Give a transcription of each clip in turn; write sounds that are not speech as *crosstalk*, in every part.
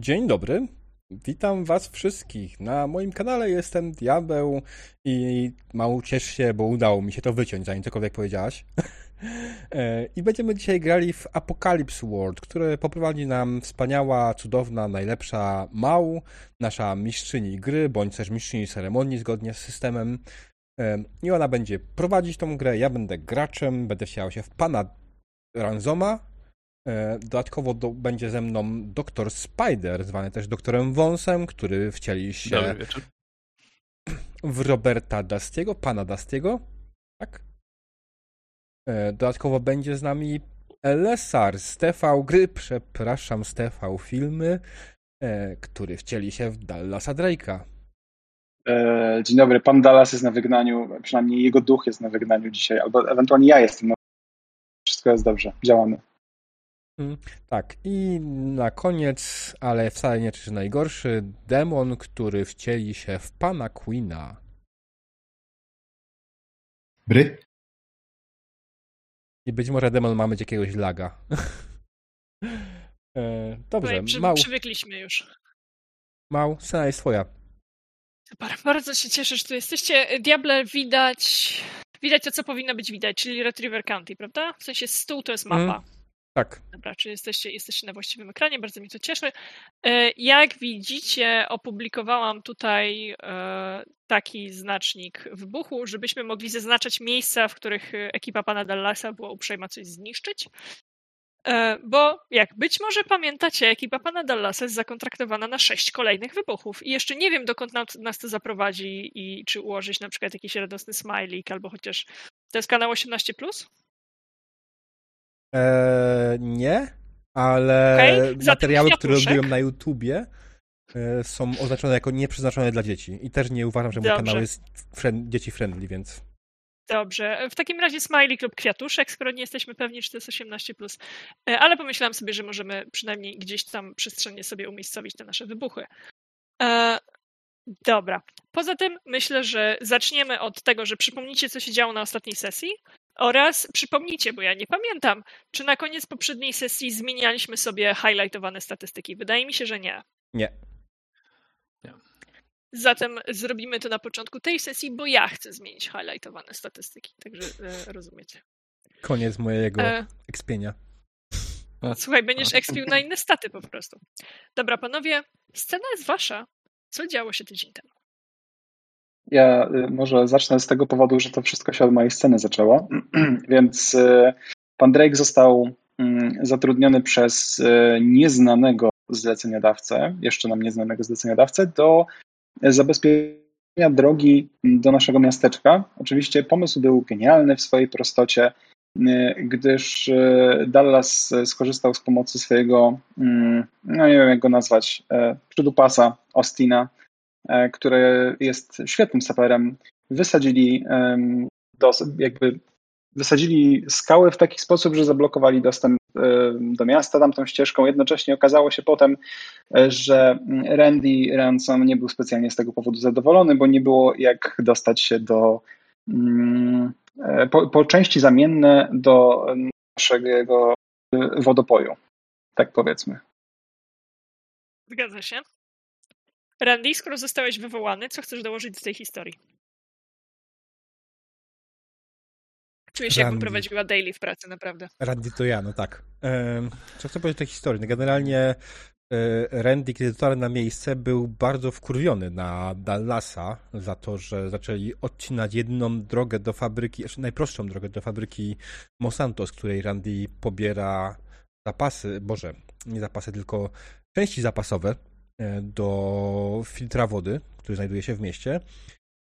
Dzień dobry. Witam was wszystkich. Na moim kanale jestem Diabeł i mało ciesz się, bo udało mi się to wyciąć, zanim cokolwiek powiedziałaś. *laughs* E, I będziemy dzisiaj grali w Apocalypse World, które poprowadzi nam wspaniała, cudowna, najlepsza Mał, nasza mistrzyni gry, bądź też mistrzyni ceremonii zgodnie z systemem. E, I ona będzie prowadzić tą grę, ja będę graczem, będę wcielał się w pana Ranzoma, dodatkowo do, będzie ze mną doktor Spider, zwany też doktorem Wąsem, który wcieli się w Roberta Dastiego, pana Dastiego. Tak? E, dodatkowo będzie z nami Lesar z TV Gry, przepraszam, z TV Filmy, e, który wcieli się w Dallasa Drake'a. Dzień dobry, pan Dallas jest na wygnaniu, przynajmniej jego duch jest na wygnaniu dzisiaj, albo ewentualnie ja jestem. Wszystko jest dobrze, działamy. Mm, tak, i na koniec, ale wcale nie czy najgorszy, demon, który wcieli się w pana Queena. Bry? I być może demon ma mieć jakiegoś laga. *laughs* e, dobrze, przy, Mał. Przywykliśmy już. Mał, scena jest twoja. Super, bardzo się cieszę, że tu jesteście. Diable widać, widać to, co powinno być widać, czyli Retriever County, prawda? W sensie stół to jest mapa. Mm. Tak. Dobra, czy jesteście, jesteście na właściwym ekranie? Bardzo mi to cieszy. E, jak widzicie, opublikowałam tutaj e, taki znacznik wybuchu, żebyśmy mogli zaznaczać miejsca, w których ekipa pana Dallasa była uprzejma coś zniszczyć. E, bo jak być może pamiętacie, ekipa pana Dallasa jest zakontraktowana na sześć kolejnych wybuchów i jeszcze nie wiem, dokąd nas to zaprowadzi i czy ułożyć na przykład jakiś radosny smajlik albo chociaż... To jest kanał 18+. Eee, nie, ale okay. materiały, które robiłem na YouTubie e, są oznaczone jako nieprzeznaczone dla dzieci. I też nie uważam, że mój Dobrze. kanał jest friend, dzieci friendly, więc. Dobrze. W takim razie smiley lub kwiatuszek, skoro nie jesteśmy pewni, czy to jest 18. E, ale pomyślałam sobie, że możemy przynajmniej gdzieś tam przestrzennie sobie umiejscowić te nasze wybuchy. E, dobra. Poza tym myślę, że zaczniemy od tego, że przypomnicie, co się działo na ostatniej sesji. Oraz przypomnijcie, bo ja nie pamiętam, czy na koniec poprzedniej sesji zmienialiśmy sobie highlightowane statystyki. Wydaje mi się, że nie. Nie. nie. Zatem zrobimy to na początku tej sesji, bo ja chcę zmienić highlightowane statystyki. Także e, rozumiecie. Koniec mojego e... ekspienia. Słuchaj, będziesz ekspił na inne staty po prostu. Dobra, panowie, scena jest wasza. Co działo się tydzień temu? Ja y, może zacznę z tego powodu, że to wszystko się od mojej sceny zaczęło. *clears throat* Więc y, pan Drake został mm, zatrudniony przez y, nieznanego zleceniodawcę, jeszcze nam nieznanego zleceniodawcę, do zabezpieczenia drogi do naszego miasteczka. Oczywiście pomysł był genialny w swojej prostocie, gdyż Dallas skorzystał z pomocy swojego, mm, no nie wiem jak go nazwać, przydupasa Austina, E, który jest świetnym saperem, wysadzili do, jakby wysadzili skały w taki sposób, że zablokowali dostęp do miasta tamtą ścieżką. Jednocześnie okazało się potem, e, że Randy Ransom nie był specjalnie z tego powodu zadowolony, bo nie było jak dostać się do mm, e, po, po części zamienne do naszego wodopoju. Tak powiedzmy. Zgadza się. Randy, skoro zostałeś wywołany, co chcesz dołożyć do tej historii? Czuję się, jakbym prowadziła daily w pracy, naprawdę. Randy to ja, no tak. co chcę powiedzieć o tej historii? No generalnie e, Randy, kiedy dotarł na miejsce, był bardzo wkurwiony na Dallasa za to, że zaczęli odcinać jedną drogę do fabryki, jeszcze najprostszą drogę do fabryki Monsanto, z której Randy pobiera zapasy, boże, nie zapasy, tylko części zapasowe do filtra wody, który znajduje się w mieście.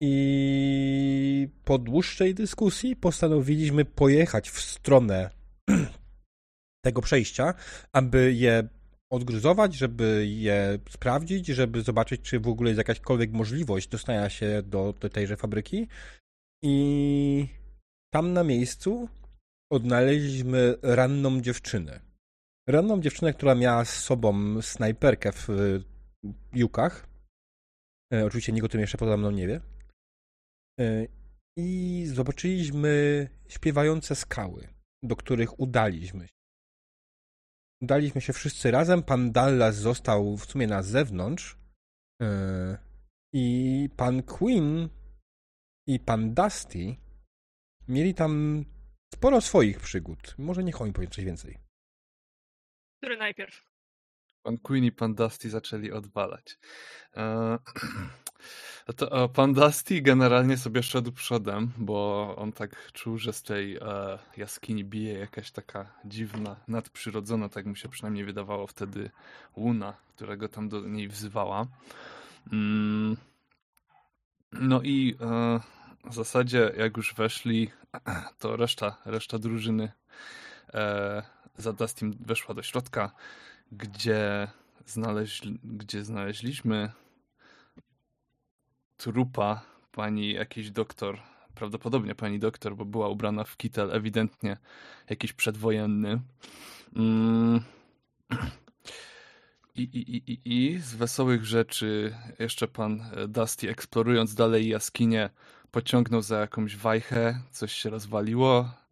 I po dłuższej dyskusji postanowiliśmy pojechać w stronę *clears throat* tego przejścia, aby je odgruzować, żeby je sprawdzić, żeby zobaczyć, czy w ogóle jest jakaśkolwiek możliwość dostania się do, do tejże fabryki. I tam na miejscu odnaleźliśmy ranną dziewczynę. Ranną dziewczynę, która miała z sobą snajperkę w Jukach. E, oczywiście nikt o tym jeszcze poza mną nie wie. E, I zobaczyliśmy śpiewające skały, do których udaliśmy się. udaliśmy się wszyscy razem. Pan Dallas został w sumie na zewnątrz. E, I pan Queen i pan Dusty mieli tam sporo swoich przygód. Może niech oni powie coś więcej. Który najpierw? Pan Queen i pan Dusty zaczęli odwalać. E, *clears throat* to, pan Dusty generalnie sobie szedł przodem, bo on tak czuł, że z tej e, jaskini bije jakaś taka dziwna, nadprzyrodzona, tak mu się przynajmniej wydawało wtedy, łuna, którego tam do niej wzywała. Mm, no i e, w zasadzie jak już weszli, *clears throat* to reszta, reszta drużyny e, za Dustim weszła do środka, gdzie, znaleźli, gdzie znaleźliśmy trupa pani jakiś doktor, prawdopodobnie pani doktor, bo była ubrana w kitel, ewidentnie jakiś przedwojenny. Mm. I, i, i, I z wesołych rzeczy jeszcze pan Dusty, eksplorując dalej jaskinię, pociągnął za jakąś wajchę, coś się rozwaliło,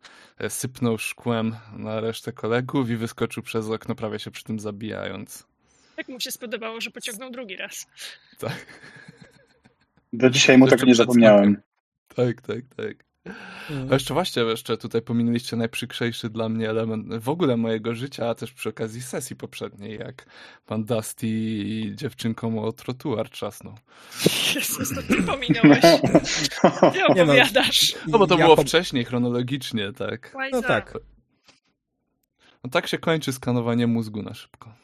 sypnął szkłem na resztę kolegów i wyskoczył przez okno, prawie się przy tym zabijając. Jak mu się spodobało, że pociągnął drugi raz. Tak. Do dzisiaj mu tego nie zapomniałem. Tak, tak, tak. A jeszcze właśnie, jeszcze tutaj pominęliście najprzykrzejszy dla mnie element w ogóle mojego życia, a też przy okazji sesji poprzedniej, jak pan Dusty i dziewczynką o trotuar trzasnął. Jezus, to ty pominąłeś. *laughs* Ty opowiadasz. No bo to było wcześniej, chronologicznie, tak. No tak. No tak się kończy skanowanie mózgu na szybko.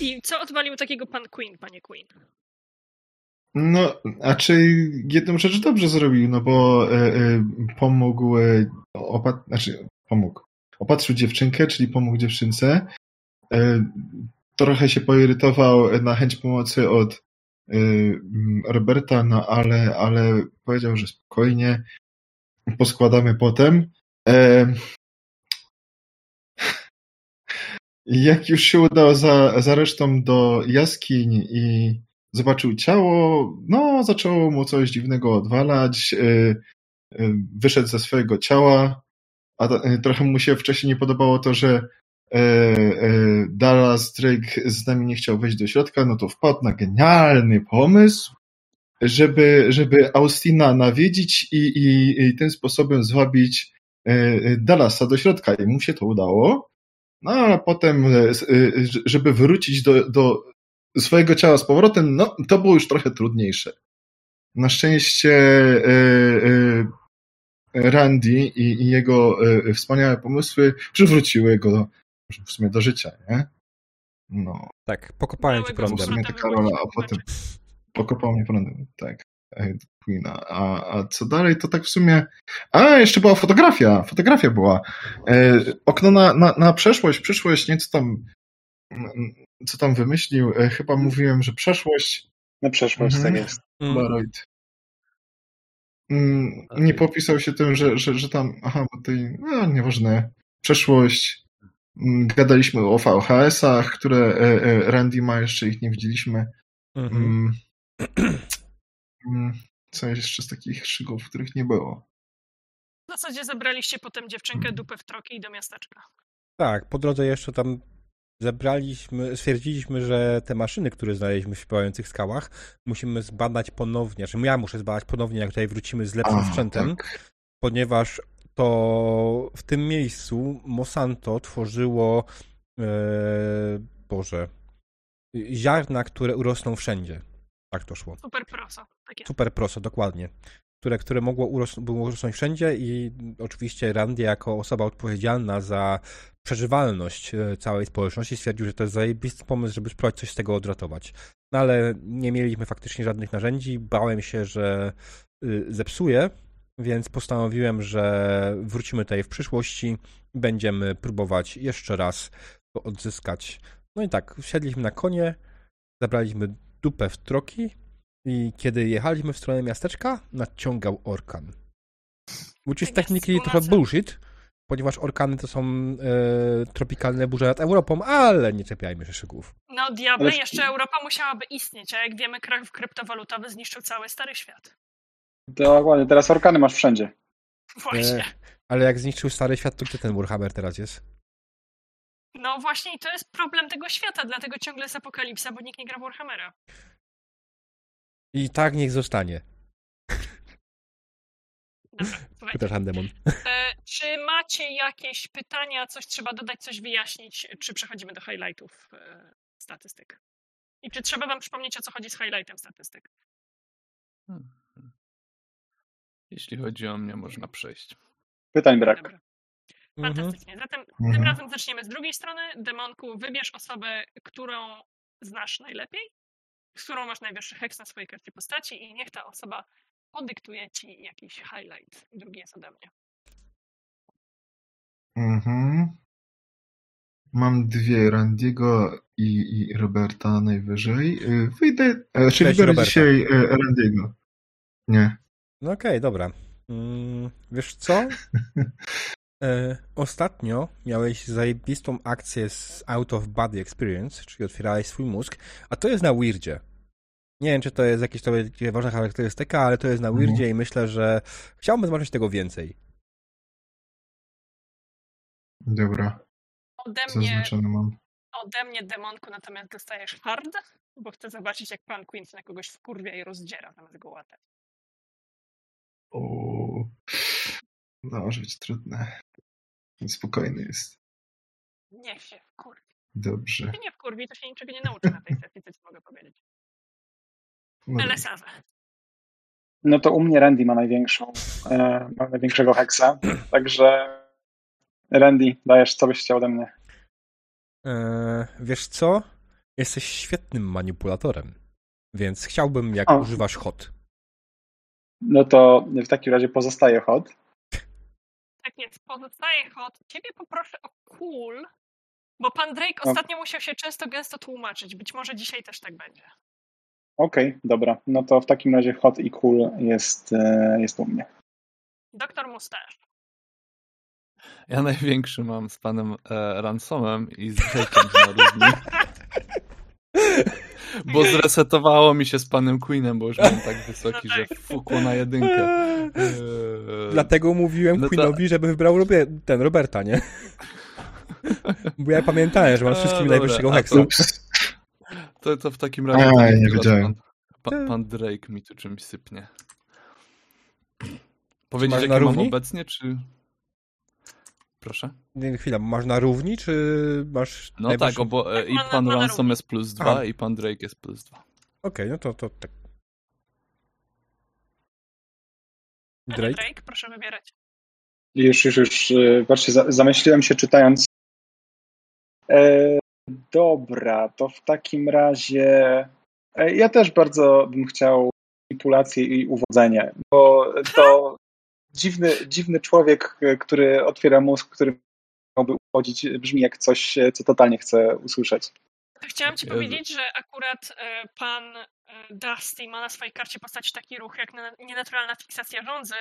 I co odwalił takiego pan Queen, panie Queen? No, a czy jedną rzecz dobrze zrobił, no bo e, e, pomógł, e, opat, znaczy pomógł, opatrzył dziewczynkę, czyli pomógł dziewczynce. Trochę się poirytował na chęć pomocy od Roberta, no ale, ale powiedział, że spokojnie, poskładamy potem. Jak już się udał za, za resztą do jaskiń i zobaczył ciało, no zaczęło mu coś dziwnego odwalać, y, y, wyszedł ze swojego ciała, a y, trochę mu się wcześniej nie podobało to, że Dallas Drake z nami nie chciał wejść do środka, no to wpadł na genialny pomysł, żeby, żeby Austina nawiedzić i, i, i tym sposobem zwabić Dallasa do środka i mu się to udało. No ale potem, żeby wrócić do, do swojego ciała z powrotem, no to było już trochę trudniejsze. Na szczęście e, e, Randy i, i jego e, wspaniałe pomysły przywróciły go w sumie do życia, nie? No. Tak, pokopałem cię prądem. W sumie taka rola, a potem pokopał mnie prądem, tak. Queena. A, a co dalej, to tak w sumie. A, jeszcze była fotografia. Fotografia była. E, okno na, na, na przeszłość, przyszłość, nieco tam co tam wymyślił. E, chyba mówiłem, że przeszłość. Na przeszłość, mhm. tak jest. Baroid. Mm, nie popisał się tym, że, że, że tam, aha, bo tej, no nieważne, przeszłość. Mm, gadaliśmy o VHS-ach, które e, e, Randy ma, jeszcze ich nie widzieliśmy. Mhm. Mm, *clears throat* co jeszcze z takich szygów, których nie było? W zasadzie zabraliście potem dziewczynkę dupę w troki i do miasteczka. Tak, po drodze jeszcze tam zebraliśmy, stwierdziliśmy, że te maszyny, które znaleźliśmy w śpiewających skałach, musimy zbadać ponownie, znaczy ja muszę zbadać ponownie, jak tutaj wrócimy z lepszym A, sprzętem, tak. ponieważ to w tym miejscu Monsanto tworzyło e, Boże ziarna, które urosną wszędzie. Tak to szło. Super proso. Tak Super proso, dokładnie które, które mogło uros było urosnąć wszędzie i oczywiście Randy jako osoba odpowiedzialna za przeżywalność e, całej społeczności stwierdził, że to jest zajebisty pomysł, żeby spróbować coś z tego odratować. No ale nie mieliśmy faktycznie żadnych narzędzi, bałem się, że y, zepsuję, więc postanowiłem, że wrócimy tutaj w przyszłości będziemy próbować jeszcze raz to odzyskać. No i tak, wsiedliśmy na konie, zabraliśmy dupę w troki, i kiedy jechaliśmy w stronę miasteczka, nadciągał orkan. Which is technically trochę bullshit, ponieważ orkany to są e, tropikalne burze nad Europą, ale nie czepiajmy się szczegółów. No diable, jeszcze Europa musiałaby istnieć, a jak wiemy, krach kryptowalutowy zniszczył cały Stary Świat. Dokładnie, teraz orkany masz wszędzie. Właśnie. E, ale jak zniszczył Stary Świat, to gdzie ten Warhammer teraz jest? No właśnie i to jest problem tego świata, dlatego ciągle jest apokalipsa, bo nikt nie gra w Warhammera. I tak niech zostanie. Dobra, słuchajcie. Przepraszam, demon. E, czy macie jakieś pytania, coś trzeba dodać, coś wyjaśnić, czy przechodzimy do highlightów e, statystyk? I czy trzeba wam przypomnieć, o co chodzi z highlightem statystyk? Hmm. Jeśli chodzi o mnie, można przejść. Pytań brak. Dobra. Mhm. Fantastycznie. Zatem Mhm. tym razem zaczniemy z drugiej strony. Demonku, wybierz osobę, którą znasz najlepiej, z którą masz najwyższy heks na swojej karcie postaci i niech ta osoba podyktuje ci jakiś highlight. Drugi jest ode mnie. Mhm. Mam dwie, Randiego i, i Roberta najwyżej. Y, Wyjdę, e, czy Cześć, wybiorę Roberta. dzisiaj e, Randiego? Nie. No okej, dobra. Mm, wiesz co? *laughs* E, ostatnio miałeś zajebistą akcję z Out of Body Experience, czyli otwierałeś swój mózg, a to jest na Weirdzie. Nie wiem, czy to jest jakaś ważna charakterystyka, ale to jest na Mhm. Weirdzie i myślę, że chciałbym zobaczyć tego więcej. Dobra, Ode mnie, zaznaczone mam. ode mnie demonku natomiast dostajesz hard, bo chcę zobaczyć, jak pan Quint na kogoś wkurwia i rozdziera zamiast go łatać. O, no, może być trudne. Spokojny jest. Niech się wkurwi. Dobrze. Jak nie wkurwi, to się niczego nie nauczy na tej sesji, co ci mogę powiedzieć. No, Elesawę. No to u mnie Randy ma największą, e, ma największego heksa, *clears throat* także Randy, dajesz co byś chciał ode mnie. E, wiesz co? Jesteś świetnym manipulatorem, więc chciałbym, jak O. używasz hot. No to w takim razie pozostaje hot. Tak więc pozostaje hot. Ciebie poproszę o cool, bo pan Drake O. ostatnio musiał się często gęsto tłumaczyć. Być może dzisiaj też tak będzie. Okej, dobra. No to w takim razie hot i cool jest, e, jest u mnie. Doktor Mustache. Ja największy mam z panem e, Ransomem i z Drake'em na równi. *laughs* Bo zresetowało mi się z panem Queenem, bo już byłem tak wysoki, No że fukło na jedynkę. Eee, Dlatego mówiłem no Queenowi, żeby wybrał Robie- ten Roberta, nie? *laughs* Bo ja pamiętałem, że A, wszystkim dobra, najwyższego heksa. Ups. To, to w takim razie. A, nie wiedziałem. Pan, pan, pan Drake mi tu czymś sypnie. Powiedzieć, jakie mam obecnie, czy. Proszę? Nie, Chwila, masz na równi, czy masz No najwyższy- tak, bo e, Tak, i pan Ransom jest plus dwa Aha. i pan Drake jest plus dwa. Okej, no to, to tak. Drake? Drake, proszę wybierać. Już, już, już. e, Patrzcie, za- zamyśliłem się czytając. E, dobra, to w takim razie e, ja też bardzo bym chciał manipulację i uwodzenie, bo to dziwny, dziwny człowiek, który otwiera mózg, który miałby uwodzić, brzmi jak coś, co totalnie chcę usłyszeć. Chciałam ci powiedzieć, że akurat e, pan e, Dusty ma na swojej karcie postaci taki ruch jak na, nienaturalna fiksacja żądzy,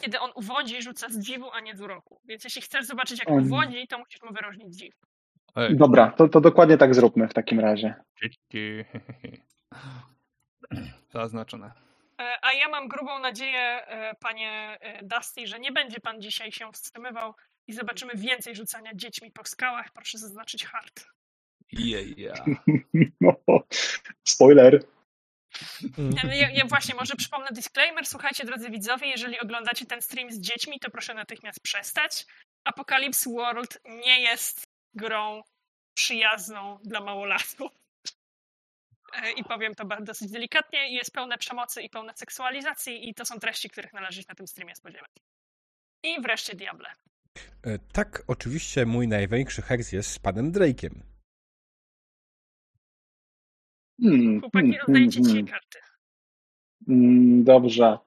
kiedy on uwodzi, rzuca z dziwu, a nie z uroku. Więc jeśli chcesz zobaczyć, jak Mm. uwodzi, to musisz mu wyróżnić dziw. Ej, Dobra, to, to dokładnie tak zróbmy w takim razie. dzięki. *laughs* Zaznaczone. E, A ja mam grubą nadzieję, e, panie e, Dusty, że nie będzie pan dzisiaj się wstrzymywał i zobaczymy więcej rzucania dziećmi po skałach. Proszę zaznaczyć hard. Yeah, yeah. *laughs* No, spoiler. Ja, ja, ja właśnie może przypomnę disclaimer. Słuchajcie, drodzy widzowie, jeżeli oglądacie ten stream z dziećmi, to proszę natychmiast przestać. Apocalypse World nie jest grą przyjazną dla małolatków. E, I powiem to dosyć delikatnie. Jest pełne przemocy i pełne seksualizacji i to są treści, których należy się na tym streamie spodziewać. I wreszcie Diable. E, Tak, oczywiście mój największy heks jest z panem Drake'iem. Hmm, Chłopaki, hmm, rozdajcie hmm, dzisiaj hmm. karty. Mm, Dobrze.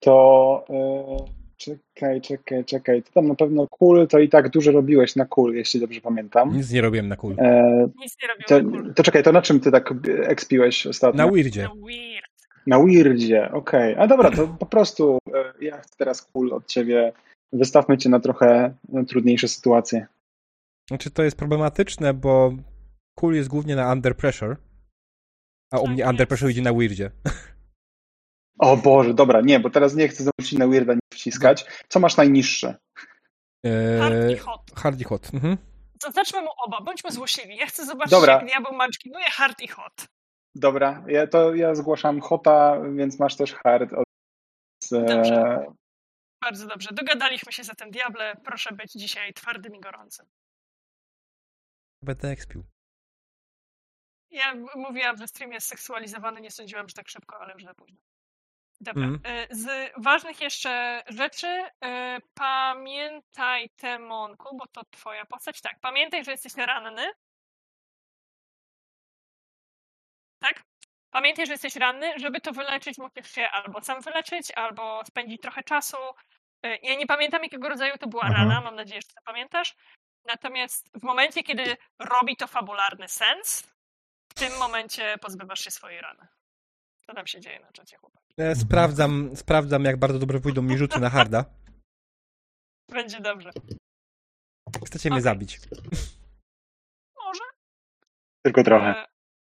To e, czekaj, czekaj, czekaj. Ty tam na pewno cool, to i tak dużo robiłeś na cool, jeśli dobrze pamiętam. Nic nie robiłem na kul. E, Nic nie robią to, na cool. to czekaj, to na czym ty tak expiłeś ostatnio? Na Weirdzie. Weird. Na Weirdzie, okej. A dobra, to po prostu e, ja chcę teraz cool od ciebie. Wystawmy cię na trochę e, trudniejsze sytuacje. Znaczy to jest problematyczne, bo kul jest głównie na Under Pressure, a u Tak mnie Under. Pressure idzie na Weirdzie. *laughs* O Boże, dobra, nie, bo teraz nie chcę ci na Weirda nie wciskać. Co masz najniższe? Hard i Eee, hot. hard i hot. Mhm. Zaznaczmy mu oba, bądźmy złośliwi. Ja chcę zobaczyć, Dobra. jak diabeł manczkinuje hard i hot. Dobra, ja, to ja zgłaszam Hota, więc masz też hard. Od, Dobrze. e, Bardzo dobrze. Dogadaliśmy się zatem, diable. Proszę być dzisiaj twardym i gorącym. Będę ekspił. Ja mówiłam, że stream jest seksualizowany, nie sądziłam, że tak szybko, ale już za późno. Dobra. E, Z ważnych jeszcze rzeczy, e, pamiętaj, Temonku, bo to twoja postać. Tak, pamiętaj, że jesteś ranny. Tak? Pamiętaj, że jesteś ranny. Żeby to wyleczyć, musisz się albo sam wyleczyć, albo spędzić trochę czasu. E, Ja nie pamiętam, jakiego rodzaju to była Mhm. rana. Mam nadzieję, że to pamiętasz. Natomiast w momencie, kiedy robi to fabularny sens, w tym momencie pozbywasz się swojej rany. Co tam się dzieje na czacie, chłopak? E, Sprawdzam, sprawdzam, jak bardzo dobrze pójdą mi rzuty na harda. Będzie dobrze. Chcecie mnie Okej. zabić. Może? tylko trochę. E,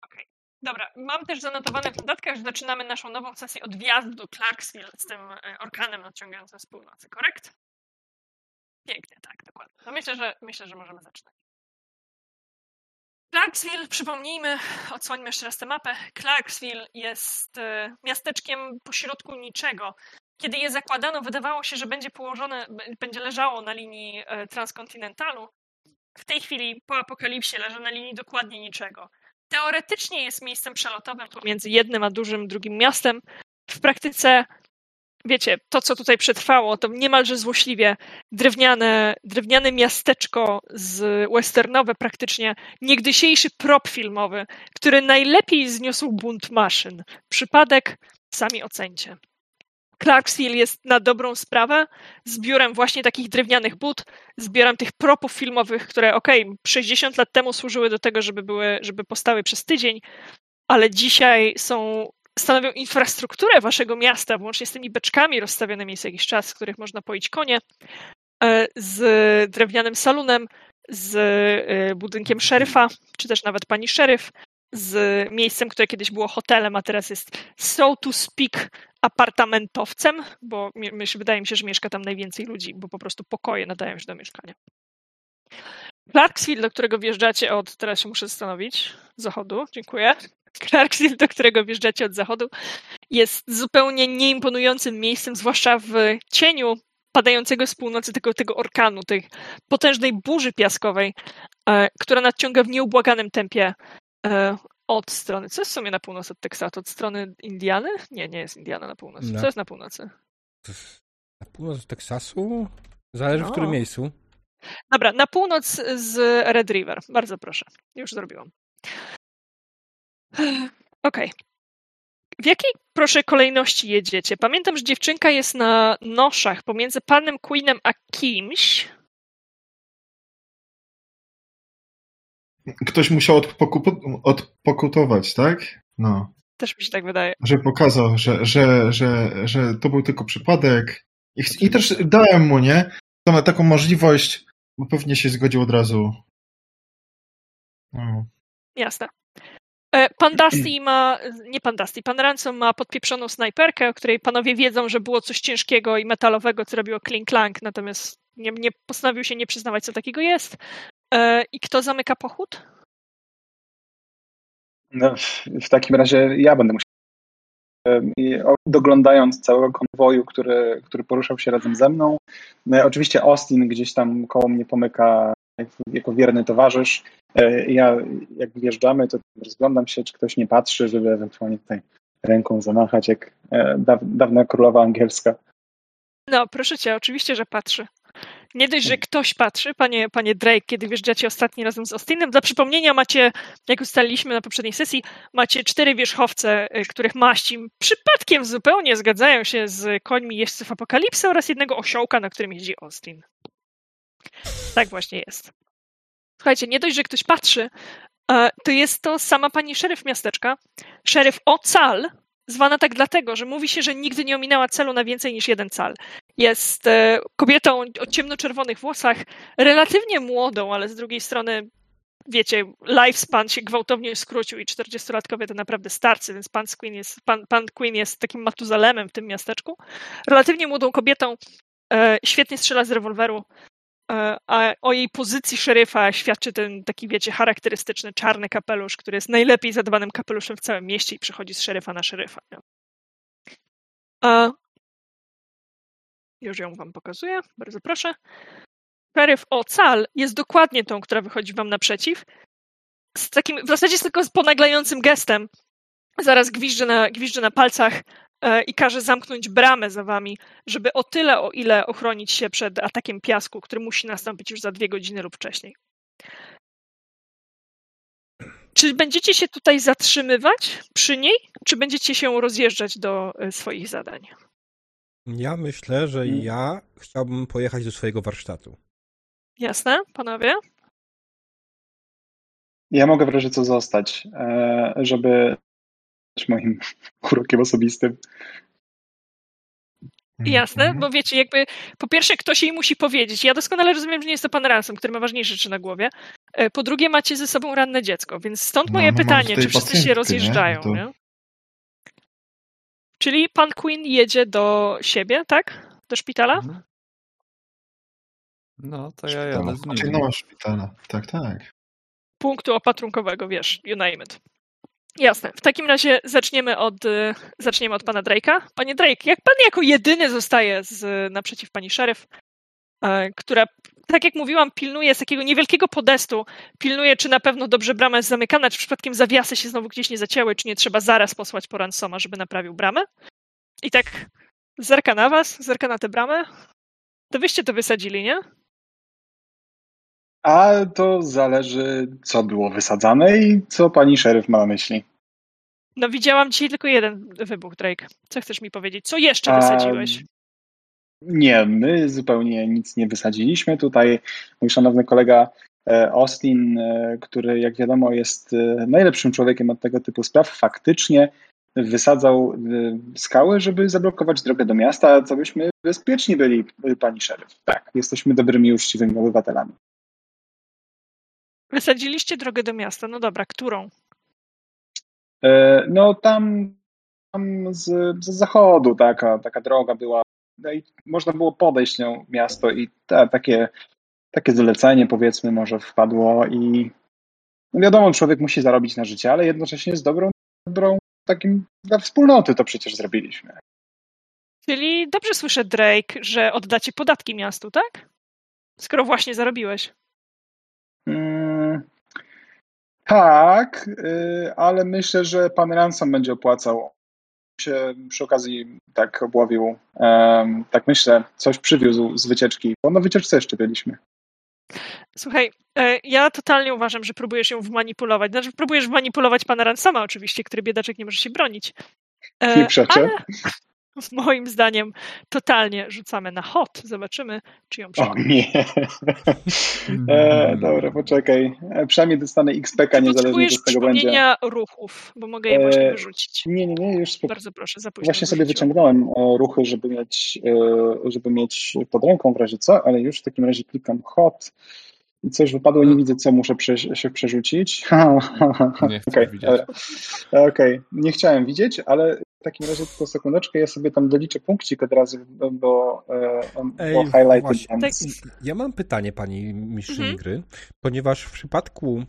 Okej. Dobra, mam też zanotowane w notatkach, że zaczynamy naszą nową sesję od wjazdu do Clarksville z tym e, orkanem nadciągającym z północy, korekt? Pięknie, tak, dokładnie. No myślę, że myślę, że możemy zaczynać. Clarksville, przypomnijmy, odsłońmy jeszcze raz tę mapę. Clarksville jest e, miasteczkiem pośrodku niczego. Kiedy je zakładano, wydawało się, że będzie położone, będzie leżało na linii e, transkontynentalu. W tej chwili po apokalipsie leży na linii dokładnie niczego. Teoretycznie jest miejscem przelotowym pomiędzy jednym a dużym drugim miastem. W praktyce, wiecie, to co tutaj przetrwało, to niemalże złośliwie drewniane, drewniane miasteczko z westernowe praktycznie, niegdysiejszy prop filmowy, który najlepiej zniósł bunt maszyn. Przypadek sami ocencie. Clarksville jest na dobrą sprawę zbiorem właśnie takich drewnianych but, zbiorem tych propów filmowych, które okej, 60 lat temu służyły do tego, żeby były, żeby powstały przez tydzień, ale dzisiaj są stanowią infrastrukturę waszego miasta, włącznie z tymi beczkami rozstawionymi co jakiś czas, z których można poić konie, e, z drewnianym salonem, z e, budynkiem szeryfa, czy też nawet pani szeryf, z miejscem, które kiedyś było hotelem, a teraz jest so to speak apartamentowcem, bo wydaje mi się, że mieszka tam najwięcej ludzi, bo po prostu pokoje nadają się do mieszkania. Clarksville, do którego wjeżdżacie od, teraz się muszę zastanowić, zachodu, dziękuję. Clarksville, do którego wjeżdżacie od zachodu, jest zupełnie nieimponującym miejscem, zwłaszcza w cieniu padającego z północy tego, tego orkanu, tej potężnej burzy piaskowej, e, która nadciąga w nieubłaganym tempie e, od strony. Co jest w sumie na północ od Teksasu? Od strony Indiany? Nie, nie jest Indiana na północy. No. Co jest na północy? Na północ Teksasu? Zależy w No. którym miejscu. Dobra, na północ z Red River. Bardzo proszę. Już zrobiłam. *gasps* Okej. W jakiej, proszę, kolejności jedziecie? Pamiętam, że dziewczynka jest na noszach pomiędzy panem Queenem a kimś. Ktoś musiał odpokupu- odpokutować, tak? No. Też mi się tak wydaje. Że pokazał, że, że, że, że to był tylko przypadek. I, ch- i też dałem mu, nie? Tą, taką możliwość, bo pewnie się zgodził od razu. No. Jasne. E, Pan *clears throat* Dusty ma, nie pan Dusty, pan Ransom ma podpieprzoną snajperkę, o której panowie wiedzą, że było coś ciężkiego i metalowego, co robiło kling-klang, natomiast nie, nie postanowił się nie przyznawać, co takiego jest. E, I kto zamyka pochód? No, w, takim razie ja będę musiał. i Doglądając całego konwoju, który, który poruszał się razem ze mną. E, Oczywiście Austin gdzieś tam koło mnie pomyka jako wierny towarzysz. E, Ja, jak wjeżdżamy, to rozglądam się, czy ktoś nie patrzy, żeby ewentualnie tutaj ręką zamachać, jak e, daw, dawna królowa angielska. No, proszę cię, oczywiście, że patrzy. Nie dość, że ktoś patrzy, panie, panie Drake, kiedy wjeżdżacie ostatni razem z Austinem. Dla przypomnienia macie, jak ustaliliśmy na poprzedniej sesji, macie cztery wierzchowce, y, których maści przypadkiem zupełnie zgadzają się z końmi jeźdźców Apokalipsy oraz jednego osiołka, na którym jeździ Austin. Tak właśnie jest. Słuchajcie, nie dość, że ktoś patrzy, e, to jest to sama pani szeryf miasteczka, szeryf Ocal, zwana tak dlatego, że mówi się, że nigdy nie ominęła celu na więcej niż jeden cal. Jest e, kobietą o ciemnoczerwonych włosach, relatywnie młodą, ale z drugiej strony, wiecie, lifespan się gwałtownie skrócił i 40-latkowie to naprawdę starcy, więc pan Queen jest, pan, pan Queen jest takim matuzalemem w tym miasteczku. Relatywnie młodą kobietą, e, świetnie strzela z rewolweru a o jej pozycji szeryfa świadczy ten taki, wiecie, charakterystyczny czarny kapelusz, który jest najlepiej zadbanym kapeluszem w całym mieście i przechodzi z szeryfa na szeryfa. A... Już ją wam pokazuję, bardzo proszę. Szeryf Ocal jest dokładnie tą, która wychodzi wam naprzeciw. Z takim, w zasadzie tylko z ponaglającym gestem. Zaraz gwizdże na, gwizdże na palcach E, i każe zamknąć bramę za wami, żeby o tyle, o ile ochronić się przed atakiem piasku, który musi nastąpić już za dwie godziny lub wcześniej. Czy będziecie się tutaj zatrzymywać przy niej, czy będziecie się rozjeżdżać do e, swoich zadań? Ja myślę, że mm. ja chciałbym pojechać do swojego warsztatu. Jasne, panowie? Ja mogę wreszcie co zostać, e, żeby moim *laughs* urokiem osobistym. Jasne, mhm. bo wiecie, jakby po pierwsze ktoś jej musi powiedzieć. Ja doskonale rozumiem, że nie jest to pan Ransom, który ma ważniejsze rzeczy na głowie. E, po drugie macie ze sobą ranne dziecko, więc stąd moje no, no pytanie, czy wszyscy się rozjeżdżają, nie? No to... nie? Czyli pan Queen jedzie do siebie, tak? Do szpitala? Mhm. No, to ja jadę z nim. No, szpitala, tak, tak. Punktu opatrunkowego, wiesz, you name it. Jasne. W takim razie zaczniemy od, y, zaczniemy od pana Drake'a. Panie Drake, jak pan jako jedyny zostaje z, naprzeciw pani szeryf, e, która, tak jak mówiłam, pilnuje z takiego niewielkiego podestu, pilnuje, czy na pewno dobrze brama jest zamykana, czy przypadkiem zawiasy się znowu gdzieś nie zacięły, czy nie trzeba zaraz posłać po Ransoma, żeby naprawił bramę. I tak zerka na was, zerka na tę bramę. To wyście to wysadzili, nie? A to zależy, co było wysadzane i co pani szeryf ma na myśli. No widziałam dzisiaj tylko jeden wybuch, Drake. Co chcesz mi powiedzieć? Co jeszcze wysadziłeś? nie, my zupełnie nic nie wysadziliśmy. Tutaj mój szanowny kolega e, Austin, e, który jak wiadomo jest e, najlepszym człowiekiem od tego typu spraw, faktycznie wysadzał skały, żeby zablokować drogę do miasta, co byśmy bezpieczni byli, pani szeryf. Tak, jesteśmy dobrymi, uczciwymi obywatelami. Wysadziliście drogę do miasta. No dobra, którą? E, no tam, tam z, z zachodu taka, taka droga była. No i można było podejść nią miasto i ta, takie, takie zlecenie powiedzmy może wpadło i no wiadomo, człowiek musi zarobić na życie, ale jednocześnie z dobrą, dobrą takim dla wspólnoty to przecież zrobiliśmy. Czyli dobrze słyszę, Drake, że oddacie podatki miastu, tak? Skoro właśnie zarobiłeś. Tak, y, ale myślę, że pan Ransom będzie opłacał. Się przy okazji tak obławił, tak myślę, coś przywiózł z wycieczki, bo na wycieczce jeszcze byliśmy. Słuchaj, e, ja totalnie uważam, że próbujesz ją wmanipulować. Znaczy, próbujesz wmanipulować pana Ransoma oczywiście, który biedaczek nie może się bronić. E, nie przeczę. Ale, *laughs* moim zdaniem totalnie rzucamy na hot. Zobaczymy, czy ją przekonamy. O nie. *laughs* e, dobra, poczekaj. E, przynajmniej dostanę XPK niezależnie z tego będzie. ruchów, bo mogę je e, właśnie wyrzucić. Nie, nie, nie, już spoko. Bardzo proszę, zapuść. Właśnie sobie wyciągnąłem e, ruchy, żeby mieć, żeby mieć pod ręką w razie co, ale już w takim razie klikam hot. I coś wypadło, nie widzę, co muszę prze, się przerzucić. Nie *laughs* chcę okay, widzieć. Okej, okay. nie chciałem widzieć, ale w takim razie tylko sekundeczkę, ja sobie tam doliczę punkcik od razu, bo, Ej, bo highlighted tak. Ja mam pytanie, pani mistrzyni mhm. gry, ponieważ w przypadku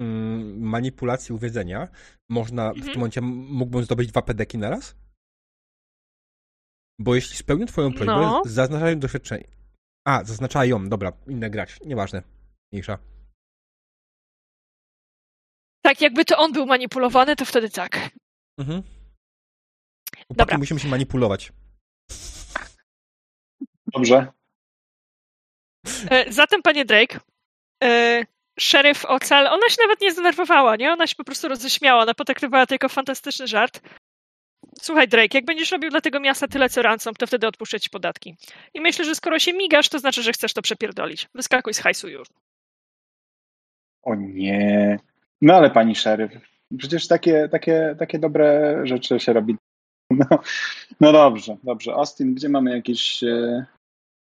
mm, manipulacji uwiedzenia można, mhm. w tym momencie mógłbym zdobyć dwa pedeki na raz? Bo jeśli spełnię twoją prośbę, no. zaznaczają doświadczenie. A, zaznaczają, dobra, inny gracz, nieważne, mniejsza. Tak, jakby to on był manipulowany, to wtedy tak. Mhm. Dobra. musimy się manipulować. Dobrze. E, zatem, panie Drake, e, szeryf Ocal, ona się nawet nie zdenerwowała, nie? Ona się po prostu roześmiała, ona potraktowała to jako fantastyczny żart. Słuchaj, Drake, jak będziesz robił dla tego miasta tyle co ransom, to wtedy odpuszczę ci podatki. I myślę, że skoro się migasz, to znaczy, że chcesz to przepierdolić. Wyskakuj z hajsu już. O nie. No ale pani szeryf, przecież takie, takie, takie dobre rzeczy się robi *laughs* no, no dobrze, dobrze. Austin, gdzie mamy jakieś e,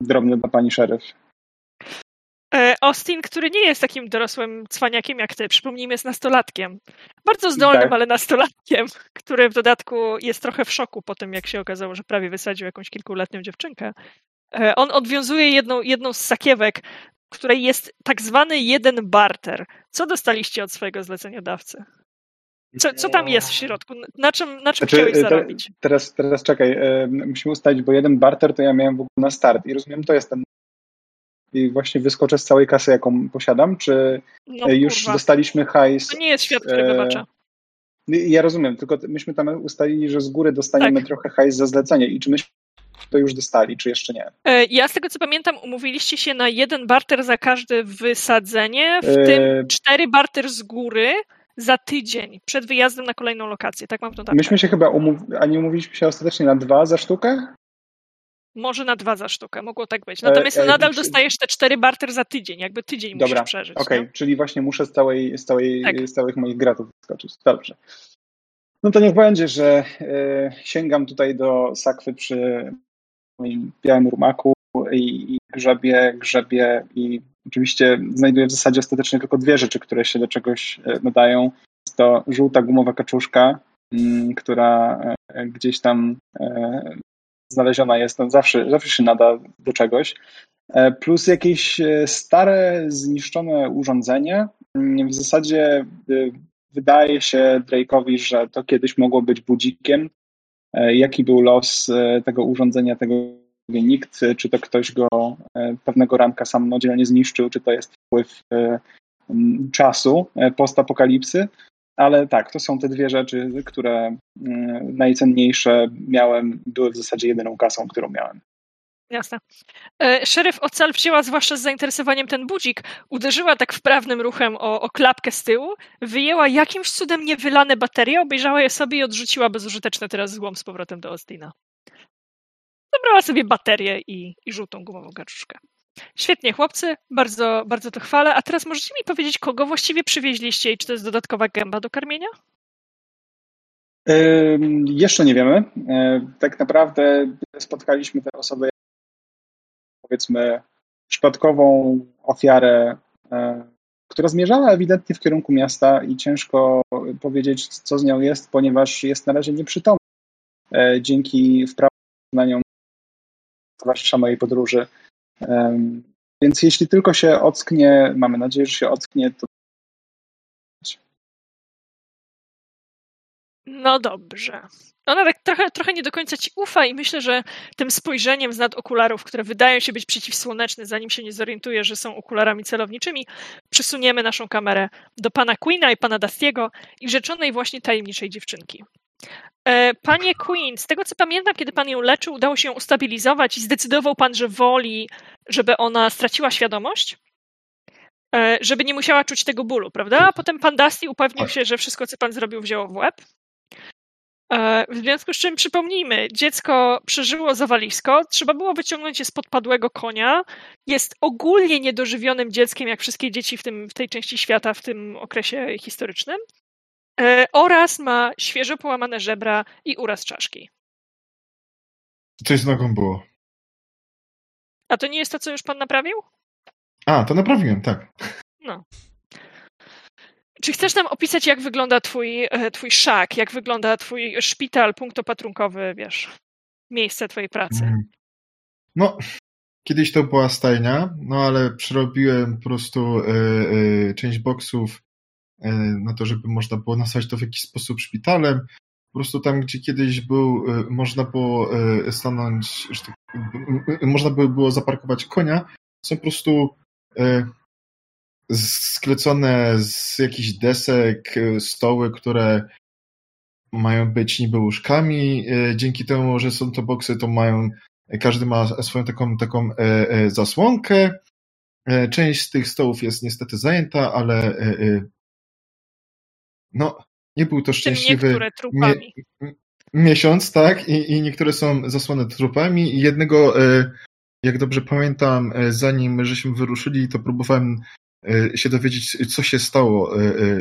drobne dla pani szeryf? E, Austin, który nie jest takim dorosłym cwaniakiem jak ty, przypomnijmy, jest nastolatkiem. Bardzo zdolnym, tak. ale nastolatkiem, *laughs* który w dodatku jest trochę w szoku po tym, jak się okazało, że prawie wysadził jakąś kilkuletnią dziewczynkę. E, on odwiązuje jedną, jedną z sakiewek, której jest tak zwany jeden barter. Co dostaliście od swojego zleceniodawcy? Co, co tam jest w środku? Na czym, na czym Znaczy, chciałeś te- zarobić? Teraz, teraz czekaj, e, musimy ustalić, bo jeden barter to ja miałem w ogóle na start i rozumiem, to jest ten i właśnie wyskoczę z całej kasy, jaką posiadam, czy No e, już kurwa, dostaliśmy hajs? to nie jest świat, który wybacza. Ja rozumiem, tylko myśmy tam ustalili, że z góry dostaniemy Tak. trochę hajs za zlecenie i czy myśmy to już dostali, czy jeszcze nie? E, Ja z tego co pamiętam, umówiliście się na jeden barter za każde wysadzenie, w E, tym cztery barter z góry za tydzień przed wyjazdem na kolejną lokację. Tak mam w notatkach. Myśmy się chyba umów- a nie umówiliśmy się ostatecznie na dwa za sztukę? Może na dwa za sztukę, mogło tak być. E, Natomiast e, nadal dostajesz te cztery barter za tydzień, jakby tydzień Dobra, musisz przeżyć. Okej, nie? czyli właśnie muszę z, całej, z, całej, Tak. z całych moich gratów wyskoczyć. Dobrze. No to niech będzie, że e, sięgam tutaj do sakwy przy moim białym rumaku i, i grzebię, grzebię i oczywiście znajduję w zasadzie ostatecznie tylko dwie rzeczy, które się do czegoś e, nadają. Jest to żółta gumowa kaczuszka, mm, która e, gdzieś tam e, znaleziona jest, no zawsze, zawsze się nada do czegoś. Plus jakieś stare, zniszczone urządzenie. Mm, W zasadzie wydaje się Drake'owi, że to kiedyś mogło być budzikiem. Jaki był los tego urządzenia, tego nikt, e, czy to ktoś go e, pewnego ranka samodzielnie zniszczył, czy to jest wpływ m, czasu e, postapokalipsy. Ale tak, to są te dwie rzeczy, które mm, najcenniejsze miałem, były w zasadzie jedyną kasą, którą miałem. Jasne. E, Szeryf Ocal wzięła zwłaszcza z zainteresowaniem ten budzik, uderzyła tak wprawnym ruchem o, o klapkę z tyłu, wyjęła jakimś cudem niewylane baterie, obejrzała je sobie i odrzuciła bezużyteczne teraz złom z powrotem do Austina. Zabrała sobie baterię i, i żółtą gumową kaczuszkę. Świetnie, chłopcy, bardzo, bardzo to chwalę. A teraz możecie mi powiedzieć, kogo właściwie przywieźliście i czy to jest dodatkowa gęba do karmienia? Ym, Jeszcze nie wiemy. E, Tak naprawdę spotkaliśmy tę osobę, powiedzmy, przypadkową ofiarę, e, która zmierzała ewidentnie w kierunku miasta i ciężko powiedzieć, co z nią jest, ponieważ jest na razie nieprzytomna. E, Dzięki wprawaniom towarzysza mojej podróży. Więc jeśli tylko się ocknie, mamy nadzieję, że się ocknie, to No dobrze. Ona tak trochę, trochę nie do końca ci ufa i myślę, że tym spojrzeniem z nad okularów, które wydają się być przeciwsłoneczne, zanim się nie zorientuje, że są okularami celowniczymi, przesuniemy naszą kamerę do pana Queena i pana Dustiego i rzeczonej właśnie tajemniczej dziewczynki. E, Panie Queen, z tego co pamiętam, kiedy pan ją leczył, udało się ją ustabilizować i zdecydował pan, że woli, żeby ona straciła świadomość? E, Żeby nie musiała czuć tego bólu, prawda? A potem pan Dusty upewnił się, że wszystko, co pan zrobił, wzięło w łeb. E, W związku z czym przypomnijmy, dziecko przeżyło zawalisko, trzeba było wyciągnąć je z podpadłego konia. Jest ogólnie niedożywionym dzieckiem, jak wszystkie dzieci w, tym, w tej części świata w tym okresie historycznym. E, Oraz ma świeżo połamane żebra i uraz czaszki. Coś z nogą było. A to nie jest to, co już pan naprawił? A, to naprawiłem, tak. Czy chcesz nam opisać, jak wygląda twój, e, twój szak, jak wygląda twój szpital, punkt opatrunkowy, wiesz, miejsce twojej pracy? Mm. No, kiedyś to była stajnia, no ale przerobiłem po prostu e, e, część boksów na to, żeby można było nazwać to w jakiś sposób szpitalem. Po prostu tam, gdzie kiedyś był, e, można było e, stanąć, tak, można by było zaparkować konia, są po prostu e, sklecone z jakichś desek, e, stoły, które mają być niby łóżkami. E, Dzięki temu, że są to boksy, to mają, każdy ma swoją taką, taką e, e, zasłonkę. E, Część z tych stołów jest niestety zajęta, ale e, e, no, nie był to szczęśliwy trupami. miesiąc, tak? I, I niektóre są zasłane trupami. I jednego, e, jak dobrze pamiętam, e, zanim żeśmy wyruszyli, to próbowałem e, się dowiedzieć, co się stało,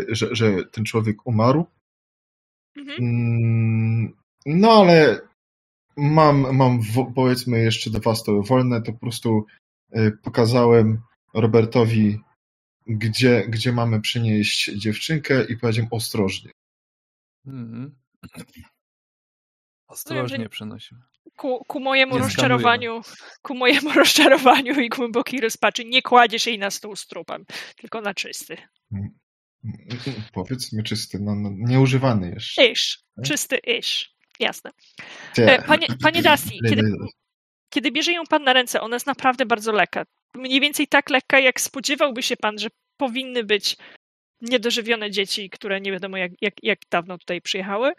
że, że ten człowiek umarł. Mhm. Mm, No ale mam, mam powiedzmy jeszcze dwa stoły wolne, to po prostu pokazałem Robertowi, gdzie, gdzie mamy przynieść dziewczynkę i powiedziałem ostrożnie. Mhm. Ostrożnie przenosimy. Ku, ku mojemu Nie rozczarowaniu, ku mojemu *laughs* rozczarowaniu i głębokiej rozpaczy nie kładziesz jej na stół z trupem, tylko na czysty. Powiedzmy czysty, no, no nieużywany jeszcze. Ish, czysty ish. Jasne. E, Panie, panie Dusty, *laughs* kiedy, kiedy bierze ją pan na ręce, ona jest naprawdę bardzo lekka. Mniej więcej tak lekka, jak spodziewałby się pan, że powinny być niedożywione dzieci, które nie wiadomo jak, jak, jak dawno tutaj przyjechały.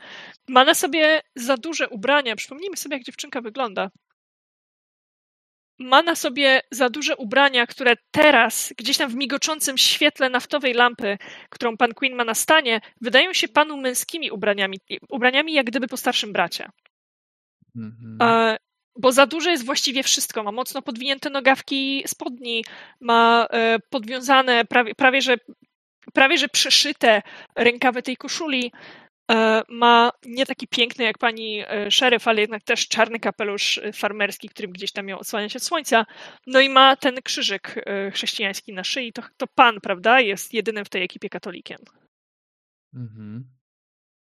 Ma na sobie za duże ubrania. Przypomnijmy sobie, jak dziewczynka wygląda. Ma na sobie za duże ubrania, które teraz, gdzieś tam w migoczącym świetle naftowej lampy, którą pan Queen ma na stanie, wydają się panu męskimi ubraniami, ubraniami jak gdyby po starszym bracie. Mhm. Bo za duże jest właściwie wszystko. Ma mocno podwinięte nogawki spodni, ma e, podwiązane, prawie, prawie, że, prawie że przeszyte rękawy tej koszuli. E, Ma nie taki piękny jak pani e, szeryf, ale jednak też czarny kapelusz farmerski, którym gdzieś tam ją odsłania się od słońca. No i ma ten krzyżyk chrześcijański na szyi. To, to pan, prawda, jest jedynym w tej ekipie katolikiem. Mhm.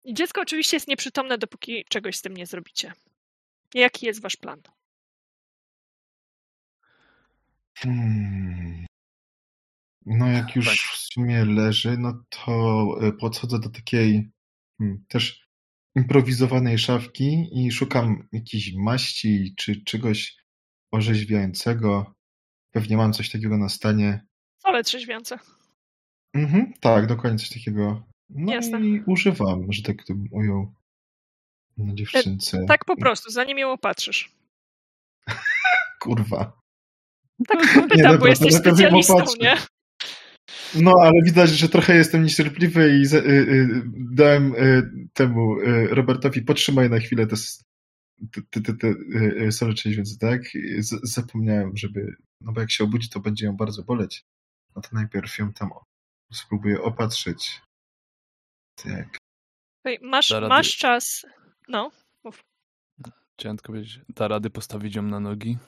Dziecko oczywiście jest nieprzytomne, dopóki czegoś z tym nie zrobicie. Jaki jest wasz plan? Hmm. No jak już w sumie leży, no to e, podchodzę do takiej hmm, też improwizowanej szafki i szukam jakiejś maści czy czegoś orzeźwiającego. Pewnie mam coś takiego na stanie. Ale trzeźwiące. Mhm, tak, dokładnie coś takiego. No Jasne. i używam, że tak to ujął na dziewczynce. Tak po prostu, zanim ją opatrzysz. *laughs* Kurwa. Tak *laughs* Nie, pytam, dobra, bo jesteś specjalistą, nie? No, ale widać, że trochę jestem niecierpliwy i y, y, dałem y, temu y, Robertowi potrzymaj na chwilę te, te, te, te, y, y, sole trzeźwiące, tak? I Z, zapomniałem, żeby, no bo jak się obudzi, to będzie ją bardzo boleć. No to najpierw ją tam spróbuję opatrzyć. Tak. Masz, masz czas. No, Chciałem tylko powiedzieć, da rady postawić ją na nogi?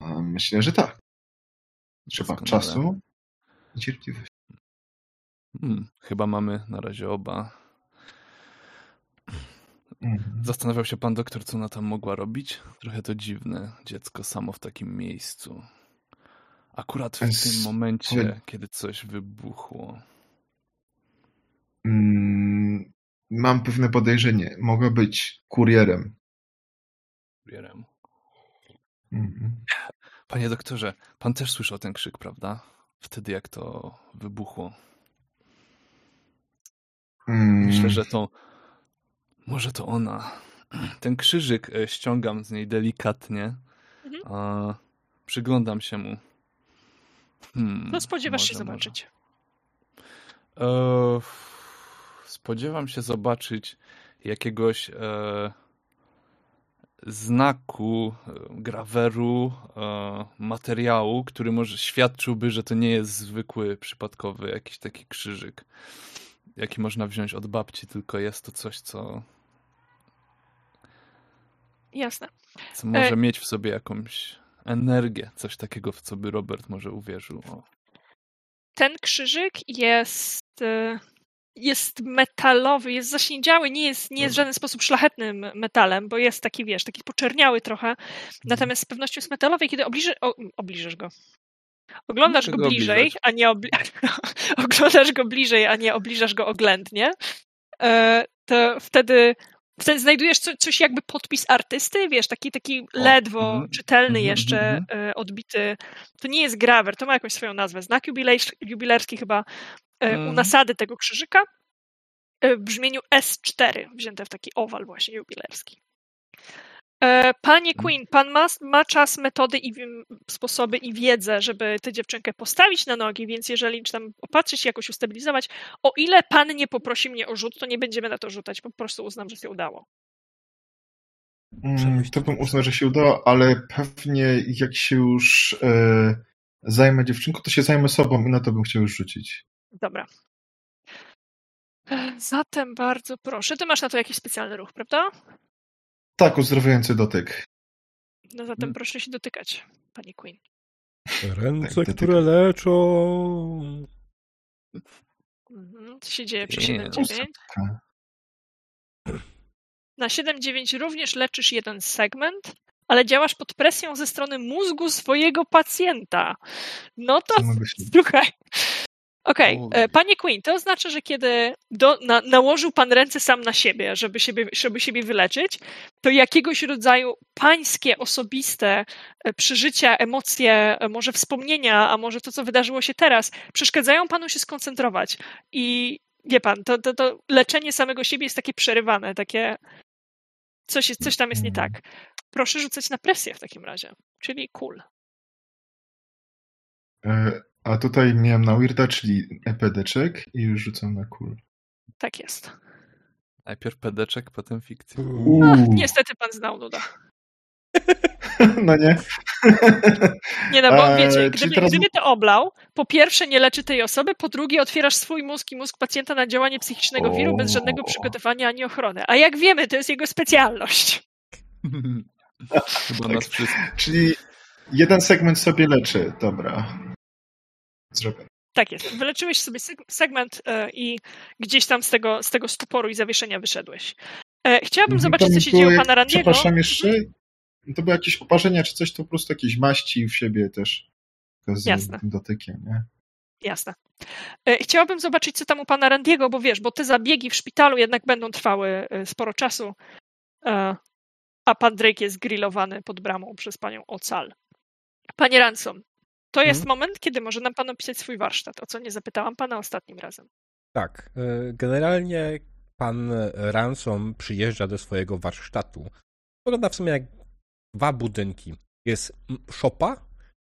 A myślę, że tak. Trzeba Doskonale. czasu i cierpliwości. Hmm, chyba mamy na razie oba. Mhm. Zastanawiał się pan doktor, co ona tam mogła robić? Trochę to dziwne, dziecko samo w takim miejscu. Akurat w Więc tym momencie, kiedy coś wybuchło. Mam pewne podejrzenie. Mogła być kurierem. Kurierem. Mhm. Panie doktorze, pan też słyszał ten krzyk, prawda? Wtedy jak to wybuchło. Mm, Myślę, że to. Może to ona. Ten krzyżyk e, ściągam z niej delikatnie. Mhm. A przyglądam się mu. Hmm, no spodziewasz się może, może. zobaczyć. E, spodziewam się zobaczyć jakiegoś e, znaku, e, graweru, e, materiału, który może świadczyłby, że to nie jest zwykły, przypadkowy jakiś taki krzyżyk, jaki można wziąć od babci, tylko jest to coś, co, Jasne. co może mieć w sobie jakąś energię, coś takiego, w co by Robert może uwierzył. O. Ten krzyżyk jest. Jest metalowy, jest zaśniedziały, nie jest, nie jest w żaden sposób szlachetnym metalem, bo jest taki, wiesz, taki poczerniały trochę. Natomiast z pewnością jest metalowy i kiedy obliży, o, obliżysz go. Oglądasz go bliżej, obliżać. a nie obli... *laughs* oglądasz go bliżej, a nie obliżasz go oględnie, e, to wtedy, wtedy znajdujesz co, coś jakby podpis artysty, wiesz, taki, taki ledwo mhm, czytelny mhm, jeszcze, mhm. e, odbity. To nie jest grawer, to ma jakąś swoją nazwę. Znak jubilerski chyba e, u Mhm. nasady tego krzyżyka e, w brzmieniu S4, wzięte w taki owal właśnie jubilerski. E, Panie Queen, pan ma, ma czas, metody i sposoby i wiedzę, żeby tę dziewczynkę postawić na nogi, więc jeżeli czy tam opatrzyć, jakoś ustabilizować, o ile pan nie poprosi mnie o rzut, to nie będziemy na to rzucać, po prostu uznam, że się udało. Mm, To bym uznał, że się udało, ale pewnie jak się już e, zajmę dziewczynką, to się zajmę sobą i na to bym chciał już rzucić. Dobra. Zatem bardzo proszę. Ty masz na to jakiś specjalny ruch, prawda? Tak, uzdrawiający dotyk. No zatem Hmm. proszę się dotykać, pani Queen. Ręce, Tak, które leczą. Mhm. Co się dzieje przy Nie. 7-9? Ósemka. Na 7-9 również leczysz jeden segment, ale działasz pod presją ze strony mózgu swojego pacjenta. No to słuchaj. Okej, Oj. e, panie Queen, to oznacza, że kiedy do, na, nałożył pan ręce sam na siebie, żeby siebie, żeby siebie wyleczyć, to jakiegoś rodzaju pańskie, osobiste e, przeżycia, emocje, e, może wspomnienia, a może to, co wydarzyło się teraz, przeszkadzają panu się skoncentrować. I wie pan, to, to, to leczenie samego siebie jest takie przerywane, takie coś, jest, coś tam jest nie tak. Proszę rzucać na presję w takim razie, czyli cool. E, A tutaj miałem na Weirda, czyli EPD-czek i już rzucam na cool. Tak jest. Najpierw pedeczek, potem fikcja. Ach, Uuu, niestety pan znał nuda. *laughs* no nie. *laughs* Nie no, bo Eee, wiecie, gdyby, teraz- gdyby to oblał, po pierwsze nie leczy tej osoby, po drugie otwierasz swój mózg i mózg pacjenta na działanie psychicznego wiru bez żadnego przygotowania ani ochrony. A jak wiemy, to jest jego specjalność. *laughs* Chyba nas wszystkich. Czyli jeden segment sobie leczy. Dobra. Zrobię. Tak jest. Wyleczyłeś sobie seg- segment e, i gdzieś tam z tego, z tego stuporu i zawieszenia wyszedłeś. E, chciałabym Mhm, zobaczyć, co się było dzieje u pana Randiego. Przepraszam jeszcze. To były jakieś oparzenia czy coś, to po prostu jakieś maści w siebie też. Z Jasne. dotykiem, nie? Jasne. E, Chciałabym zobaczyć, co tam u pana Randiego, bo wiesz, bo te zabiegi w szpitalu jednak będą trwały sporo czasu, a pan Drake jest grillowany pod bramą przez panią Ocal. Panie Ransom, to jest Mhm. moment, kiedy może nam pan opisać swój warsztat, o co nie zapytałam pana ostatnim razem. Tak. e, Generalnie pan Ransom przyjeżdża do swojego warsztatu. Wygląda w sumie jak dwa budynki. Jest szopa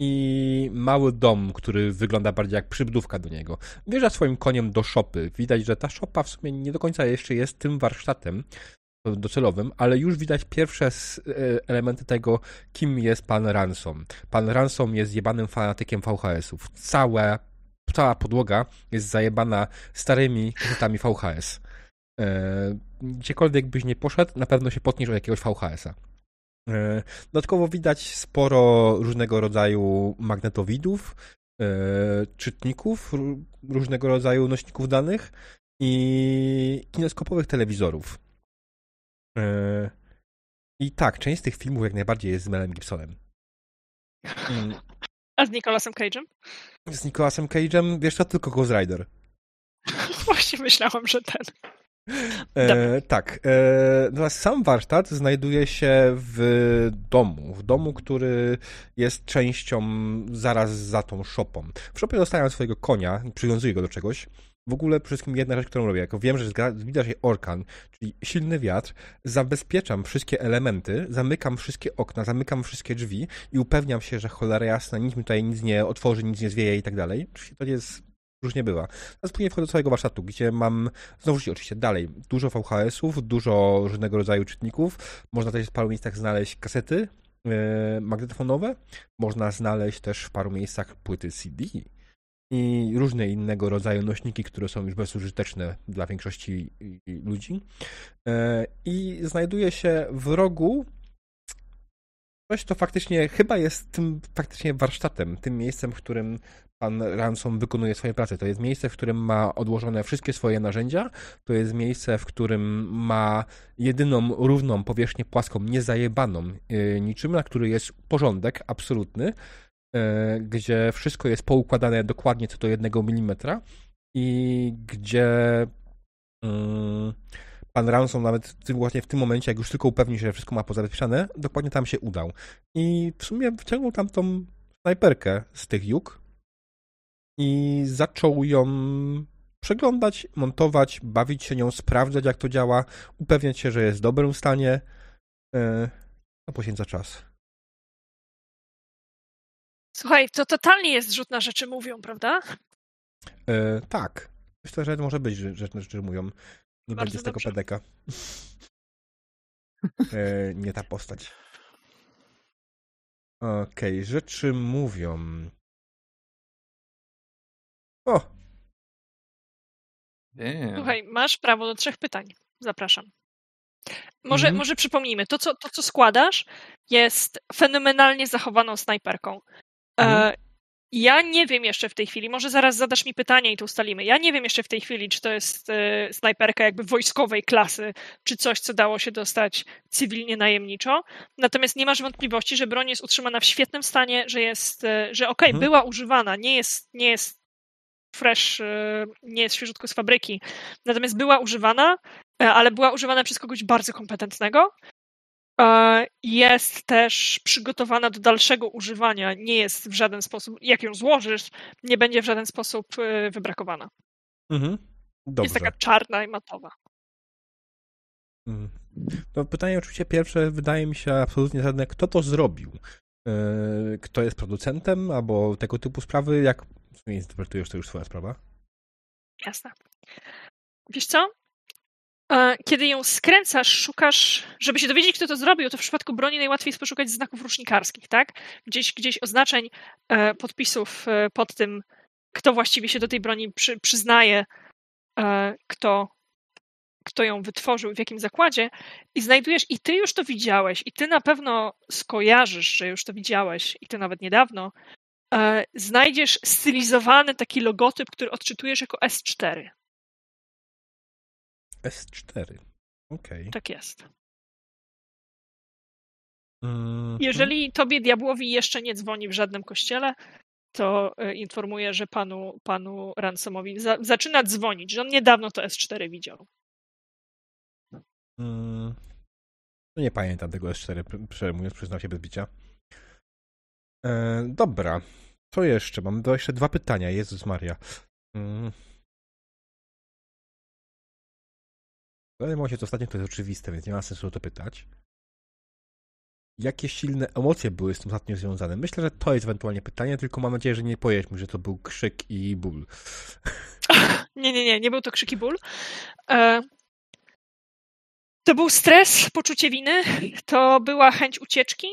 i mały dom, który wygląda bardziej jak przybudówka do niego. Wjeżdża swoim koniem do szopy. Widać, że ta szopa w sumie nie do końca jeszcze jest tym warsztatem docelowym, ale już widać pierwsze e, elementy tego, kim jest pan Ransom. Pan Ransom jest jebanym fanatykiem VHS-ów. Całe, cała podłoga jest zajebana starymi kasetami VHS. E, Gdziekolwiek byś nie poszedł, na pewno się potkniesz o jakiegoś VHS-a. E, Dodatkowo widać sporo różnego rodzaju magnetowidów, czytników, ró- różnego rodzaju nośników danych i kineskopowych telewizorów. E, I tak, część z tych filmów jak najbardziej jest z Melem Gibsonem. Mm, A z Nicolasem Cage'em? Z Nicolasem Cage'em, wiesz co, tylko Ghost Rider. *laughs* Właśnie myślałam, że ten. E, tak. E, natomiast sam warsztat znajduje się w domu. W domu, który jest częścią zaraz za tą szopą. W szopie dostałem swojego konia i przywiązuję go do czegoś. W ogóle przede wszystkim jedna rzecz, którą robię. Jak wiem, że zbliża się orkan, czyli silny wiatr, zabezpieczam wszystkie elementy, zamykam wszystkie okna, zamykam wszystkie drzwi i upewniam się, że cholera jasna, nic mi tutaj nic nie otworzy, nic nie zwieje i tak dalej. Oczywiście to jest, różnie bywa. Teraz później wchodzę do swojego warsztatu, gdzie mam Znowu oczywiście dalej dużo VHS-ów, dużo różnego rodzaju czytników. Można też w paru miejscach znaleźć kasety e, magnetofonowe. Można znaleźć też w paru miejscach płyty CD i różne innego rodzaju nośniki, które są już bezużyteczne dla większości ludzi. E, I znajduje się w rogu coś, co faktycznie chyba jest tym faktycznie warsztatem, tym miejscem, w którym pan Ransom wykonuje swoją pracę. To jest miejsce, w którym ma odłożone wszystkie swoje narzędzia. To jest miejsce, w którym ma jedyną równą powierzchnię płaską, niezajebaną yy, niczym, na której jest porządek absolutny, gdzie wszystko jest poukładane dokładnie co do jednego milimetra i gdzie yy, pan Ransom nawet w tym, właśnie w tym momencie, jak już tylko upewnił się, że wszystko ma pozabezpieczane, dokładnie tam się udał. I w sumie wciągnął tam tą snajperkę z tych juk i zaczął ją przeglądać, montować, bawić się nią, sprawdzać jak to działa, upewniać się, że jest w dobrym stanie. E, No poświęca czas. Słuchaj, to totalnie jest rzut na rzeczy mówią, prawda? E, tak. Myślę, że może być, że, że, że mówią. Nie Bardzo będzie z tego dobrze. pedeka. E, nie ta postać. Okej, rzeczy mówią. O, Damn. Słuchaj, masz prawo do trzech pytań. Zapraszam. Może, Mhm. może przypomnijmy, to co, to co składasz jest fenomenalnie zachowaną snajperką. E, Mhm. ja nie wiem jeszcze w tej chwili, może zaraz zadasz mi pytanie i to ustalimy. Ja nie wiem jeszcze w tej chwili, czy to jest y, snajperka jakby wojskowej klasy, czy coś, co dało się dostać cywilnie najemniczo. Natomiast nie masz wątpliwości, że broń jest utrzymana w świetnym stanie, że jest, y, że okej, okay, mhm. była używana, nie jest, nie jest fresh, y, nie jest świeżutko z fabryki, natomiast była używana, ale była używana przez kogoś bardzo kompetentnego E, jest też przygotowana do dalszego używania, nie jest w żaden sposób, jak ją złożysz, nie będzie w żaden sposób e, wybrakowana. Mhm. Dobrze. Jest taka czarna i matowa. No pytanie oczywiście pierwsze wydaje mi się absolutnie żadne, kto to zrobił? E, kto jest producentem albo tego typu sprawy? Jak interpretujesz to już swoja sprawa? Jasne. Wiesz co? Kiedy ją skręcasz, szukasz, żeby się dowiedzieć, kto to zrobił, to w przypadku broni najłatwiej jest poszukać znaków rusznikarskich, tak? Gdzieś, gdzieś oznaczeń, e, podpisów e, pod tym, kto właściwie się do tej broni przy, przyznaje, e, kto, kto ją wytworzył, w jakim zakładzie i znajdujesz, i ty już to widziałeś, i ty na pewno skojarzysz, że już to widziałeś, i to nawet niedawno, znajdziesz stylizowany taki logotyp, który odczytujesz jako S4. S4. Okej. Okay. Tak jest. Mm-hmm. Jeżeli tobie diabłowi jeszcze nie dzwoni w żadnym kościele, to e, informuję, że panu, panu Ransomowi za, zaczyna dzwonić, że on niedawno to S4 widział. Mm. No nie pamiętam tego S4, przejmując, przyznam się bez bicia. E, dobra. Co jeszcze? Mam jeszcze dwa pytania. Jezus Maria. Mm. Wydaje mi się, że ostatnio to jest oczywiste, więc nie ma sensu o to pytać. Jakie silne emocje były z tym ostatnio związane? Myślę, że to jest ewentualnie pytanie, tylko mam nadzieję, że nie powiesz mi, że to był krzyk i ból. *laughs* Nie, nie, nie, nie był to krzyk i ból. E, to był stres, poczucie winy, to była chęć ucieczki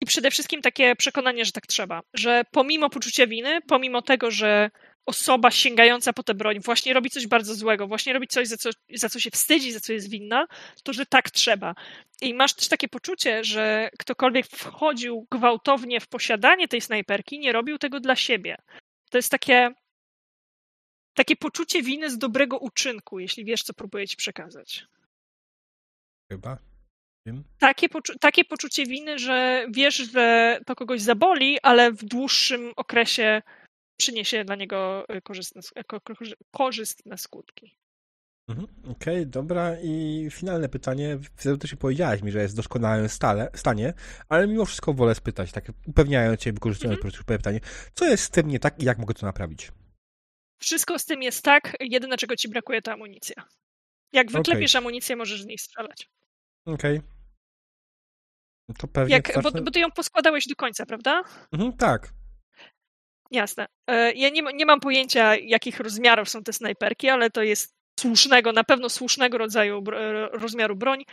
i przede wszystkim takie przekonanie, że tak trzeba. Że pomimo poczucia winy, pomimo tego, że osoba sięgająca po tę broń właśnie robi coś bardzo złego, właśnie robi coś, za co, za co się wstydzi, za co jest winna, to że tak trzeba. I masz też takie poczucie, że ktokolwiek wchodził gwałtownie w posiadanie tej snajperki, nie robił tego dla siebie. To jest takie, takie poczucie winy z dobrego uczynku, jeśli wiesz, co próbuję ci przekazać. Chyba. Wiem. Takie, poczu takie poczucie winy, że wiesz, że to kogoś zaboli, ale w dłuższym okresie przyniesie dla niego y, korzystne, korzystne skutki. Mhm, Okej, okay, dobra. I finalne pytanie. Też powiedziałaś mi, że jest w doskonałym stale, stanie, ale mimo wszystko wolę spytać, tak upewniając się, wykorzystując mhm. pytanie, co jest z tym nie tak i jak mogę to naprawić? Wszystko z tym jest tak, jedyne czego ci brakuje to amunicja. Jak wyklepiesz okay. amunicję, możesz z niej strzelać. Okej. Okay. To pewnie. Jak, bo, bo, ty ją poskładałeś do końca, prawda? Mhm, tak. Jasne. E, ja nie, nie mam pojęcia, jakich rozmiarów są te snajperki, ale to jest słusznego, na pewno słusznego rodzaju e, rozmiaru broń.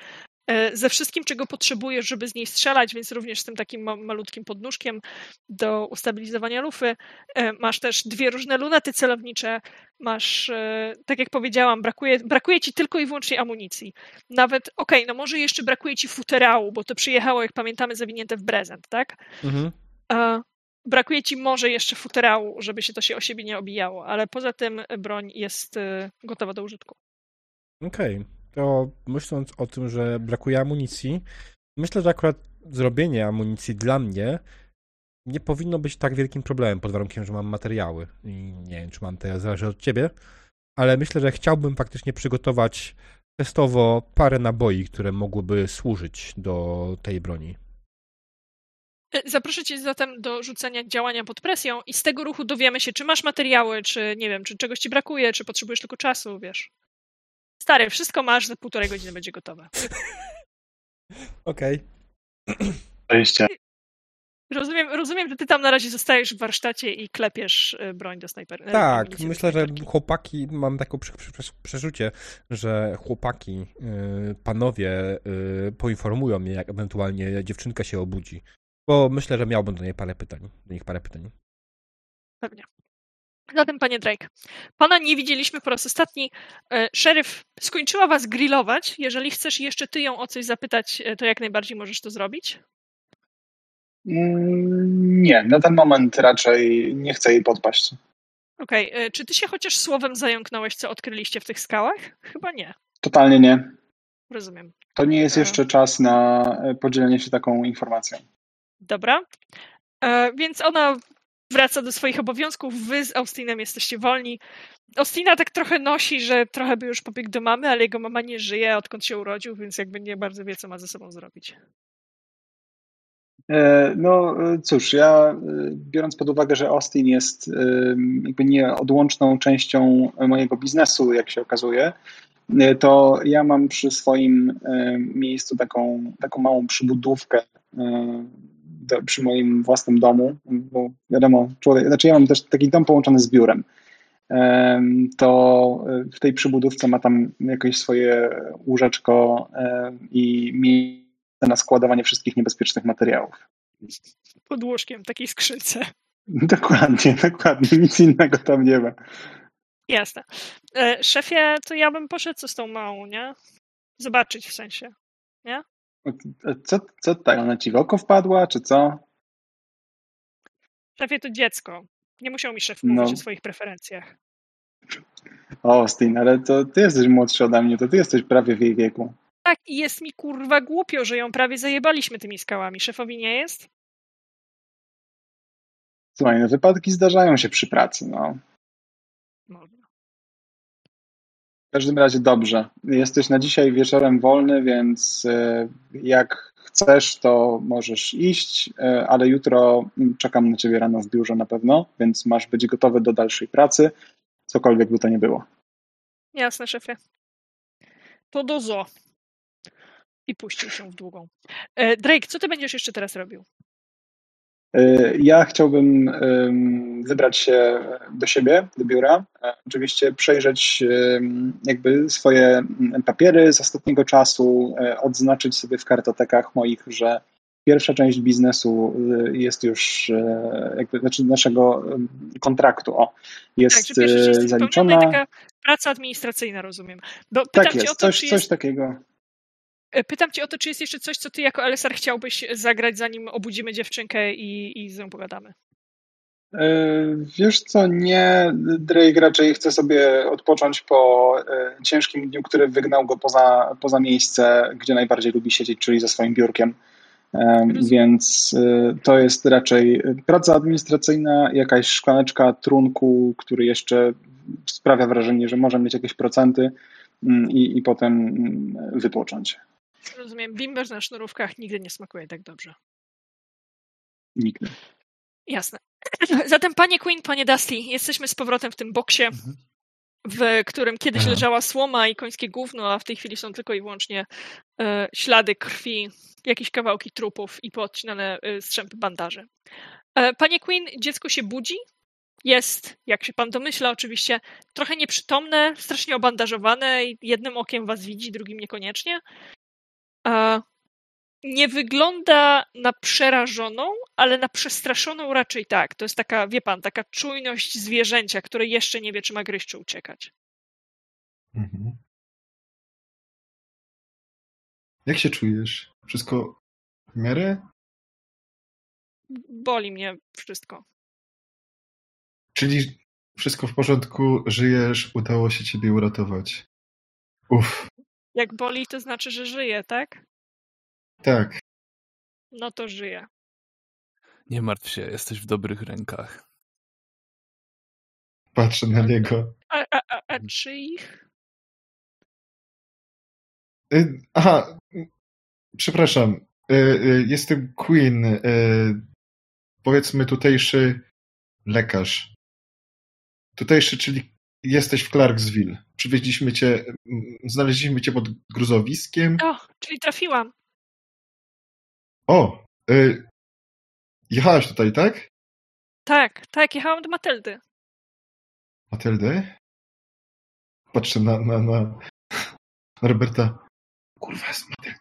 E, ze wszystkim, czego potrzebujesz, żeby z niej strzelać, więc również z tym takim malutkim podnóżkiem do ustabilizowania lufy. Masz też dwie różne lunety celownicze. Masz, tak jak powiedziałam, brakuje, brakuje ci tylko i wyłącznie amunicji. Nawet, okej, okay, no może jeszcze brakuje ci futerału, bo to przyjechało, jak pamiętamy, zawinięte w prezent, tak? Mhm brakuje ci może jeszcze futerału, żeby się to się o siebie nie obijało, ale poza tym broń jest y, gotowa do użytku. Okej, okay. to myśląc o tym, że brakuje amunicji, myślę, że akurat zrobienie amunicji dla mnie nie powinno być tak wielkim problemem, pod warunkiem, że mam materiały. I nie wiem, czy mam teraz, zależy od ciebie, ale myślę, że chciałbym faktycznie przygotować testowo parę naboi, które mogłyby służyć do tej broni. E, zaproszę Cię zatem do rzucenia działania pod presją i z tego ruchu dowiemy się, czy masz materiały, czy nie wiem, czy czegoś Ci brakuje, czy potrzebujesz tylko czasu, wiesz. Stary, wszystko masz, za półtorej godziny będzie gotowe. Okej. Okay. Rozumiem, rozumiem, że ty tam na razie zostajesz w warsztacie i klepiesz e, broń do snajperki. E, tak, myślę, że chłopaki, mam takie przerzucie, że chłopaki, panowie poinformują mnie, jak ewentualnie dziewczynka się obudzi. Bo myślę, że miałbym do niej parę pytań. Do nich parę pytań. Pewnie. Zatem, panie Drake, pana nie widzieliśmy po raz ostatni. E, szeryf skończyła was grillować. Jeżeli chcesz jeszcze ty ją o coś zapytać, e, to jak najbardziej możesz to zrobić. Mm, Nie, na ten moment raczej nie chcę jej podpaść. Okej, e, czy ty się chociaż słowem zająknąłeś, co odkryliście w tych skałach? Chyba nie. Totalnie nie. Rozumiem. To nie jest A. jeszcze czas na e, podzielenie się taką informacją. Dobra. E, więc ona wraca do swoich obowiązków. Wy z Austinem jesteście wolni. Austina tak trochę nosi, że trochę by już pobiegł do mamy, ale jego mama nie żyje, odkąd się urodził, więc jakby nie bardzo wie, co ma ze sobą zrobić. E, No e, cóż, ja e, biorąc pod uwagę, że Austin jest jakby nieodłączną częścią mojego biznesu, jak się okazuje, to ja mam przy swoim miejscu taką, taką małą przybudówkę do, przy moim własnym domu, bo wiadomo, człowiek, znaczy ja mam też taki dom połączony z biurem. Em, To e, w tej przybudówce ma tam jakieś swoje łóżeczko e, i miejsce na składowanie wszystkich niebezpiecznych materiałów. Pod łóżkiem, takiej skrzynce. *laughs* Dokładnie, dokładnie. Nic innego tam nie ma. Jasne. E, szefie, to ja bym poszedł co z tą małą, nie? Zobaczyć w sensie. Co, co tutaj? Ona ci w oko wpadła, czy co? Szefie, to dziecko. Nie musiał mi szef No. mówić o swoich preferencjach. O, ale to ty jesteś młodszy ode mnie, to ty jesteś prawie w jej wieku. Tak, i jest mi kurwa głupio, że ją prawie zajebaliśmy tymi skałami. Szefowi nie jest? Słuchaj, no wypadki zdarzają się przy pracy, no. Każdym razie dobrze. Jesteś na dzisiaj wieczorem wolny, więc e, jak chcesz, to możesz iść, e, ale jutro mm, czekam na ciebie rano w biurze na pewno, więc masz być gotowy do dalszej pracy, cokolwiek by to nie było. Jasne, szefie. To do zo. I puścił się w długą. E, Drake, co ty będziesz jeszcze teraz robił? E, Ja chciałbym wybrać się do siebie, do biura. E, Oczywiście przejrzeć jakby swoje mm, papiery z ostatniego czasu, e, odznaczyć sobie w kartotekach moich, że pierwsza część biznesu y, jest już jakby, znaczy naszego kontraktu, o, Tak, jest jest spełniona zaliczona. taka praca administracyjna, rozumiem. Bo Tak cię o jest, to, coś, czy coś jest, takiego. E, pytam cię o to, czy jest jeszcze coś, co ty jako LSR chciałbyś zagrać, zanim obudzimy dziewczynkę i, i z nią pogadamy. E, Wiesz co, nie. Drake raczej chce sobie odpocząć po e, ciężkim dniu, który wygnał go poza, poza miejsce, gdzie najbardziej lubi siedzieć, czyli ze swoim biurkiem. Więc to jest raczej praca administracyjna, jakaś szklaneczka trunku, który jeszcze sprawia wrażenie, że może mieć jakieś procenty mm, i, i potem mm, wypocząć. Rozumiem, bimberz na sznurówkach nigdy nie smakuje tak dobrze. Nigdy. Jasne. *clears throat* Zatem, panie Queen, panie Dusty, jesteśmy z powrotem w tym boksie, Mhm. w którym kiedyś Aha. leżała słoma i końskie gówno, a w tej chwili są tylko i wyłącznie e, ślady krwi, jakieś kawałki trupów i poodcinane e, strzępy bandaży. E, panie Queen, dziecko się budzi. Jest, jak się pan domyśla, oczywiście trochę nieprzytomne, strasznie obandażowane. i Jednym okiem was widzi, drugim niekoniecznie. E, nie wygląda na przerażoną, ale na przestraszoną raczej tak. To jest taka, wie pan, taka czujność zwierzęcia, które jeszcze nie wie, czy ma gryźć, czy uciekać. Mhm. Jak się czujesz? Wszystko w miarę? Boli mnie wszystko. Czyli wszystko w porządku, żyjesz, udało się ciebie uratować. Uff, Jak boli, to znaczy, że żyje, tak? tak. No to żyje. Nie martw się, jesteś w dobrych rękach. Patrzę na niego. A, a, a, a czy ich? Y, Aha, przepraszam. Y, y, Jestem Queen. y, Powiedzmy tutejszy lekarz. Tutejszy, czyli jesteś w Clarksville. Przywieźliśmy cię, znaleźliśmy cię pod gruzowiskiem. O, czyli trafiłam. O, y, jechałaś tutaj, tak? Tak, tak, jechałam do Matyldy. Matyldę? Patrzę na, na, na, Roberta. Kurwa, jest Matylda.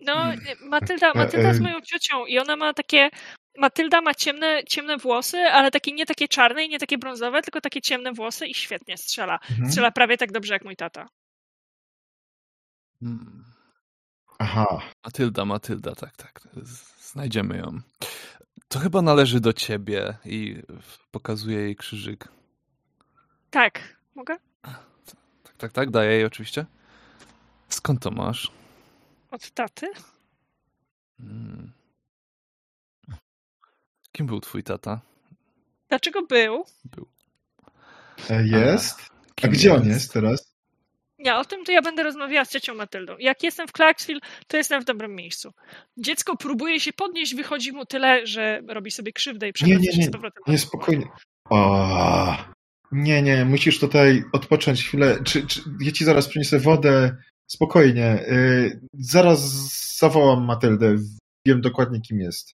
No, Mm. Matylda, E, Matylda jest e. moją ciocią i ona ma takie. Matylda ma ciemne, ciemne włosy, ale takie nie takie czarne i nie takie brązowe, tylko takie ciemne włosy i świetnie strzela. Mhm. Strzela prawie tak dobrze jak mój tata. Hmm. Aha. Matylda, Matylda, tak, tak. Znajdziemy ją. To chyba należy do ciebie i pokazuje jej krzyżyk. Tak, mogę? Tak, tak, tak, daję jej oczywiście. Skąd to masz? Od taty? Hmm. Kim był twój tata? Dlaczego był? Był. E, Jest? A Kim gdzie on jest teraz? Nie, o tym to ja będę rozmawiała z ciocią Matyldą. Jak jestem w Clarksville, to jestem w dobrym miejscu. Dziecko próbuje się podnieść, wychodzi mu tyle, że robi sobie krzywdę i Nie, przewraca nie, się nie, z powrotem. nie, spokojnie. O, nie, nie, musisz tutaj odpocząć chwilę. Czy, czy, ja ci zaraz przyniosę wodę. Spokojnie. Y, zaraz zawołam Matyldę. Wiem dokładnie, kim jest.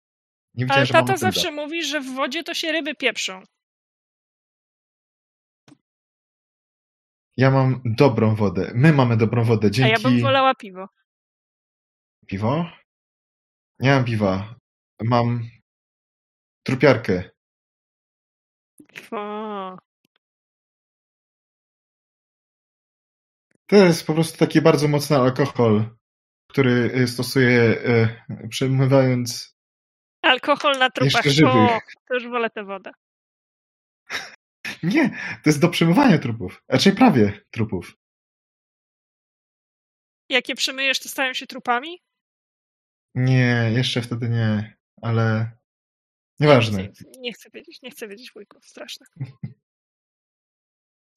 Nie Ale tata zawsze mówi, że w wodzie to się ryby pieprzą. Ja mam dobrą wodę. My mamy dobrą wodę. A Dzięki... ja bym wolała piwo. Piwo? Nie mam piwa. Mam trupiarkę. O, To jest po prostu taki bardzo mocny alkohol, który y, stosuję y, przemywając. Alkohol na trupach. Jeszcze żywych. O, to już wolę tę wodę. Nie, to jest do przemywania trupów. Raczej prawie trupów. Jak je przemyjesz, to stają się trupami? Nie, jeszcze wtedy nie, ale nieważne. Nie, nie chcę wiedzieć, nie chcę wiedzieć, wujku, straszne.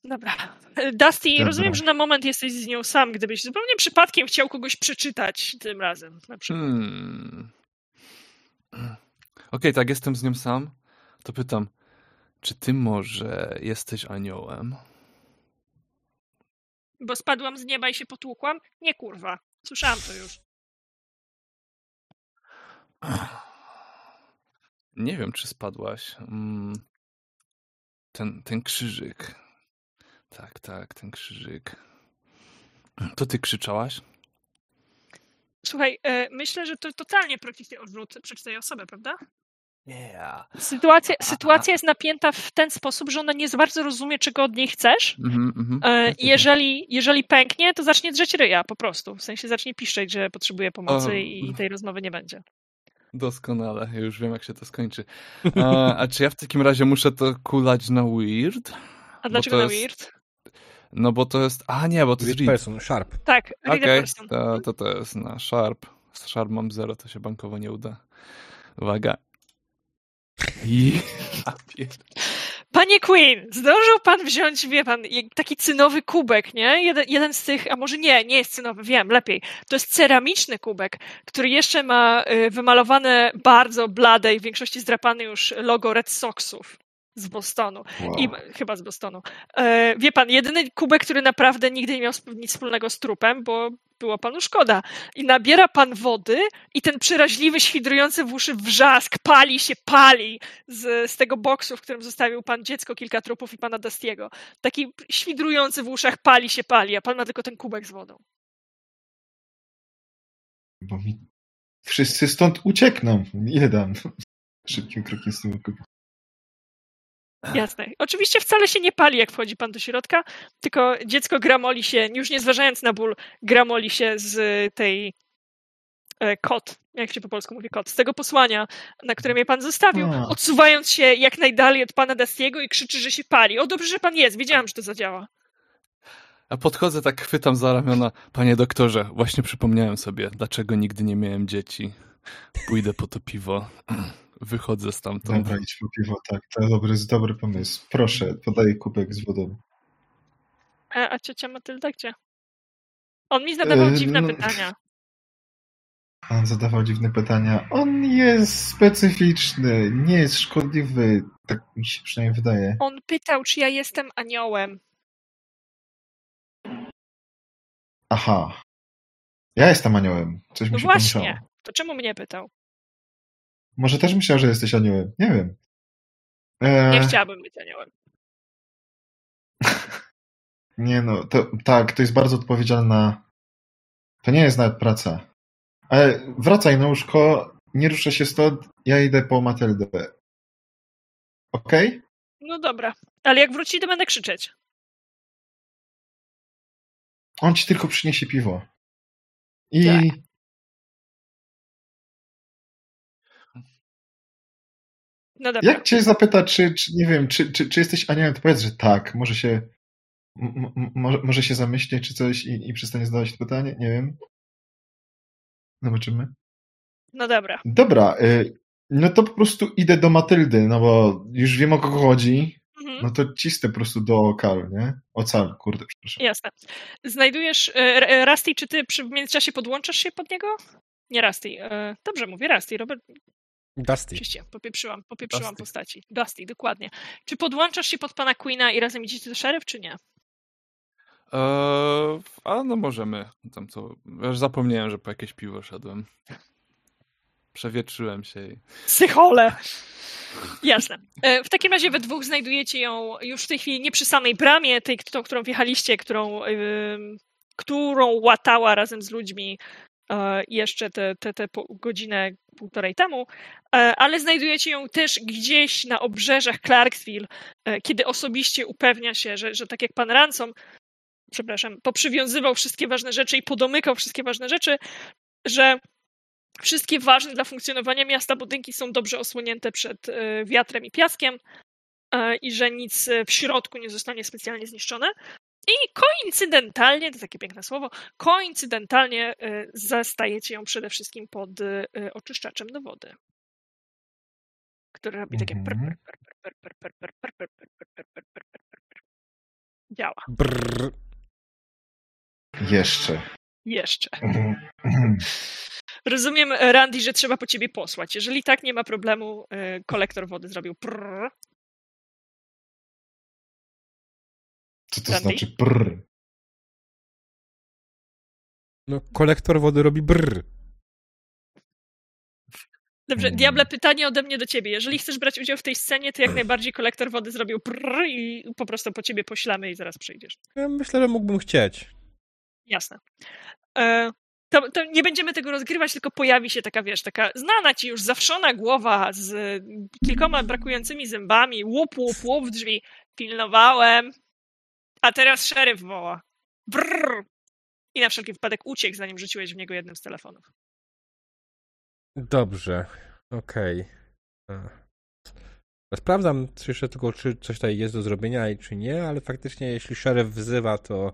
Dobra. Dusty, Dobra. rozumiem, że na moment jesteś z nią sam, gdybyś zupełnie przypadkiem chciał kogoś przeczytać tym razem. Na przykład. Hmm. Okej, tak, jestem z nią sam. To pytam, czy ty może jesteś aniołem? Bo spadłam z nieba i się potłukłam? Nie, kurwa. Słyszałam to już. Nie wiem, czy spadłaś. Mm. Ten, ten krzyżyk. Tak, tak, ten krzyżyk. To ty krzyczałaś? Słuchaj, e, myślę, że to totalnie prosty odwrót przeczytaj osobę, prawda? Yeah. Sytuacja, *laughs* sytuacja jest napięta w ten sposób, że ona nie za bardzo rozumie, czego od niej chcesz. Mhm, mhm. E, i jeżeli, jeżeli pęknie, to zacznie drzeć ryja po prostu. W sensie zacznie piszczeć, że potrzebuje pomocy O. i tej rozmowy nie będzie. Doskonale, ja już wiem, jak się to skończy. A, a czy ja w takim razie muszę to kulać na weird? A dlaczego na jest- weird? No bo to jest... A nie, bo to jest Read read. person, sharp. Tak, read Okej, person. to, to to jest na sharp. Z sharp mam zero, to się bankowo nie uda. Uwaga. I... *laughs* Panie Queen, zdążył pan wziąć, wie pan, taki cynowy kubek, nie? Jeden, jeden z tych, a może nie, nie jest cynowy, wiem, lepiej. To jest ceramiczny kubek, który jeszcze ma y, wymalowane bardzo blade i w większości zdrapane już logo Red Soxów z Bostonu. Wow. I, chyba z Bostonu. E, wie pan, jedyny kubek, który naprawdę nigdy nie miał nic wspólnego z trupem, bo było panu szkoda. I nabiera pan wody i ten przeraźliwy, świdrujący w uszy wrzask pali się, pali z, z tego boksu, w którym zostawił pan dziecko, kilka trupów i pana Dustiego. Taki świdrujący w uszach pali się, pali, a pan ma tylko ten kubek z wodą. Bo mi wszyscy stąd uciekną. Ile dam? Szybkim krokiem z tym okupem. Jasne. Oczywiście wcale się nie pali, jak wchodzi pan do środka, tylko dziecko gramoli się, już nie zważając na ból, gramoli się z tej e, kot, jak się po polsku mówi kot, z tego posłania, na które mnie pan zostawił, A. odsuwając się jak najdalej od pana Dastiego i krzyczy, że się pali. O, dobrze, że pan jest, wiedziałam, że to zadziała. A podchodzę, tak chwytam za ramiona. Panie doktorze, właśnie przypomniałem sobie, dlaczego nigdy nie miałem dzieci. Pójdę po to piwo. Wychodzę stamtąd. Dobra, idź po piwo, tak. To dobry, dobry pomysł. Proszę, podaję kubek z wodą. A, a ciocia Matylda gdzie? On mi zadawał E, dziwne no- pytania. On zadawał dziwne pytania. On jest specyficzny, nie jest szkodliwy. Tak mi się przynajmniej wydaje. On pytał, czy ja jestem aniołem. Aha. Ja jestem aniołem. Coś No mi się właśnie. pomieszało. To czemu mnie pytał? Może też myślał, że jesteś aniołem. Nie wiem. E, Nie chciałabym być aniołem. *laughs* Nie no, to, tak, to jest bardzo odpowiedzialna. To nie jest nawet praca. Ale wracaj na łóżko, nie ruszę się stąd, ja idę po Matyldę. Okej? No dobra. Ale jak wróci, to będę krzyczeć. On ci tylko przyniesie piwo. I Tak. No dobra. Jak cię zapyta, czy, czy nie wiem, czy, czy, czy jesteś aniołem, to powiedz, że tak. Może się, może, może się zamyśli, czy coś i, i przestanie zadawać to pytanie? Nie wiem. Zobaczymy. No dobra. Dobra, y, no to po prostu idę do Matyldy, no bo już wiem o kogo chodzi. Mhm. No to cisnę po prostu do Okal, nie? Ocal, kurde, przepraszam. Jasne. Znajdujesz. e, e, Rusty, czy ty przy, w międzyczasie podłączasz się pod niego? Nie Rusty. e, Dobrze mówię, Rusty. Robert, Dusty. oczywiście, popieprzyłam, popieprzyłam Dusty. postaci. Dusty, dokładnie. Czy podłączasz się pod pana Queena i razem idziecie do szeryf, czy nie? Eee, a no możemy. Tam co. ja Już zapomniałem, że po jakieś piwo szedłem. Przewietrzyłem się i. Psychole! Jasne. E, W takim razie we dwóch znajdujecie ją już w tej chwili nie przy samej bramie, tej, tą, którą wjechaliście, którą, ym, którą łatała razem z ludźmi jeszcze te, te, te godzinę, półtorej temu, e, ale znajdujecie ją też gdzieś na obrzeżach Clarksville, e, kiedy osobiście upewnia się, że, że tak jak pan Ransom, przepraszam, poprzywiązywał wszystkie ważne rzeczy i podomykał wszystkie ważne rzeczy, że wszystkie ważne dla funkcjonowania miasta budynki są dobrze osłonięte przed e, wiatrem i piaskiem e, i że nic e, w środku nie zostanie specjalnie zniszczone. I koincydentalnie, to takie piękne słowo, koincydentalnie e, zastajecie ją przede wszystkim pod e, oczyszczaczem do wody. Który robi takie Mhm. prr. Działa. Brrr. Jeszcze. Jeszcze. Rozumiem, Randy, że trzeba po ciebie posłać. Jeżeli tak, nie ma problemu. e, Kolektor wody zrobił prrr. Co to Randy? znaczy prr? No, kolektor wody robi brrr. Dobrze, Mm. Diable, pytanie ode mnie do ciebie. Jeżeli chcesz brać udział w tej scenie, to jak najbardziej kolektor wody zrobił prrr i po prostu po ciebie poślamy i zaraz przyjdziesz. Ja myślę, że mógłbym chcieć. Jasne. E, to, to nie będziemy tego rozgrywać, tylko pojawi się taka, wiesz, taka znana ci już zawszona głowa z kilkoma brakującymi zębami, łup, łup, łup w drzwi. Pilnowałem. A teraz szeryf woła. Brrr. I na wszelki wypadek uciekł, zanim rzuciłeś w niego jednym z telefonów. Dobrze, okej. E. Sprawdzam jeszcze tylko, czy coś tutaj jest do zrobienia i czy nie, ale faktycznie jeśli szeryf wzywa, to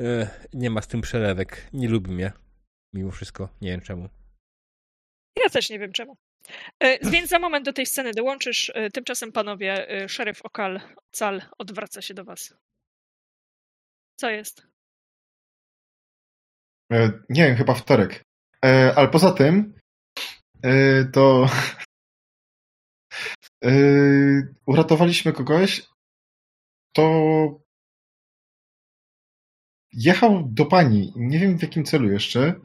e, nie ma z tym przelewek. Nie lubi mnie. Mimo wszystko. Nie wiem czemu. Ja też nie wiem czemu. E, Więc za moment do tej sceny dołączysz. E, Tymczasem, panowie, szeryf Okal Cal odwraca się do was. Co jest? E, Nie wiem, chyba wtorek. E, ale poza tym, e, to *laughs* uratowaliśmy kogoś, to jechał do pani. Nie wiem w jakim celu jeszcze.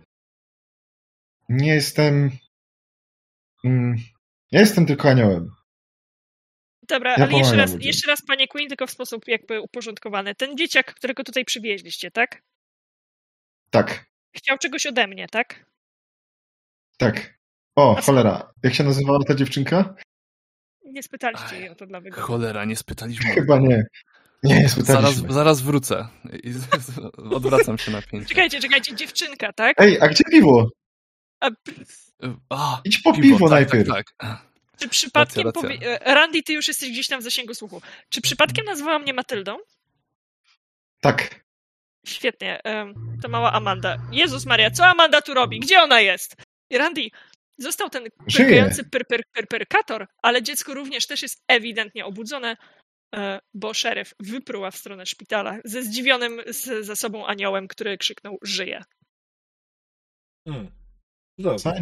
Nie jestem. Mm, ja jestem tylko aniołem. Dobra, Ja ale jeszcze raz, ludziom. jeszcze raz, panie Queen, tylko w sposób jakby uporządkowany. Ten dzieciak, którego tutaj przywieźliście, tak? Tak, Chciał czegoś ode mnie, tak? tak. O, A cholera. Jak się nazywała ta dziewczynka? Nie spytaliście jej o to dla wygodności. Cholera, nie spytaliśmy. Chyba nie. Nie, nie Zaraz, spytaliśmy. zaraz wrócę. I odwracam się na pięcie. Czekajcie, czekajcie, dziewczynka, tak? Ej, a gdzie piwo? A A, Idź po piwo, tak, najpierw. Tak, tak. Czy przypadkiem... Racja, racja. Powie... e, Randy, ty już jesteś gdzieś tam w zasięgu słuchu. Czy przypadkiem nazwała mnie Matyldą? Tak. Świetnie. To mała Amanda. Jezus Maria, co Amanda tu robi? Gdzie ona jest? Randy, został ten pyrkający pyr, pyr, pyr, pyrkator, ale dziecko również też jest ewidentnie obudzone, e, bo szeryf wypruła w stronę szpitala ze zdziwionym z, za sobą aniołem, który krzyknął żyje. Hmm. Dobrze.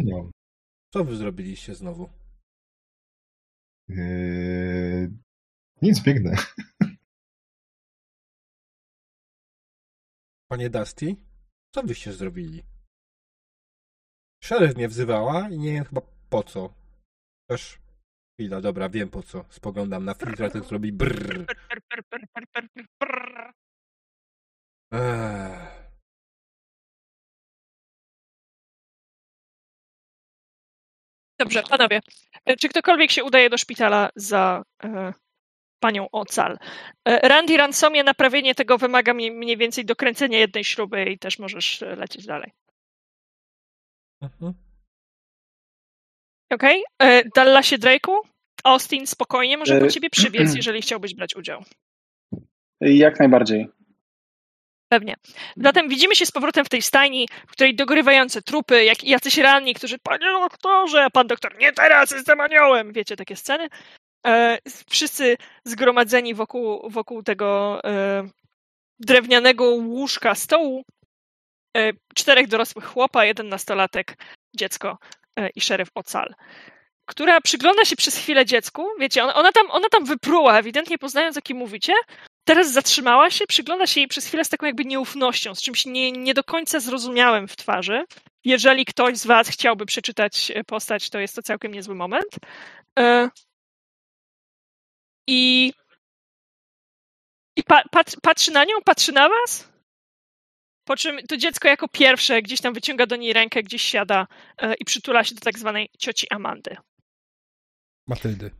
Co wy zrobiliście znowu? Eee, nic, biegnę. *laughs* Panie Dusty? Co byście zrobili? Szeryf mnie wzywała i nie wiem chyba po co. Też chwila, dobra, wiem po co. Spoglądam na filtr, ten zrobi brrr. Pyr, Dobrze, panowie, e, czy ktokolwiek się udaje do szpitala za e, panią Ocal? E, Randy Ransomie, naprawienie tego wymaga mi- mniej więcej dokręcenia jednej śruby i też możesz e, lecieć dalej. Mhm. Okej? Okay? Dallasie Drake'u? Austin spokojnie może po E, ciebie przybiec, *clears throat* jeżeli chciałbyś brać udział. Jak najbardziej. Pewnie. Zatem widzimy się z powrotem w tej stajni, w której dogorywające trupy, jak jacyś ranni, którzy, panie doktorze, pan doktor, nie teraz, jestem aniołem. Wiecie, takie sceny. E, wszyscy zgromadzeni wokół, wokół tego e, drewnianego łóżka stołu. E, czterech dorosłych chłopa, jeden nastolatek, dziecko e, i szeryf Ocal. Która przygląda się przez chwilę dziecku. Wiecie, ona, ona, tam, ona tam wypruła, ewidentnie poznając, o kim mówicie. Teraz zatrzymała się, przygląda się jej przez chwilę z taką jakby nieufnością, z czymś nie, nie do końca zrozumiałym w twarzy. Jeżeli ktoś z Was chciałby przeczytać e, postać, to jest to całkiem niezły moment. E, I, i pa, pat, patrzy na nią, patrzy na Was. Po czym to dziecko jako pierwsze gdzieś tam wyciąga do niej rękę, gdzieś siada e, i przytula się do tak zwanej cioci Amandy. Matyldy.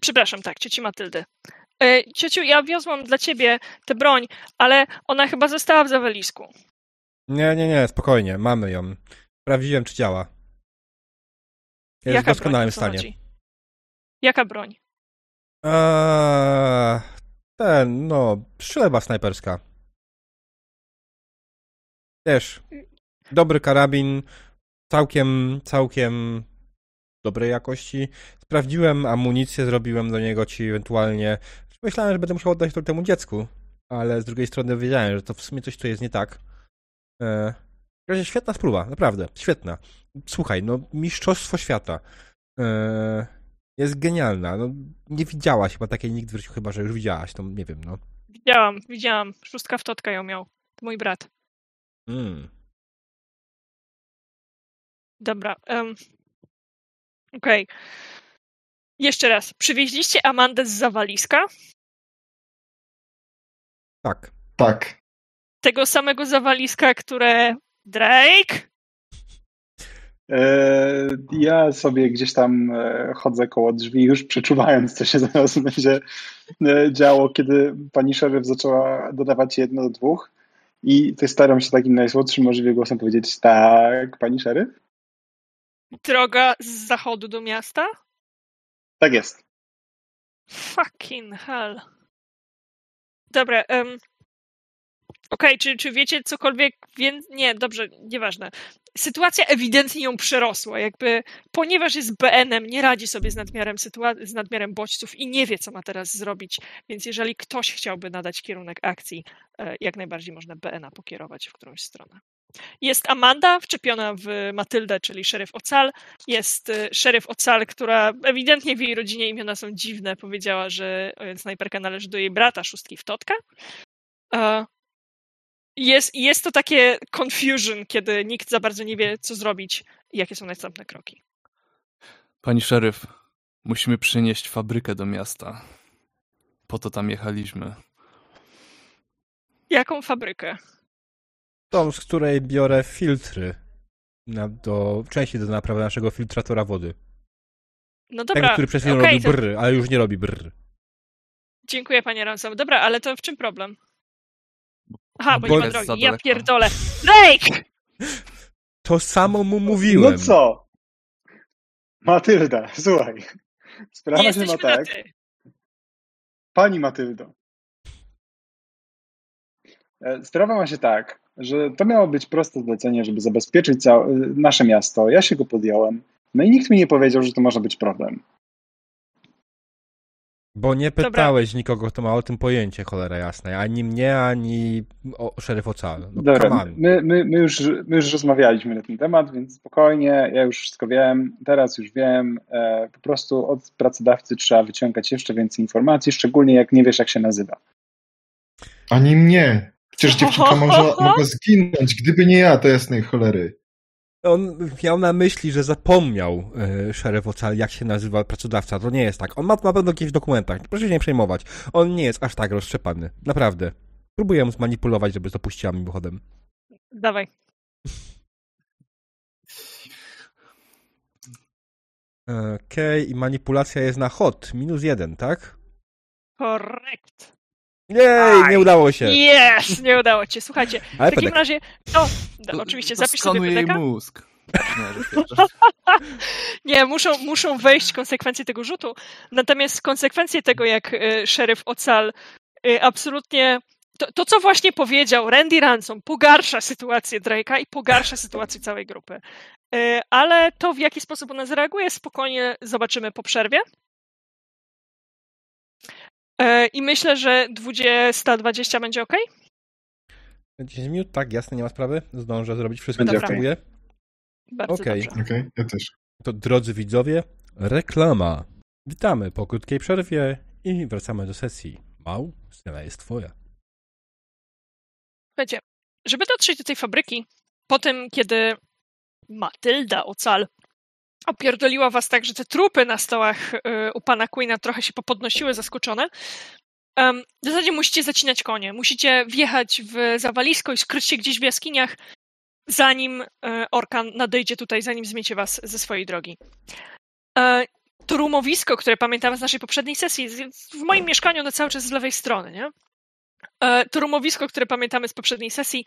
Przepraszam, tak, cioci Matyldy. E, Ciociu, ja wiozłam dla ciebie tę broń, ale ona chyba została w zawalisku. Nie, nie, nie, spokojnie, mamy ją. Sprawdziłem, czy działa. Jest w Jaka broń, doskonałym co stanie. chodzi? Jaka broń? Eee, ten, no, strzelba snajperska. Też. Dobry karabin, całkiem, całkiem dobrej jakości. Sprawdziłem amunicję, zrobiłem do niego ci ewentualnie. Myślałem, że będę musiał oddać to temu dziecku, ale z drugiej strony wiedziałem, że to w sumie coś tu jest nie tak. W razie świetna spróba, naprawdę, świetna. Słuchaj, no, mistrzostwo świata. Eee, jest genialna. No, nie widziałaś chyba takiej nigdy w życiu, chyba że już widziałaś, to nie wiem, no. Widziałam, widziałam. Szóstka w totka ją miał. To mój brat. Mm. Dobra. Um. Okej. Jeszcze raz. Przywieźliście Amandę z zawaliska? Tak. Tak. Tego samego zawaliska, które Drake? E, Ja sobie gdzieś tam e, chodzę koło drzwi, już przeczuwając, co się zaraz *laughs* będzie e, działo, kiedy pani szeryf zaczęła dodawać jedno do dwóch. I to staram się takim najsłodszym możliwie głosem powiedzieć, tak, pani szeryf? Droga z zachodu do miasta? Tak jest. Fucking hell. Dobra, um, okej, czy, czy wiecie cokolwiek więcej? Nie, dobrze, nieważne. Sytuacja ewidentnie ją przerosła, jakby, ponieważ jest BN-em, nie radzi sobie z nadmiarem, z nadmiarem bodźców i nie wie, co ma teraz zrobić, więc jeżeli ktoś chciałby nadać kierunek akcji, e, jak najbardziej można BN-a pokierować w którąś stronę. Jest Amanda wczepiona w Matyldę, czyli szeryf Ocal. Jest y, szeryf Ocal, która ewidentnie w jej rodzinie imiona są dziwne. Powiedziała, że snajperka należy do jej brata, szóstki w Totka. Jest, jest to takie confusion, kiedy nikt za bardzo nie wie, co zrobić i jakie są następne kroki. Pani szeryf, musimy przynieść fabrykę do miasta. Po to tam jechaliśmy. Jaką fabrykę? Tą, z której biorę filtry na, do, części do naprawy naszego filtratora wody. No Tego, dobra, który przez chwilę okej, robił to brr, ale już nie robi brr. dziękuję panie Ransom. Dobra, ale to w czym problem? Aha, bo Bo nie ma drogi. Ja pierdolę. Drake! To samo mu mówiłem. No co? Matylda, słuchaj. Sprawa się ma tak. Pani Matyldo. E, Sprawa ma się tak, że to miało być proste zlecenie, żeby zabezpieczyć całe, nasze miasto. Ja się go podjąłem. No i nikt mi nie powiedział, że to może być problem. Bo nie pytałeś nikogo, kto ma o tym pojęcie, cholera jasna. Ani mnie, ani o szeryf Ocal. No, Dobra, my, my, my, już, my już rozmawialiśmy na ten temat, więc spokojnie, ja już wszystko wiem, teraz już wiem. E, po prostu od pracodawcy trzeba wyciągać jeszcze więcej informacji, szczególnie jak nie wiesz, jak się nazywa. Ani mnie. Przecież dziewczynka może, *laughs* mogła zginąć, gdyby nie ja, to jasnej cholery. On miał na myśli, że zapomniał e, szeryf Ocal, jak się nazywa pracodawca. To nie jest tak. On ma to na pewno w dokumentach. Proszę się nie przejmować. On nie jest aż tak roztrzepany. Naprawdę. Próbuję mu zmanipulować, żeby to puściła mimochodem. Dawaj. Okej, i manipulacja jest na hot. Minus jeden, tak? Korrekt. Jej, nie udało się. Yes! Nie udało cię. Słuchajcie, w Ale takim pedek. razie to... To- oczywiście to zapisz sobie pedeka. mózg. Nie. *laughs* Nie, muszą, muszą wejść konsekwencje tego rzutu. Natomiast konsekwencje tego, jak y, szeryf Ocal y, absolutnie. To, to, co właśnie powiedział Randy Ransom, pogarsza sytuację Drake'a i pogarsza *laughs* sytuację całej grupy. Y, ale to, w jaki sposób ona zareaguje, spokojnie zobaczymy po przerwie. Y, I myślę, że 20-20 będzie ok? 10 minut? Tak, jasne, nie ma sprawy. Zdążę zrobić wszystko, Będzie co potrzebuję. Bardzo Okej. dobrze. Okej, ja też. To drodzy widzowie, reklama. Witamy po krótkiej przerwie i wracamy do sesji. Mał, scena jest twoja. Słuchajcie, żeby dotrzeć do tej fabryki, po tym, kiedy Matylda Ocal opierdoliła was tak, że te trupy na stołach y, u pana Queena trochę się popodnosiły zaskoczone, w zasadzie musicie zacinać konie. Musicie wjechać w zawalisko i skryć się gdzieś w jaskiniach, zanim e, Orkan nadejdzie tutaj, zanim zmiecie was ze swojej drogi. E, To rumowisko, które pamiętam z naszej poprzedniej sesji, w moim mieszkaniu ono cały czas z lewej strony, nie? E, To rumowisko, które pamiętamy z poprzedniej sesji,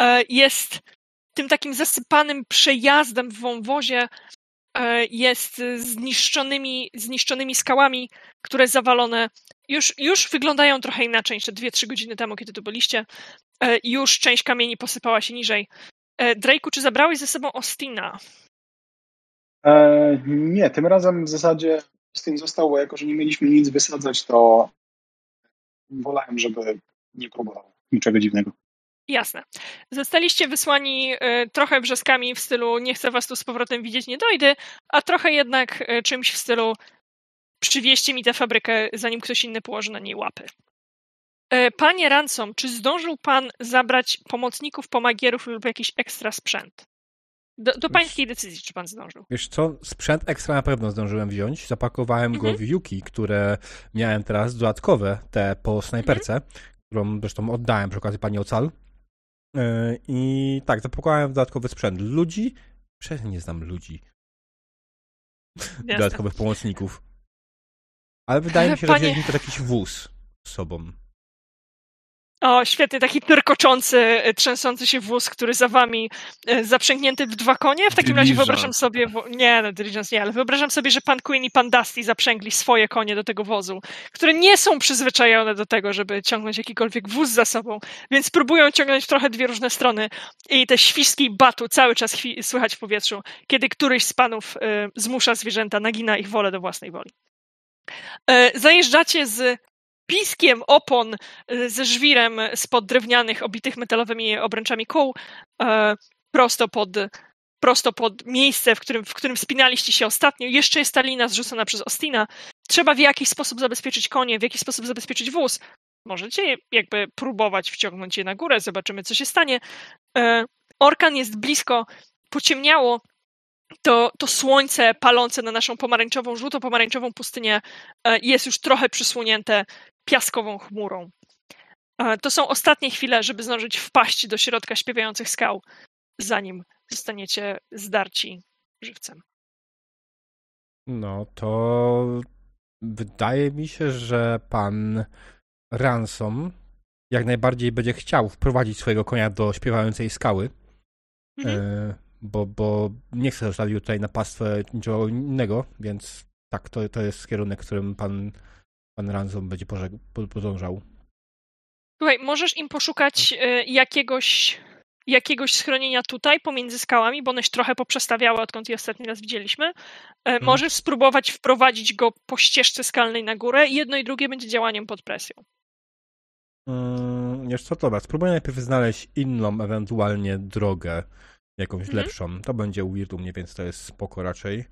e, jest tym takim zasypanym przejazdem w wąwozie, jest zniszczonymi, zniszczonymi skałami, które zawalone już, już wyglądają trochę inaczej niż te 2-3 godziny temu, kiedy tu byliście. E, Już część kamieni posypała się niżej. E, Drake'u, czy zabrałeś ze sobą Ostina? E, nie, tym razem w zasadzie tym został, bo jako, że nie mieliśmy nic wysadzać, to wolałem, żeby nie próbował niczego dziwnego. Jasne. Zostaliście wysłani e, trochę wrzaskami w stylu nie chcę was tu z powrotem widzieć, nie dojdę, a trochę jednak e, czymś w stylu przywieźcie mi tę fabrykę, zanim ktoś inny położy na niej łapy. E, Panie Ransom, czy zdążył pan zabrać pomocników, pomagierów lub jakiś ekstra sprzęt? Do, do pańskiej decyzji, czy pan zdążył. Wiesz co, sprzęt ekstra na pewno zdążyłem wziąć. Zapakowałem go Mhm. w Yuki, które miałem teraz dodatkowe, te po snajperce, którą zresztą oddałem przy okazji pani Ocal. Yy, I tak, zapakowałem dodatkowy sprzęt. Ludzi? Przecież nie znam ludzi. *laughs* Dodatkowych pomocników. Ale wydaje mi się, że wzięli to jakiś wóz z sobą. O, świetny, taki tyrkoczący, e, trzęsący się wóz, który za wami e, zaprzęgnięty w dwa konie. W takim razie wyobrażam sobie, nie, no Diligence nie, ale wyobrażam sobie, że pan Queen i pan Dusty zaprzęgli swoje konie do tego wozu, które nie są przyzwyczajone do tego, żeby ciągnąć jakikolwiek wóz za sobą, więc próbują ciągnąć trochę dwie różne strony i te świstki batu cały czas słychać w powietrzu, kiedy któryś z panów e, zmusza zwierzęta, nagina ich wolę do własnej woli. E, zajeżdżacie z piskiem opon e, ze żwirem spod drewnianych, obitych metalowymi obręczami kół, e, prosto pod, prosto pod miejsce, w którym, w którym wspinaliście się ostatnio. Jeszcze jest ta lina zrzucona przez Ostina. Trzeba w jakiś sposób zabezpieczyć konie, w jakiś sposób zabezpieczyć wóz. Możecie jakby próbować wciągnąć je na górę, zobaczymy, co się stanie. E, Orkan jest blisko, pociemniało. To, to słońce palące na naszą pomarańczową, żółto-pomarańczową pustynię e, jest już trochę przysłonięte piaskową chmurą. E, To są ostatnie chwile, żeby zdążyć wpaść do środka śpiewających skał, zanim zostaniecie zdarci żywcem. No to wydaje mi się, że pan Ransom jak najbardziej będzie chciał wprowadzić swojego konia do śpiewającej skały, Mhm. e, bo, bo nie chce zostawił tutaj na pastwę niczego innego, więc tak, to, to jest kierunek, którym pan, pan Ransom będzie podążał. Słuchaj, możesz im poszukać e, jakiegoś, jakiegoś schronienia tutaj pomiędzy skałami, bo one się trochę poprzestawiały, odkąd je ostatni raz widzieliśmy. E, Możesz spróbować wprowadzić go po ścieżce skalnej na górę. Jedno i drugie będzie działaniem pod presją. Wiesz co, dobra, spróbuję najpierw znaleźć inną, ewentualnie drogę, jakąś Mhm. lepszą. To będzie weird u mnie, więc to jest spoko raczej.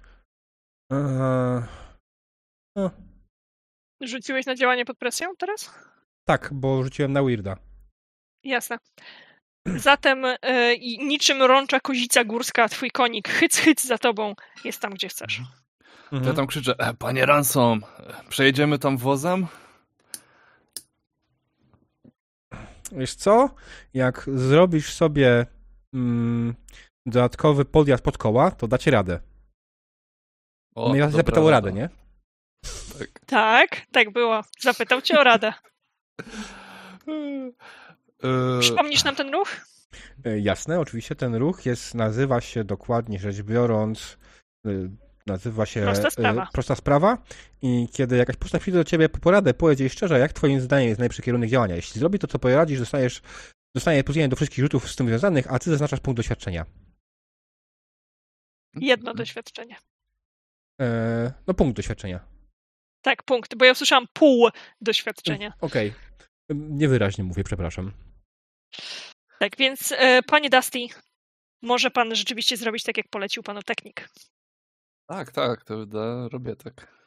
Eee, Rzuciłeś na działanie pod presją teraz? tak, bo rzuciłem na weirda. Jasne. Zatem e, niczym rącza kozica górska, twój konik hyc, hyc za tobą jest tam, gdzie chcesz. Mhm. ja tam krzyczę, e, panie Ransom, przejedziemy tam wozem? Wiesz co? Jak zrobisz sobie mm, dodatkowy podjazd pod koła, to dacie radę. O, no ja dobra zapytał o radę, nie? Tak. Tak, tak było. Zapytał cię o radę. E, *laughs* Przypomnisz nam ten ruch? E, Jasne, oczywiście ten ruch jest, nazywa się dokładnie rzecz biorąc, y, nazywa się Prosta y, sprawa. prosta sprawa i kiedy jakaś postać przyjdzie do ciebie po poradę, powiedz jej szczerze, jak twoim zdaniem jest najlepszy kierunek działania. Jeśli zrobi to, co poradzisz, dostajesz, dostanie plus do wszystkich rzutów z tym związanych, a ty zaznaczasz punkt doświadczenia. Jedno doświadczenie. E, no punkt doświadczenia. Tak, punkt, bo ja usłyszałam pół doświadczenia. Okej. Niewyraźnie mówię, przepraszam. Tak, więc e, panie Dusty, może pan rzeczywiście zrobić tak, jak polecił panu technik. Tak, tak, to da, robię tak.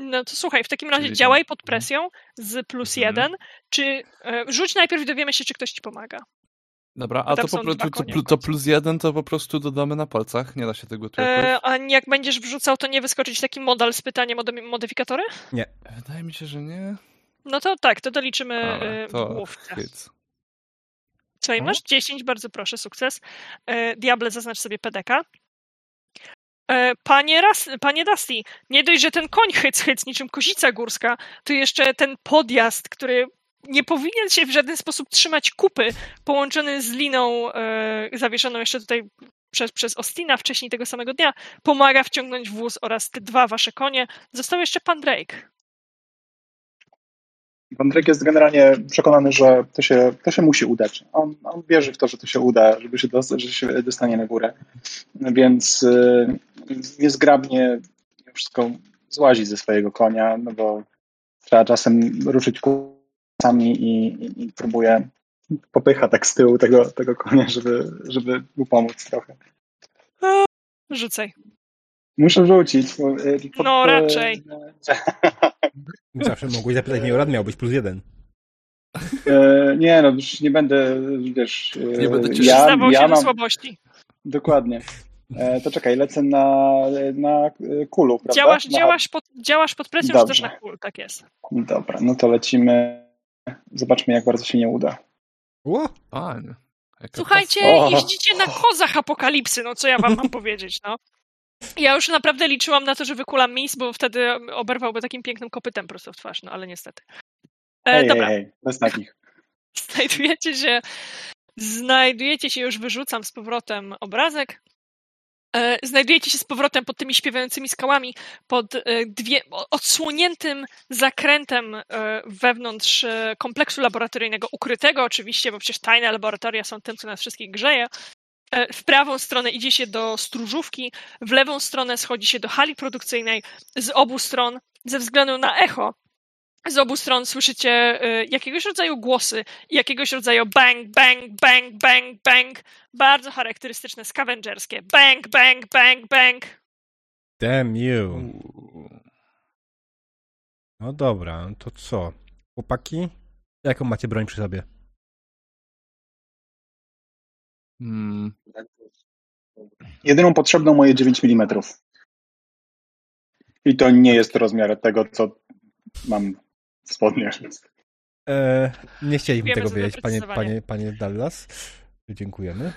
No to słuchaj, w takim razie działaj pod presją z plus Mhm. jeden. Czy e, rzuć najpierw i dowiemy się, czy ktoś ci pomaga. Dobra, a to, są po to, to końcu. plus jeden to po prostu dodamy na palcach. Nie da się tego jakoś. E, a jak będziesz wrzucał, to nie wyskoczyć taki modal z pytaniem o modyfikatory? Wydaje mi się, że nie. No to tak, to doliczymy Ale e, to główce. hit. Słuchaj, masz 10, bardzo proszę, sukces. E, Diable, zaznacz sobie PDK. E, Panie, Ras, panie Dusty, nie dość, że ten koń hyc hyc niczym kozica górska, to jeszcze ten podjazd, który nie powinien się w żaden sposób trzymać kupy, połączony z liną e, zawieszoną jeszcze tutaj przez, przez Ostina wcześniej tego samego dnia, pomaga wciągnąć wóz oraz te dwa wasze konie. Został jeszcze pan Drake. Drake jest generalnie przekonany, że to się, to się musi udać. On, on wierzy w to, że to się uda, żeby się dostać, że się dostanie na górę. Więc y, niezgrabnie wszystko złazi ze swojego konia, no bo trzeba czasem ruszyć kłosami i, i, i próbuje popycha tak z tyłu tego, tego konia, żeby, żeby mu pomóc trochę. Rzucaj. Muszę rzucić. Bo, y, No, raczej. *laughs* Zawsze mogłeś zapytać mnie o rad, miał być plus jeden. E, nie, no już nie będę, wiesz, e, Nie będę cię ja, Zdawał ja się do mam, słabości. dokładnie. E, to czekaj, lecę na, na e, kulu, prawda? Działasz, na, działasz, pod, działasz pod presją, czy Dobrze. też na kul, tak jest. Dobra, no to lecimy. Zobaczmy, jak bardzo się nie uda. Jaka Słuchajcie, jeździcie na kozach apokalipsy, no co ja wam mam powiedzieć, no. Ja już naprawdę liczyłam na to, że wykulam mis, bo wtedy oberwałby takim pięknym kopytem prosto w twarz, no ale niestety. E, Hej, dobra, hej, hej, bez takich. *laughs* znajdujecie się, znajdujecie się, już wyrzucam z powrotem obrazek. E, Znajdujecie się z powrotem pod tymi śpiewającymi skałami, pod e, dwie, odsłoniętym zakrętem e, wewnątrz e, kompleksu laboratoryjnego, ukrytego oczywiście, bo przecież tajne laboratoria są tym, co nas wszystkich grzeje. E, W prawą stronę idzie się do stróżówki, w lewą stronę schodzi się do hali produkcyjnej. Z obu stron, ze względu na echo, z obu stron słyszycie e, jakiegoś rodzaju głosy, jakiegoś rodzaju bang, bang, bang, bang, bang. Bardzo charakterystyczne, scavengerskie. Bang, bang, bang, bang. Damn you. No dobra, to co? Chłopaki? Jaką macie broń przy sobie? Hmm. Jedyną potrzebną moje 9 mm. I to nie jest rozmiar tego, co mam w spodniach. E, nie chcieliśmy tego wiedzieć, panie, panie, panie Dallas. Dziękujemy.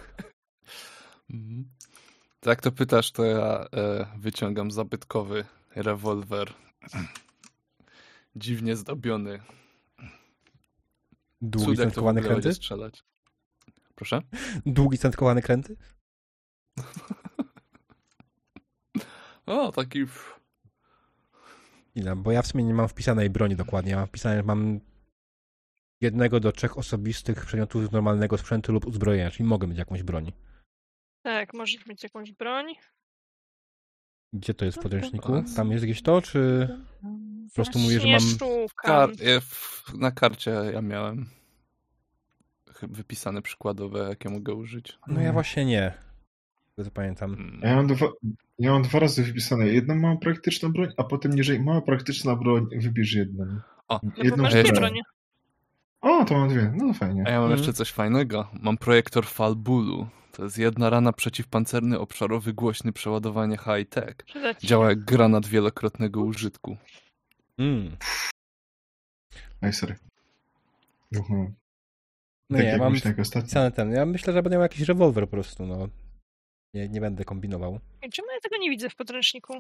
Tak to pytasz, to ja e, wyciągam zabytkowy rewolwer. Dziwnie zdobiony. Długi, Cudem to w ogóle kręty? strzelać. Proszę? Długi, centkowane kręty? *laughs* O, taki... Ile? Bo ja w sumie nie mam wpisanej broni dokładnie. Ja mam wpisane, że mam jednego do trzech osobistych przedmiotów z normalnego sprzętu lub uzbrojenia, czyli mogę mieć jakąś broń. Tak, możesz mieć jakąś broń. Gdzie to jest w podręczniku? Tam jest gdzieś to, czy po prostu mówię, że mam... Kar na karcie ja miałem wypisane przykładowe, jakie mogę użyć. No ja właśnie nie. To pamiętam. Mm. Ja mam, dwa, ja mam dwa razy wypisane. Jedną małą praktyczną broń, a potem niżej mała praktyczna broń, wybierz jedną. O, jedną ja dwie jeszcze- bronie. O, to mam dwie. No fajnie. A ja mam Mhm. jeszcze coś fajnego. Mam projektor Falbulu. To jest jedna rana przeciwpancerny, obszarowy, głośny, przeładowanie high-tech. Działa jak granat wielokrotnego użytku. Mm. Aj, sorry. No tak nie, jak mam jak ostatnio. ten. Ja myślę, że będę miał jakiś rewolwer po prostu, no. Nie, nie będę kombinował. Czemu ja tego nie widzę w podręczniku?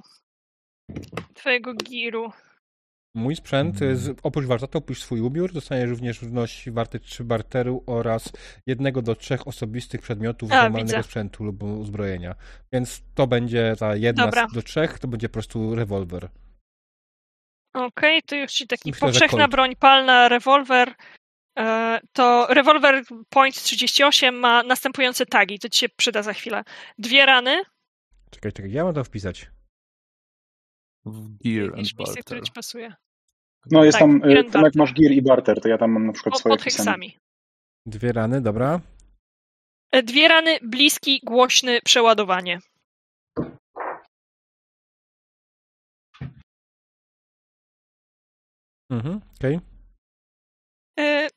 Twojego giru. Mój sprzęt, Mm. z, oprócz warsztatu, oprócz swój ubiór, dostaniesz również równość warty 3 barteru oraz jednego do trzech osobistych przedmiotów z A, normalnego widzę. sprzętu lub uzbrojenia. Więc to będzie ta jedna Dobra. do trzech, to będzie po prostu rewolwer. Okej, to już ci taki Myślę, powszechna broń palna, rewolwer. E, To rewolwer Point 38 ma następujące tagi, to ci się przyda za chwilę. Dwie rany, Czekaj, czekaj, ja mam to wpisać. W Gear and Barter. które ci pasuje. No jest Tak, tam, gear y, tam jak masz gear i barter, to ja tam mam na przykład Pod, swoje pod heksami. Dwie rany, dobra. E, Dwie rany, bliski, głośny, przeładowanie. Mhm, okej. E,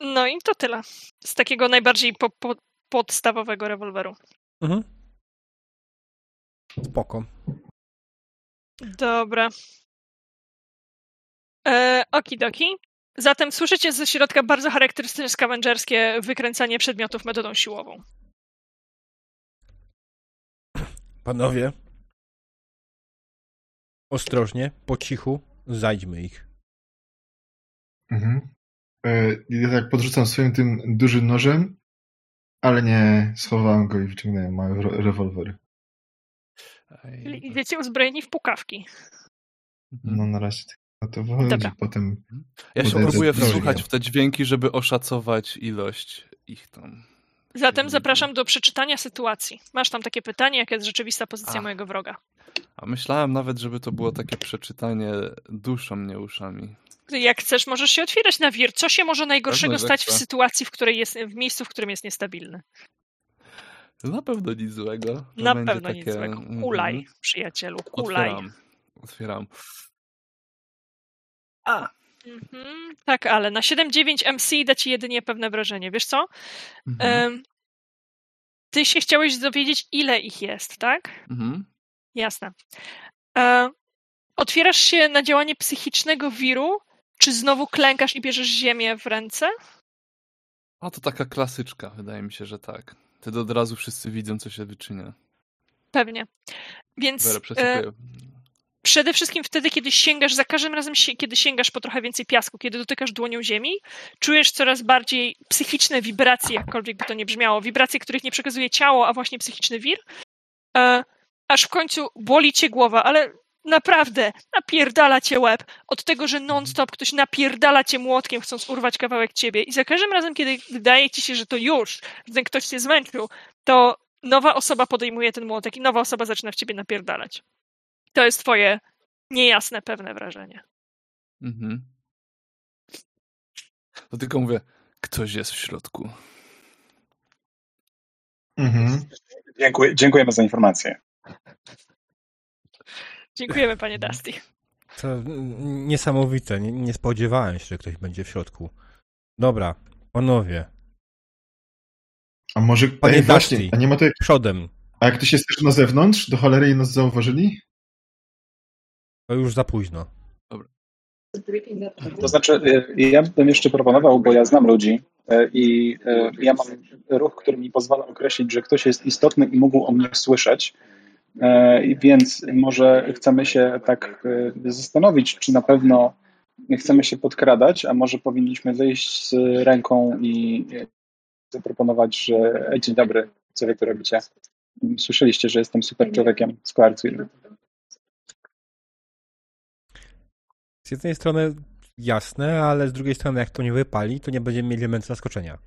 No i to tyle. Z takiego najbardziej po, po, podstawowego rewolweru. Mhm. Spoko. Dobra. E, okidoki. Zatem słyszycie ze środka bardzo charakterystyczne scavengerskie wykręcanie przedmiotów metodą siłową. Panowie. Ostrożnie, po cichu, zajdźmy ich. Mhm. E, Ja tak podrzucam swoim tym dużym nożem, ale nie schowałem go i wyciągnąłem mały rewolwer. Czyli idziecie uzbrojeni w pukawki. mhm. No na razie tak na to wychodzi, Dobra. potem Ja się próbuję wsłuchać w te dźwięki, żeby oszacować ilość ich tam. Zatem zapraszam do przeczytania sytuacji. Masz tam takie pytanie, jaka jest rzeczywista pozycja A. mojego wroga. A myślałem nawet, żeby to było takie przeczytanie duszą, nie uszami. Jak chcesz, możesz się otwierać na wir. Co się może najgorszego Pewno, stać w sytuacji, w której jest, w miejscu, w którym jest niestabilny? Na pewno nic złego. To Na pewno nic takie- złego. mhm. Kulaj, przyjacielu, kulaj. Otwieram. Otwieram. A! Mhm, tak, ale na 7.9 MC da ci jedynie pewne wrażenie. Wiesz co? Mhm. Ty się chciałeś dowiedzieć, ile ich jest, tak? Mhm. Jasne. E, otwierasz się na działanie psychicznego wiru, czy znowu klękasz i bierzesz ziemię w ręce? A to taka klasyczka, wydaje mi się, że tak. Wtedy od razu wszyscy widzą, co się wyczynia. Pewnie. Więc e, przede wszystkim wtedy, kiedy sięgasz, za każdym razem, si- kiedy sięgasz po trochę więcej piasku, kiedy dotykasz dłonią ziemi, czujesz coraz bardziej psychiczne wibracje, jakkolwiek by to nie brzmiało, wibracje, których nie przekazuje ciało, a właśnie psychiczny wir, e, aż w końcu boli cię głowa, ale naprawdę napierdala cię łeb od tego, że non-stop ktoś napierdala cię młotkiem, chcąc urwać kawałek ciebie i za każdym razem, kiedy wydaje ci się, że to już, że ten ktoś cię zmęczył, to nowa osoba podejmuje ten młotek i nowa osoba zaczyna w ciebie napierdalać. To jest twoje niejasne, pewne wrażenie. Mhm. To tylko mówię, ktoś jest w środku. mhm. Dziękuję, dziękujemy za informację. Dziękujemy, panie Dusty. To niesamowite. Nie, nie spodziewałem się, że ktoś będzie w środku. Dobra, panowie, A może, Panie ej, właśnie, Dusty. a nie ma to, przodem. a jak ktoś jest też na zewnątrz, do cholery i nas zauważyli? To już za późno. To znaczy, y, ja bym jeszcze proponował, bo ja znam ludzi y, i y, ja mam ruch, który mi pozwala określić, że ktoś jest istotny i mógł o mnie słyszeć. Y, Więc może chcemy się tak y, zastanowić, czy na pewno chcemy się podkradać, a może powinniśmy wyjść z ręką i y, zaproponować, że "Ej, dzień dobry, co wy tu robicie? Słyszeliście, że jestem super człowiekiem z Clarksville. Z jednej strony jasne, ale z drugiej strony jak to nie wypali, to nie będziemy mieli elementu zaskoczenia.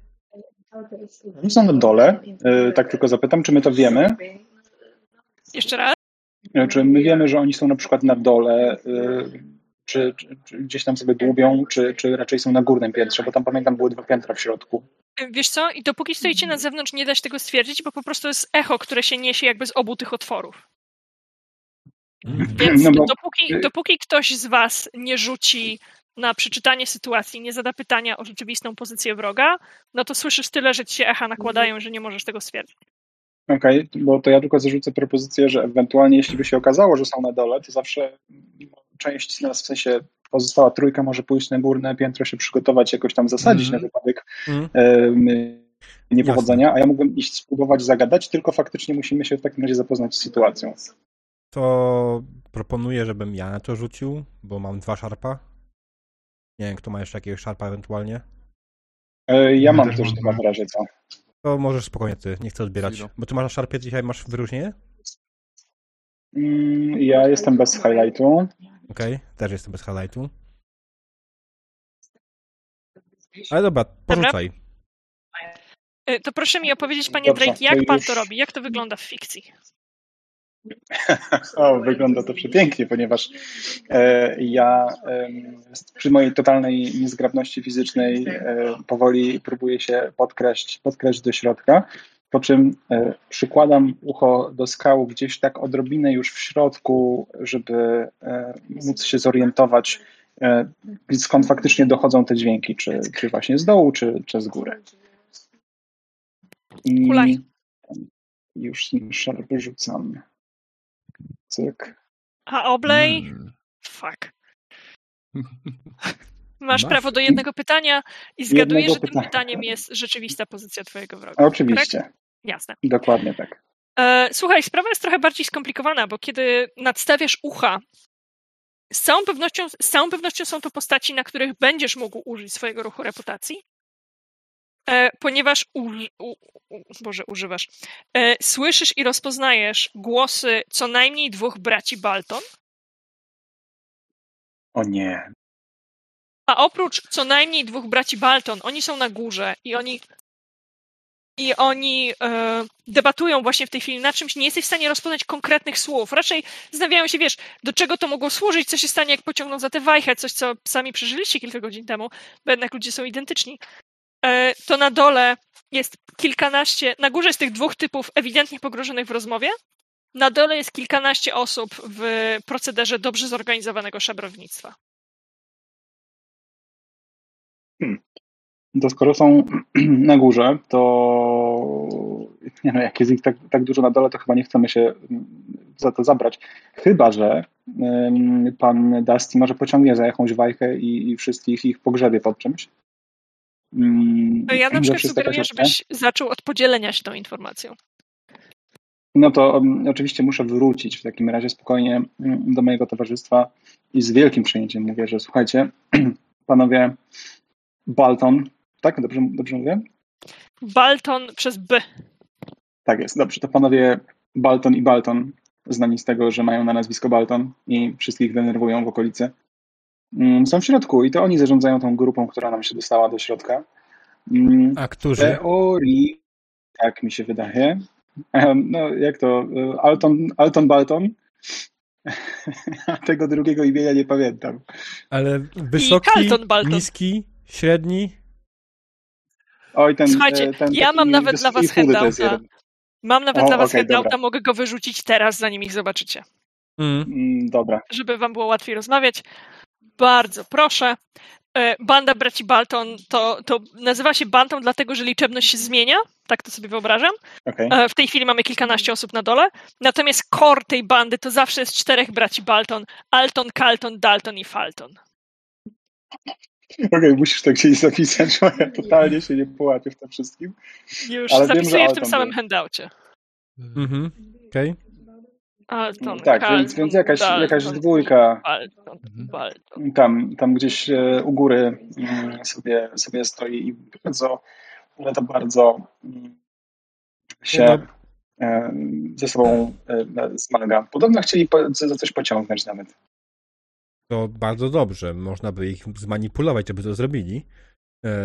Oni są na dole, tak tylko zapytam, czy my to wiemy? Jeszcze raz? Czy my wiemy, że oni są na przykład na dole, y, czy, czy, czy gdzieś tam sobie dłubią, czy, czy raczej są na górnym piętrze, bo tam pamiętam były dwa piętra w środku. Wiesz co? I dopóki stoicie na zewnątrz, nie da się tego stwierdzić, bo po prostu jest echo, które się niesie jakby z obu tych otworów. Więc No bo- dopóki, dopóki ktoś z was nie rzuci na przeczytanie sytuacji, nie zada pytania o rzeczywistą pozycję wroga, no to słyszysz tyle, że ci się echa nakładają, że nie możesz tego stwierdzić. Okej, bo to ja tylko zarzucę propozycję, że ewentualnie jeśli by się okazało, że są na dole, to zawsze część z nas, w sensie pozostała trójka może pójść na górne piętro, się przygotować, jakoś tam zasadzić Mhm. na wypadek Mhm. em, niepowodzenia, a ja mógłbym iść spróbować zagadać, tylko faktycznie musimy się w takim razie zapoznać z sytuacją. To proponuję, żebym ja na to rzucił, bo mam dwa szarpa. Nie wiem, kto ma jeszcze jakiegoś szarpa ewentualnie. E, Ja Ja mam też dwa. w razie co. To możesz spokojnie ty, nie chcę odbierać. Bo ty masz szarpie dzisiaj, masz wyróżnienie? Mm, Ja jestem bez highlightu. Okej, też jestem bez highlightu. Ale dobra, porzucaj. Y, To proszę mi opowiedzieć, panie Dobrze, Drake, jak pan to robi? Jak to wygląda w fikcji? O, wygląda to przepięknie, ponieważ e, ja em, przy mojej totalnej niezgrabności fizycznej e, powoli próbuję się podkraść, podkraść do środka, po czym e, przykładam ucho do skał gdzieś tak odrobinę już w środku, żeby e, móc się zorientować, e, skąd faktycznie dochodzą te dźwięki, czy, czy właśnie z dołu, czy, czy z góry. I Kulaj. już szarpy rzucam. Cyk. A Oblej? Mm. Fuck. *laughs* Masz Masz? prawo do jednego pytania i zgaduję, Jednego że tym pytania. pytaniem jest rzeczywista pozycja twojego wroga. Oczywiście, Jasne. dokładnie tak. E, słuchaj, sprawa jest trochę bardziej skomplikowana, bo kiedy nadstawiasz ucha, z całą pewnością, z całą pewnością są to postaci, na których będziesz mógł użyć swojego ruchu reputacji, ponieważ uży, u, u, Boże, używasz. E, słyszysz i rozpoznajesz głosy co najmniej dwóch braci Balton, O nie. a oprócz co najmniej dwóch braci Balton, oni są na górze i oni i oni e, debatują właśnie w tej chwili nad czymś, nie jesteś w stanie rozpoznać konkretnych słów. Raczej zastanawiają się, wiesz, do czego to mogło służyć, co się stanie, jak pociągną za tę wajchę, coś, co sami przeżyliście kilka godzin temu, bo jednak ludzie są identyczni. E, to na dole jest kilkanaście, na górze jest tych dwóch typów ewidentnie pogrążonych w rozmowie, na dole jest kilkanaście osób w procederze dobrze zorganizowanego szabrownictwa. To skoro są *clears throat* na górze, to nie no, jak jest ich tak, tak dużo na dole, to chyba nie chcemy się mm, za to zabrać. Chyba, że ym, pan Dusty może pociągnie za jakąś wajchę i, i wszystkich ich pogrzebie pod czymś. To ja na przykład sugeruję, żebyś zaczął od podzielenia się tą informacją. No to um, oczywiście muszę wrócić w takim razie spokojnie mm, do mojego towarzystwa i z wielkim przejęciem mówię, że słuchajcie, *clears throat* panowie Balton, tak? Dobrze, dobrze mówię? Balton przez B. Tak jest, dobrze. To panowie Balton i Balton, znani z tego, że mają na nazwisko Balton i wszystkich denerwują w okolicy, mm, są w środku i to oni zarządzają tą grupą, która nam się dostała do środka. Mm, A którzy? Teorii, tak mi się wydaje. No, jak to? e, Alton, Alton Balton. *laughs* A tego drugiego imienia nie pamiętam. Ale wysoki, Balton. niski, średni? Oj, ten, Słuchajcie, e, ten ja mam nawet dla was handouta. Mam nawet O, dla was okej, handouta, mogę go wyrzucić teraz, zanim ich zobaczycie, Mm. Mm, Dobra. żeby wam było łatwiej rozmawiać. Bardzo proszę. E, Banda braci Balton to, to nazywa się bandą dlatego, że liczebność się zmienia, tak to sobie wyobrażam. Okej. E, W tej chwili mamy kilkanaście osób na dole, natomiast core tej bandy to zawsze jest czterech braci Balton, Alton, Calton, Dalton i Falton. Okej, musisz to gdzieś zapisać, bo ja totalnie się nie połapię w tym wszystkim. Już Ale wiem, zapisuję w tym samym handoucie. Mhm. Okej. Alton, Tak, Calton, więc, więc jakaś, Dalton, jakaś dwójka Mhm. Tam, tam gdzieś e, u góry mm, sobie, sobie stoi i bardzo, ale to bardzo mm, się e, ze sobą e, zmaga. Podobno chcieli za coś pociągnąć nawet. To bardzo dobrze. Można by ich zmanipulować, żeby to zrobili.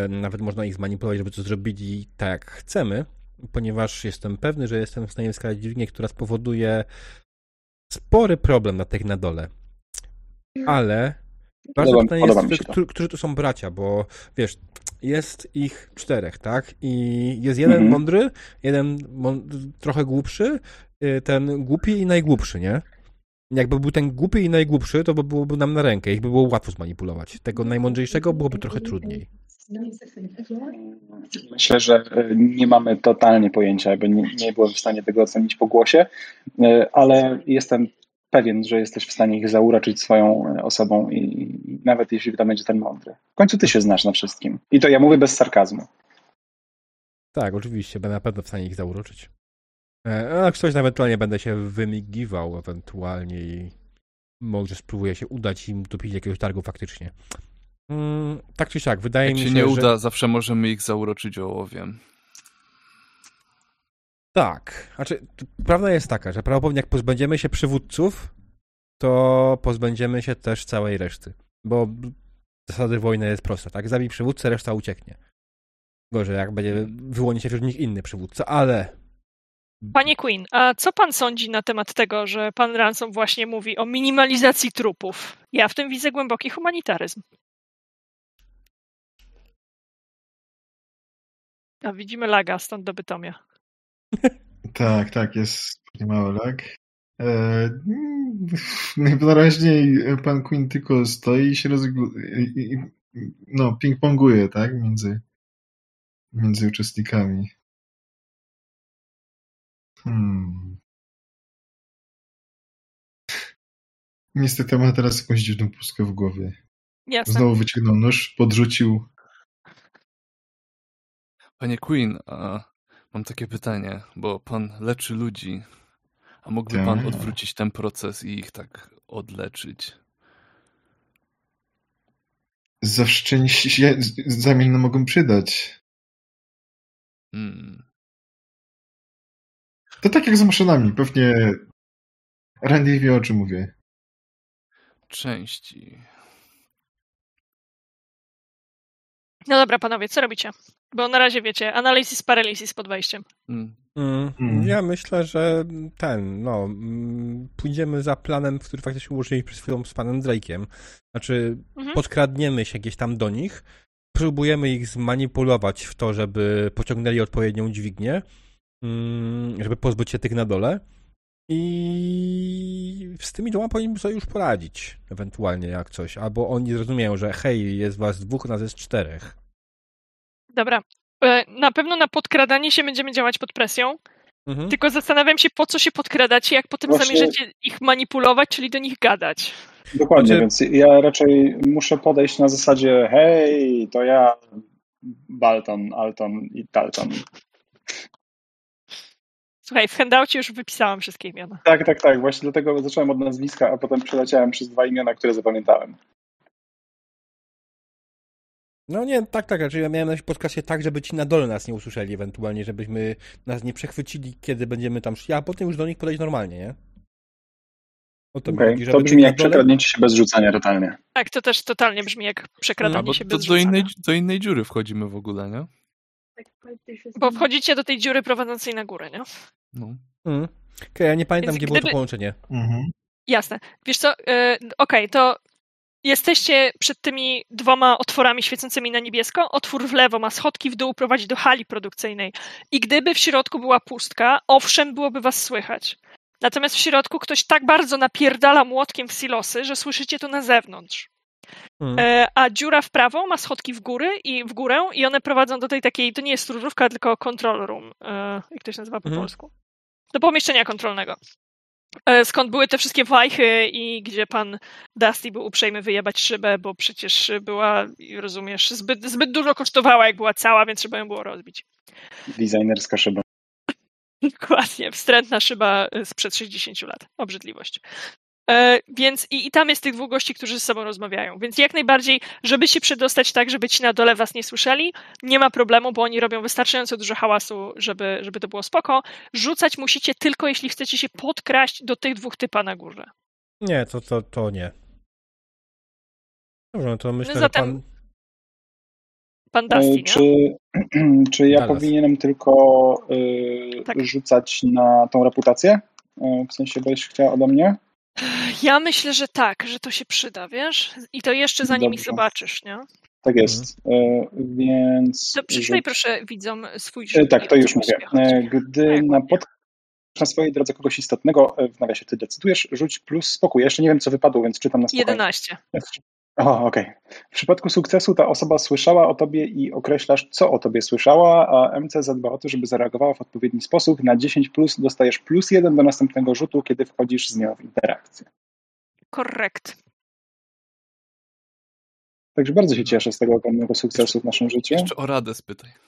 Nawet można ich zmanipulować, żeby to zrobili tak, jak chcemy, ponieważ jestem pewny, że jestem w stanie wskazać dźwignię, która spowoduje spory problem na tych na dole. Ale bardzo Podoba- pytanie podoba jest, którzy, którzy tu są bracia, bo wiesz, jest ich czterech, tak? I jest jeden Mhm. mądry, jeden trochę głupszy, y, ten głupi i najgłupszy, nie? Jakby był ten głupi i najgłupszy, to by byłoby nam na rękę, ich by było łatwo zmanipulować. Tego najmądrzejszego byłoby trochę trudniej. Myślę, że e, nie mamy totalnie pojęcia, bo nie, nie byłem w stanie tego ocenić po głosie, e, ale jestem pewien, że jesteś w stanie ich zauroczyć swoją e, osobą i, nawet jeśli to będzie ten mądry. W końcu ty się znasz na wszystkim. I to ja mówię bez sarkazmu. Tak, oczywiście, będę na pewno w stanie ich zauroczyć. E, A ktoś ewentualnie będę się wymigiwał ewentualnie i może spróbuję się udać im dopić jakiegoś targu faktycznie. Mm, tak czy siak, wydaje Jak mi się się, nie że... uda, zawsze możemy ich zauroczyć ołowiem. Tak. Znaczy, prawda jest taka, że prawdopodobnie jak pozbędziemy się przywódców, to pozbędziemy się też całej reszty. Bo zasady wojny jest prosta, tak? Zabij przywódcę, reszta ucieknie. Gorzej, jak będzie wyłoni się wśród nich inny przywódca, ale Panie Queen, a co pan sądzi na temat tego, że pan Ransom właśnie mówi o minimalizacji trupów? Ja w tym widzę głęboki humanitaryzm. A widzimy laga stąd do Bytomia. Tak, tak, jest mały lag. E, mm, *laughs* najwyraźniej pan Queen tylko stoi i się rozgl- i, i, no, ping-ponguje, tak, między, między uczestnikami. Hmm. Niestety ma teraz jakąś dziwną pustkę w głowie. Jasne. Znowu wyciągnął nóż, podrzucił. Panie Queen, a mam takie pytanie, bo pan leczy ludzi. A mógłby pan Tak. odwrócić ten proces i ich tak odleczyć? Zawsze się zamienne mogą przydać. Hmm. To tak jak z maszynami, pewnie Randy wie o czym mówię. Części. No dobra, panowie, co robicie? Bo na razie wiecie, analizis paralysis pod wejściem. Hmm. Mm, Mm. Ja myślę, że ten, no, mm, pójdziemy za planem, który faktycznie ułożyliśmy przed chwilą z panem Drake'iem. Znaczy, Mhm. podkradniemy się gdzieś tam do nich, próbujemy ich zmanipulować w to, żeby pociągnęli odpowiednią dźwignię, mm, żeby pozbyć się tych na dole. I z tymi dwoma powinniśmy sobie już poradzić, ewentualnie jak coś. Albo oni zrozumieją, że hej, jest was dwóch, nas jest czterech. Dobra. E, Na pewno na podkradanie się będziemy działać pod presją, Mhm. tylko zastanawiam się, po co się podkradacie, jak potem Właśnie- zamierzacie ich manipulować, czyli do nich gadać. Dokładnie, Znaczy- więc ja raczej muszę podejść na zasadzie hej, to ja Balton, Alton i Dalton. Słuchaj, w handoucie już wypisałam wszystkie imiona. Tak, tak, tak. Właśnie dlatego zacząłem od nazwiska, a potem przeleciałem przez dwa imiona, które zapamiętałem. No nie, tak, tak, raczej ja miałem na podcaście tak, żeby ci na dole nas nie usłyszeli ewentualnie, żebyśmy nas nie przechwycili, kiedy będziemy tam szli, a potem już do nich podejść normalnie, nie? O to mi chodzi, to brzmi jak dole- przekradnięcie się bez rzucania totalnie. Tak, to też totalnie brzmi jak przekradanie Albo się to bez do innej, rzucania. do innej dziury wchodzimy w ogóle, nie? Bo wchodzicie do tej dziury prowadzącej na górę, nie? No. Mm. Okej, ja nie pamiętam, Więc gdzie było to gdyby- połączenie. Mhm. Jasne. Wiesz co, e, okej, to jesteście przed tymi dwoma otworami świecącymi na niebiesko. Otwór w lewo ma schodki w dół, prowadzi do hali produkcyjnej. I gdyby w środku była pustka, owszem, byłoby was słychać. Natomiast w środku ktoś tak bardzo napierdala młotkiem w silosy, że słyszycie to na zewnątrz. Mm. E, a dziura w prawo ma schodki w góry i w górę i one prowadzą do tej takiej, to nie jest stróżówka, tylko control room, e, jak to się nazywa po Mhm. polsku. Do pomieszczenia kontrolnego. E, skąd były te wszystkie wajchy i gdzie pan Dusty był uprzejmy wyjebać szybę, bo przecież była, rozumiesz, zbyt, zbyt dużo kosztowała, jak była cała, więc trzeba ją było rozbić. Designerska szyba. *laughs* Dokładnie, wstrętna szyba sprzed 60 lat. Obrzydliwość. E, więc i, i tam jest tych dwóch gości, którzy ze sobą rozmawiają. Więc jak najbardziej, żeby się przedostać tak, żeby ci na dole was nie słyszeli, nie ma problemu, bo oni robią wystarczająco dużo hałasu, żeby, żeby to było spoko. Rzucać musicie tylko, jeśli chcecie się podkraść do tych dwóch typa na górze. Nie, to, to, to nie. Dobrze, no to myślę, zatem- że pan... Pan Dusty, nie? Czy, *clears throat* czy ja Dallas. powinienem tylko y, Tak. rzucać na tą reputację? E, W sensie będziesz chciała ode mnie? Ja myślę, że tak, że to się przyda, wiesz? I to jeszcze zanim ich Dobrze. zobaczysz, nie? Tak jest. E, Więc. To przeczytaj rzuć- proszę widzom swój E, rzut. Tak, to już mówię. E, Gdy Tak, na pod na swojej drodze kogoś istotnego, e, w nawiasie ty decydujesz, rzuć plus spokój. Ja jeszcze nie wiem, co wypadło, więc czytam na spokojnie. 11. O, okej. W przypadku sukcesu ta osoba słyszała o tobie i określasz, co o tobie słyszała, a MC zadba o to, żeby zareagowała w odpowiedni sposób. Na 10 plus dostajesz plus 1 do następnego rzutu, kiedy wchodzisz z nią w interakcję. Korrekt. Także bardzo się cieszę z tego ogromnego sukcesu w naszym życiu. Jeszcze o radę spytaj. *laughs*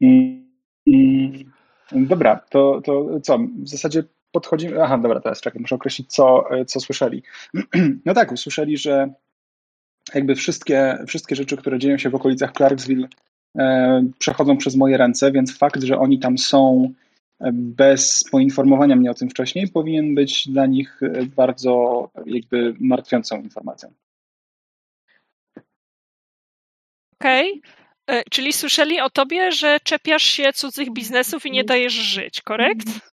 Mm, mm, Dobra, to, to co? W zasadzie podchodzimy. Aha, dobra, teraz czekaj, muszę określić, co, co słyszeli. *clears throat* No tak, usłyszeli, że jakby wszystkie, wszystkie rzeczy, które dzieją się w okolicach Clarksville, e, przechodzą przez moje ręce, więc fakt, że oni tam są e, bez poinformowania mnie o tym wcześniej, powinien być dla nich e, bardzo jakby martwiącą informacją. Okej. Okay. Czyli słyszeli o tobie, że czepiasz się cudzych biznesów i nie dajesz żyć, korekt?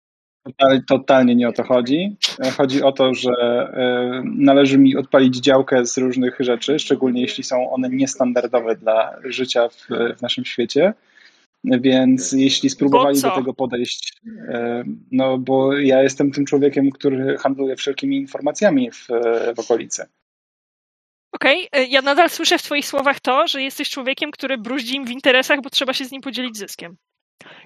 Totalnie nie o to chodzi. Chodzi o to, że należy mi odpalić działkę z różnych rzeczy, szczególnie jeśli są one niestandardowe dla życia w, w naszym świecie. Więc jeśli spróbowali do tego podejść, no bo ja jestem tym człowiekiem, który handluje wszelkimi informacjami w, w okolicy. Okej, okay. ja nadal słyszę w Twoich słowach to, że jesteś człowiekiem, który bruździ im w interesach, bo trzeba się z nim podzielić zyskiem.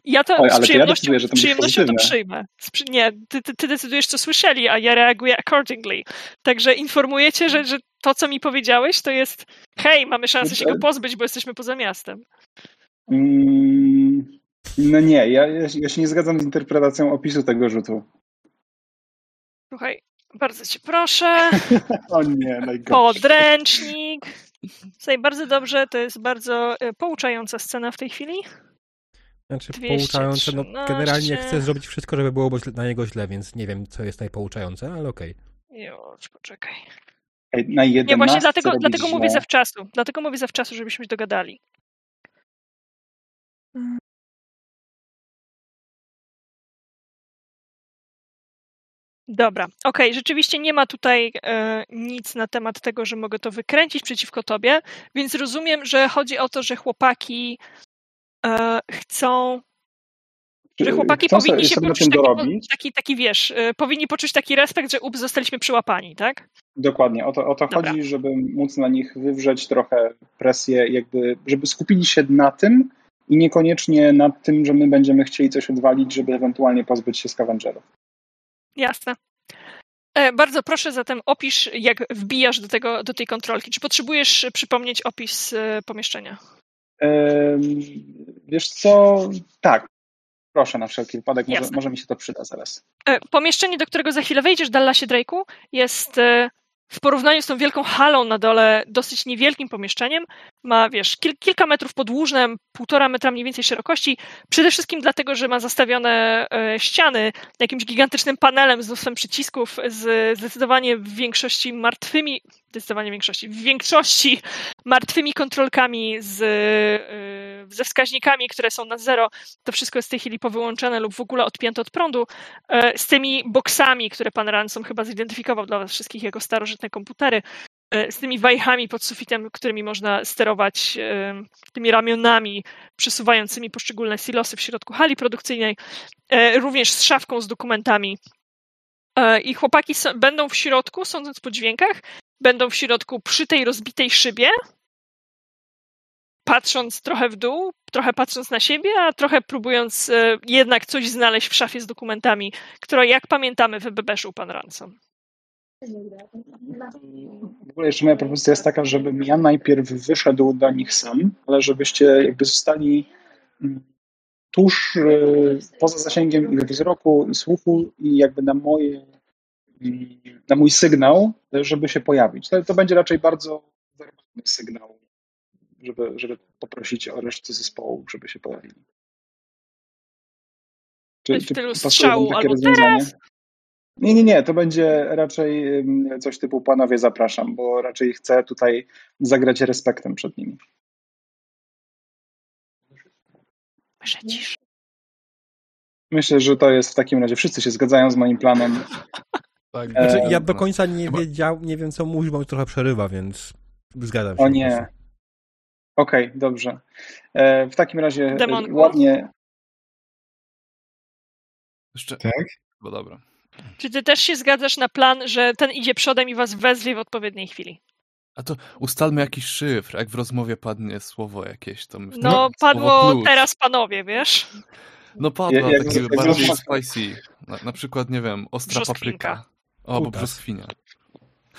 Ja to Oj, z przyjemnością, to ja z przyjemnością to przyjmę. Nie, ty, ty, ty, decydujesz, co słyszeli, a ja reaguję accordingly. Także informuję cię, że, że to, co mi powiedziałeś, to jest hej, mamy szansę się go pozbyć, bo jesteśmy poza miastem. Mm, no nie, ja, ja się nie zgadzam z interpretacją opisu tego rzutu. Słuchaj, bardzo cię proszę. *laughs* o nie, najgorsze. Podręcznik. Słuchaj, bardzo dobrze, to jest bardzo e, pouczająca scena w tej chwili. Znaczy 213. pouczające, no generalnie chcę zrobić wszystko, żeby było na niego źle, więc nie wiem, co jest najpouczające, ale okej. Okay. Już, poczekaj. Na nie, właśnie dlatego, dlatego mówię zawczasu. Dlatego mówię zawczasu, żebyśmy się dogadali. Dobra, okej, okay. rzeczywiście nie ma tutaj e, nic na temat tego, że mogę to wykręcić przeciwko tobie, więc rozumiem, że chodzi o to, że chłopaki e, chcą że chłopaki chcą powinni się poczuć taki, taki, taki, wiesz, e, powinni poczuć taki respekt, że ups, zostaliśmy przyłapani, tak? Dokładnie, o to, o to chodzi, żeby móc na nich wywrzeć trochę presję, jakby, żeby skupili się na tym i niekoniecznie nad tym, że my będziemy chcieli coś odwalić, żeby ewentualnie pozbyć się Scavengerów. Jasne. E, bardzo proszę zatem opisz, jak wbijasz do, tego, do tej kontrolki. Czy potrzebujesz przypomnieć opis e, pomieszczenia? Wiesz co? Tak. Proszę na wszelki wypadek, może, może, mi się to przyda zaraz. E, pomieszczenie, do którego za chwilę wejdziesz, Dallasie Drake'u, jest w porównaniu z tą wielką halą na dole dosyć niewielkim pomieszczeniem. Ma, wiesz, kil, kilka metrów podłużne, półtora metra mniej więcej szerokości. Przede wszystkim dlatego, że ma zastawione e, ściany jakimś gigantycznym panelem z mnóstwem przycisków, z zdecydowanie w większości martwymi, zdecydowanie większości, w większości martwymi kontrolkami z, e, ze wskaźnikami, które są na zero. To wszystko jest w tej chwili powyłączone lub w ogóle odpięte od prądu. E, z tymi boksami, które pan Ransom chyba zidentyfikował dla was wszystkich jako starożytne komputery, z tymi wajchami pod sufitem, którymi można sterować tymi ramionami przesuwającymi poszczególne silosy w środku hali produkcyjnej, również z szafką z dokumentami. I chłopaki będą w środku, sądząc po dźwiękach, będą w środku przy tej rozbitej szybie, patrząc trochę w dół, trochę patrząc na siebie, a trochę próbując e, jednak coś znaleźć w szafie z dokumentami, która, jak pamiętamy, wybebeszył pan Ransom. W ogóle jeszcze moja propozycja jest taka, żebym ja najpierw wyszedł do nich sam, ale żebyście jakby zostali mm, tuż e, poza zasięgiem ich wzroku i słuchu i jakby na moje mm, na mój sygnał, żeby się pojawić. To, to będzie raczej bardzo werbalny sygnał żeby, żeby poprosić o resztę zespołu, żeby się pojawili. Czy, w tylu strzału albo teraz? Nie, nie, nie, to będzie raczej coś typu panowie zapraszam, bo raczej chcę tutaj zagrać respektem przed nimi. Myślę, że to jest w takim razie. Wszyscy się zgadzają z moim planem. *laughs* Tak, znaczy, ja do końca nie wiedział, nie wiem co mówisz, bo mi trochę przerywa, więc zgadzam się. O nie. Okej, okay, dobrze. E, w takim razie e, Demonku? ładnie. Jeszcze. Tak? Bo dobra. Czy ty też się zgadzasz na plan, że ten idzie przodem i was wezwie w odpowiedniej chwili? A to ustalmy jakiś szyfr, jak w rozmowie padnie słowo jakieś. To myślę, no, padło teraz panowie, wiesz? No padło, ja, takie bardziej spicy. Na, na, przykład, nie wiem, ostra papryka. O, bo brzoskwinia.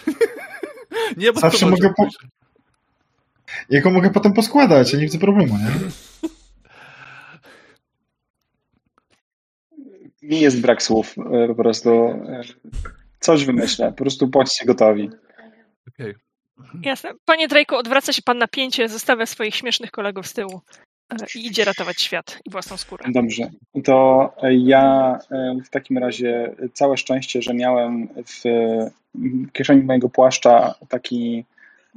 *laughs* nie, bo Zawsze mogę, po... Ja go mogę potem poskładać, ja nie widzę problemu, nie? *laughs* Mi jest brak słów, e, po prostu e, coś wymyślę, po prostu bądźcie gotowi. Okej. Jasne. Panie Drake'u, odwraca się pan napięcie, zostawia swoich śmiesznych kolegów z tyłu e, i idzie ratować świat i własną skórę. Dobrze, to ja w takim razie całe szczęście, że miałem w kieszeni mojego płaszcza taki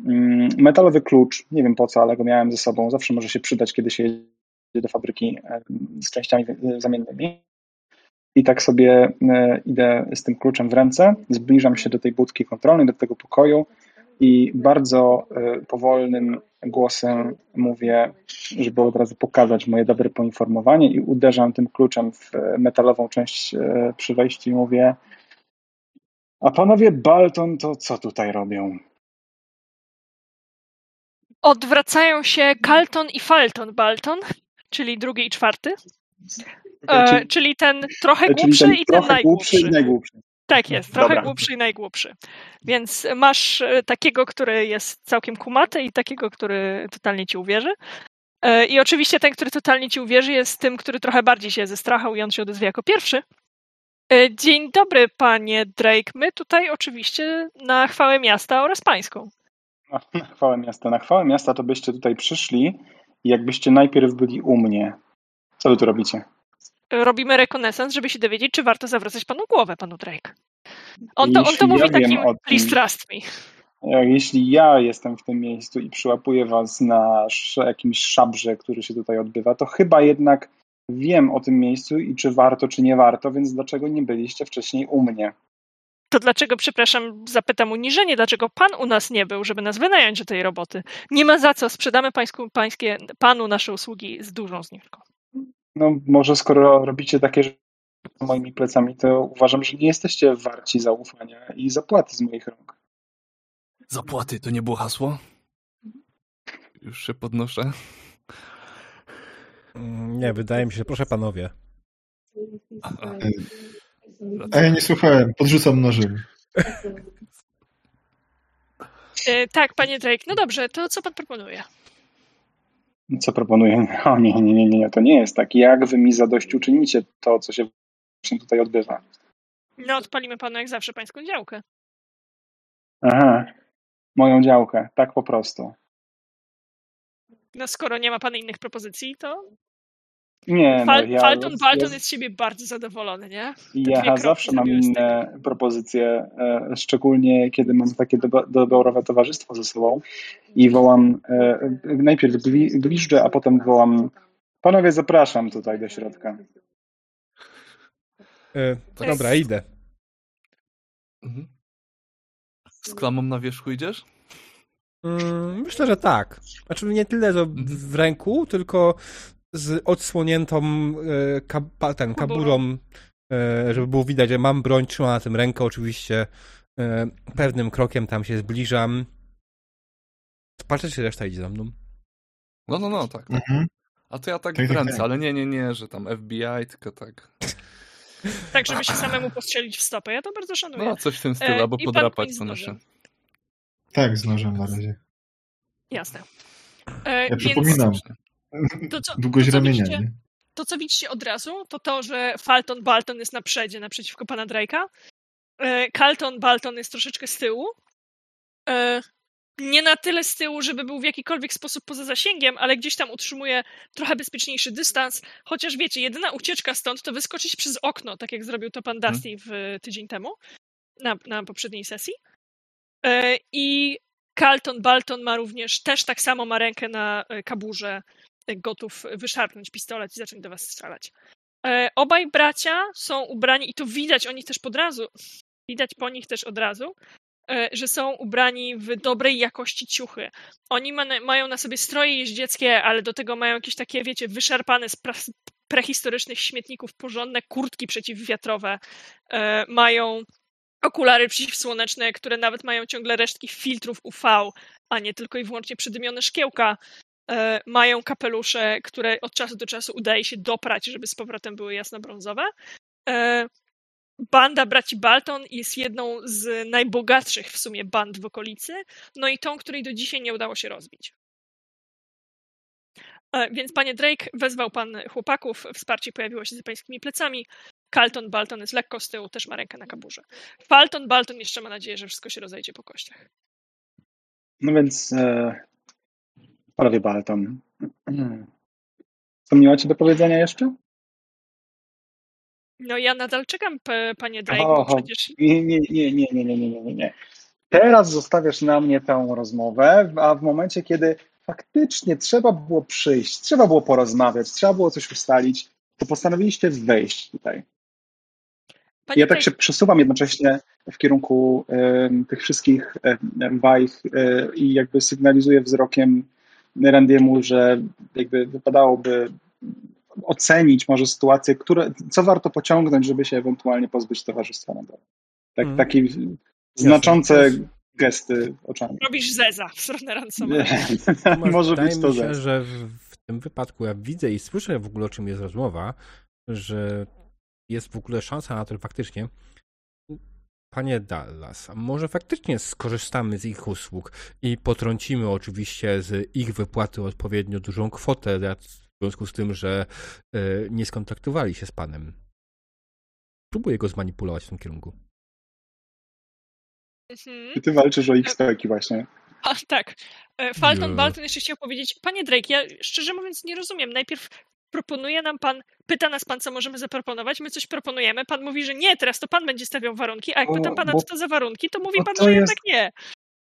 mm, metalowy klucz, nie wiem po co, ale go miałem ze sobą, zawsze może się przydać, kiedy się jedzie do fabryki z częściami zamiennymi. I tak sobie e, idę z tym kluczem w ręce, zbliżam się do tej budki kontrolnej, do tego pokoju i bardzo e, powolnym głosem mówię, żeby od razu pokazać moje dobre poinformowanie i uderzam tym kluczem w metalową część e, przy wejściu i mówię a panowie Balton to co tutaj robią? Odwracają się Calton i Falton Balton, czyli drugi i czwarty. E, czyli, czyli ten trochę głupszy ten i ten trochę głupszy najgłupszy. i najgłupszy. Tak jest, trochę Dobra. głupszy i najgłupszy. Więc masz e, takiego, który jest całkiem kumaty i takiego, który totalnie ci uwierzy. E, I oczywiście ten, który totalnie ci uwierzy, jest tym, który trochę bardziej się zestrachał i on się odezwie jako pierwszy. Dzień dobry, panie Drake. My tutaj oczywiście na chwałę miasta oraz pańską. No, na chwałę miasta. Na chwałę miasta to byście tutaj przyszli i jakbyście najpierw byli u mnie. Co wy tu robicie? Robimy rekonesans, żeby się dowiedzieć, czy warto zawracać panu głowę, panu Drake. On to, on to mówi ja takim please trust me. Jeśli ja jestem w tym miejscu i przyłapuję was na jakimś szabrze, który się tutaj odbywa, to chyba jednak wiem o tym miejscu i czy warto, czy nie warto, więc dlaczego nie byliście wcześniej u mnie? To dlaczego, przepraszam, zapytam uniżenie, dlaczego pan u nas nie był, żeby nas wynająć do tej roboty? Nie ma za co, sprzedamy pańsku, pańskie, panu nasze usługi z dużą zniżką. No może skoro robicie takie rzeczy moimi plecami, to uważam, że nie jesteście warci zaufania i zapłaty z moich rąk. Zapłaty to nie było hasło? Już się podnoszę. Mm, Nie, wydaje mi się, proszę panowie. A, ja nie słuchałem, podrzucam nożem. E, tak, panie Drake, no dobrze, to co pan proponuje? Co proponuję? *laughs* O nie, nie, nie, nie, to nie jest tak. Jak wy mi zadośćuczynicie to, co się właśnie tutaj odbywa? No, odpalimy panu jak zawsze pańską działkę. Aha, moją działkę, tak po prostu. No, skoro nie ma pan innych propozycji, to Nie, no, Fal- ja, Falton Balton ja, jest z siebie bardzo zadowolony, nie? ja zawsze mam inne propozycje, e, szczególnie kiedy mam takie dobo- doborowe towarzystwo ze sobą i wołam, e, najpierw gwi- gwiżdżę, a potem wołam, panowie zapraszam tutaj do środka. E, Tak. dobra, idę. mhm. Z klamą na wierzchu idziesz? Mm, Myślę, że tak. Znaczy nie tyle że w ręku, tylko z odsłoniętą e, kab- ten, kaburą, e, żeby było widać, że mam broń, trzymam na tym rękę. Oczywiście e, pewnym krokiem tam się zbliżam. Patrzę, czy reszta idzie za mną. No, no, no, tak. Mhm. A to ja tak Tak, w tak, ręce, tak. ale nie, nie, nie, że tam FBI, tylko tak. Tak, żeby się samemu postrzelić w stopę. Ja to bardzo szanuję. No, coś w tym stylu, E, albo i pan podrapać z nasze. Tak, z nożem na razie. Jasne. E, Ja więc przypominam, to, co, długość to, co ramienia, widzicie, to, co widzicie od razu, to to, że Falton Balton jest na przedzie naprzeciwko pana Drake'a. E, Calton Balton jest troszeczkę z tyłu. E, nie na tyle z tyłu, żeby był w jakikolwiek sposób poza zasięgiem, ale gdzieś tam utrzymuje trochę bezpieczniejszy dystans. Chociaż wiecie, jedyna ucieczka stąd to wyskoczyć przez okno, tak jak zrobił to pan Dusty w tydzień temu, na, na poprzedniej sesji. E, I Calton Balton ma również, też tak samo ma rękę na e, kaburze, e, gotów wyszarpnąć pistolet i zacząć do was strzelać. E, Obaj bracia są ubrani, i to widać o nich też od razu, widać po nich też od razu, e, że są ubrani w dobrej jakości ciuchy. Oni ma, mają na sobie stroje jeździeckie, ale do tego mają jakieś takie, wiecie, wyszarpane z pra- prehistorycznych śmietników porządne kurtki przeciwwiatrowe. E, Mają okulary przeciwsłoneczne, które nawet mają ciągle resztki filtrów UV, a nie tylko i wyłącznie przydymione szkiełka. E, Mają kapelusze, które od czasu do czasu udaje się doprać, żeby z powrotem były jasnobrązowe. E, Banda braci Balton jest jedną z najbogatszych w sumie band w okolicy, no i tą, której do dzisiaj nie udało się rozbić. E, Więc panie Drake, wezwał pan chłopaków, wsparcie pojawiło się za pańskimi plecami. Carlton Balton jest lekko z tyłu, też ma rękę na kaburze. Falton Balton jeszcze ma nadzieję, że wszystko się rozejdzie po kościach. No więc Prawie Balton. Co miałaś do powiedzenia jeszcze? No ja nadal czekam, panie Drake, przecież... Nie, nie, nie, nie, nie, nie, nie, nie. Teraz zostawiasz na mnie tę rozmowę, a w momencie, kiedy faktycznie trzeba było przyjść, trzeba było porozmawiać, trzeba było coś ustalić, to postanowiliście wejść tutaj. Panie ja tak się przesuwam jednocześnie w kierunku y, tych wszystkich y, y, i jakby sygnalizuję wzrokiem Randiemu, że jakby wypadałoby ocenić może sytuację, które, co warto pociągnąć, żeby się ewentualnie pozbyć towarzystwa na dole. Tak, Mhm. Takie znaczące Jasne. gesty oczami. robisz zeza w stronę Ransoma. *laughs* Może być to zes. że w, w tym wypadku ja widzę i słyszę w ogóle o czym jest rozmowa, że jest w ogóle szansa na to, że faktycznie Panie Dallas, a może faktycznie skorzystamy z ich usług i potrącimy oczywiście z ich wypłaty odpowiednio dużą kwotę w związku z tym, że e, nie skontaktowali się z panem. Próbuję go zmanipulować w tym kierunku. Mhm. I ty walczysz o ich stołki właśnie. A, tak. E, Falton. Balton jeszcze chciał powiedzieć, panie Drake, ja szczerze mówiąc nie rozumiem. Najpierw proponuje nam pan, pyta nas pan, co możemy zaproponować, my coś proponujemy, pan mówi, że nie, teraz to pan będzie stawiał warunki, a jak O, pytam pana, bo- co to za warunki, to mówi pan, to że jest- jednak nie.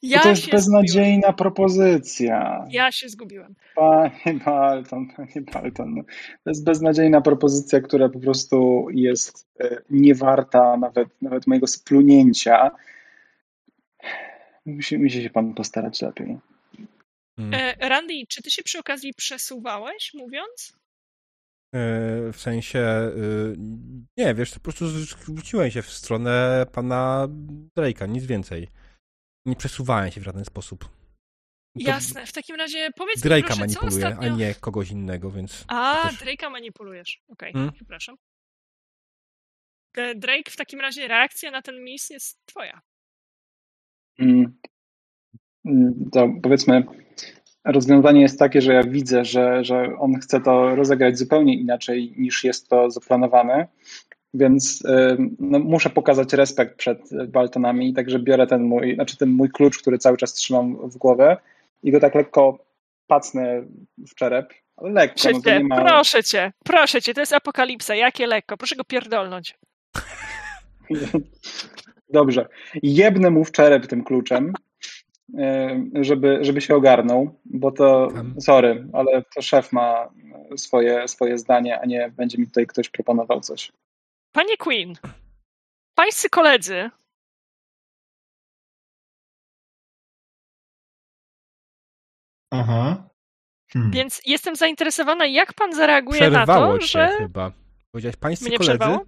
Ja to jest się zgubiłem. beznadziejna propozycja. Ja się zgubiłem. Panie Balton, *laughs* panie Balton. no. To jest beznadziejna propozycja, która po prostu jest e, niewarta nawet, nawet mojego splunięcia. Musi, musi się pan postarać lepiej. Mm. E, Randy, czy ty się przy okazji przesuwałeś, mówiąc? E, W sensie, y, nie, wiesz, to po prostu zwróciłem się w stronę pana Drake'a, nic więcej. Nie przesuwałem się w żaden sposób. To Jasne, w takim razie powiedz mi Drake'a proszę, co manipuluję, ostatnio... a nie kogoś innego, więc... A, też- Drake'a manipulujesz. Okej, Hmm? przepraszam. E, Drake, w takim razie reakcja na ten mis jest twoja. Mm. Mm, To powiedzmy, rozwiązanie jest takie, że ja widzę, że, że on chce to rozegrać zupełnie inaczej niż jest to zaplanowane, więc no, muszę pokazać respekt przed Baltonami, także biorę ten mój, znaczy ten mój klucz, który cały czas trzymam w głowę i go tak lekko pacnę w czerep, ale lekko, Proszę no ma... proszę cię, proszę cię, to jest apokalipsa, jakie lekko, proszę go pierdolnąć. *laughs* Dobrze. Jebnę mu w czerep tym kluczem, żeby, żeby się ogarnął, bo to, Tam. sorry, ale to szef ma swoje, swoje zdanie, a nie będzie mi tutaj ktoś proponował coś. Panie Queen, pańscy koledzy Aha. Hmm. Więc jestem zainteresowana, jak pan zareaguje na Przerwało to, cię że. chyba. Powiedziałeś pańscy Mnie koledzy przerwało?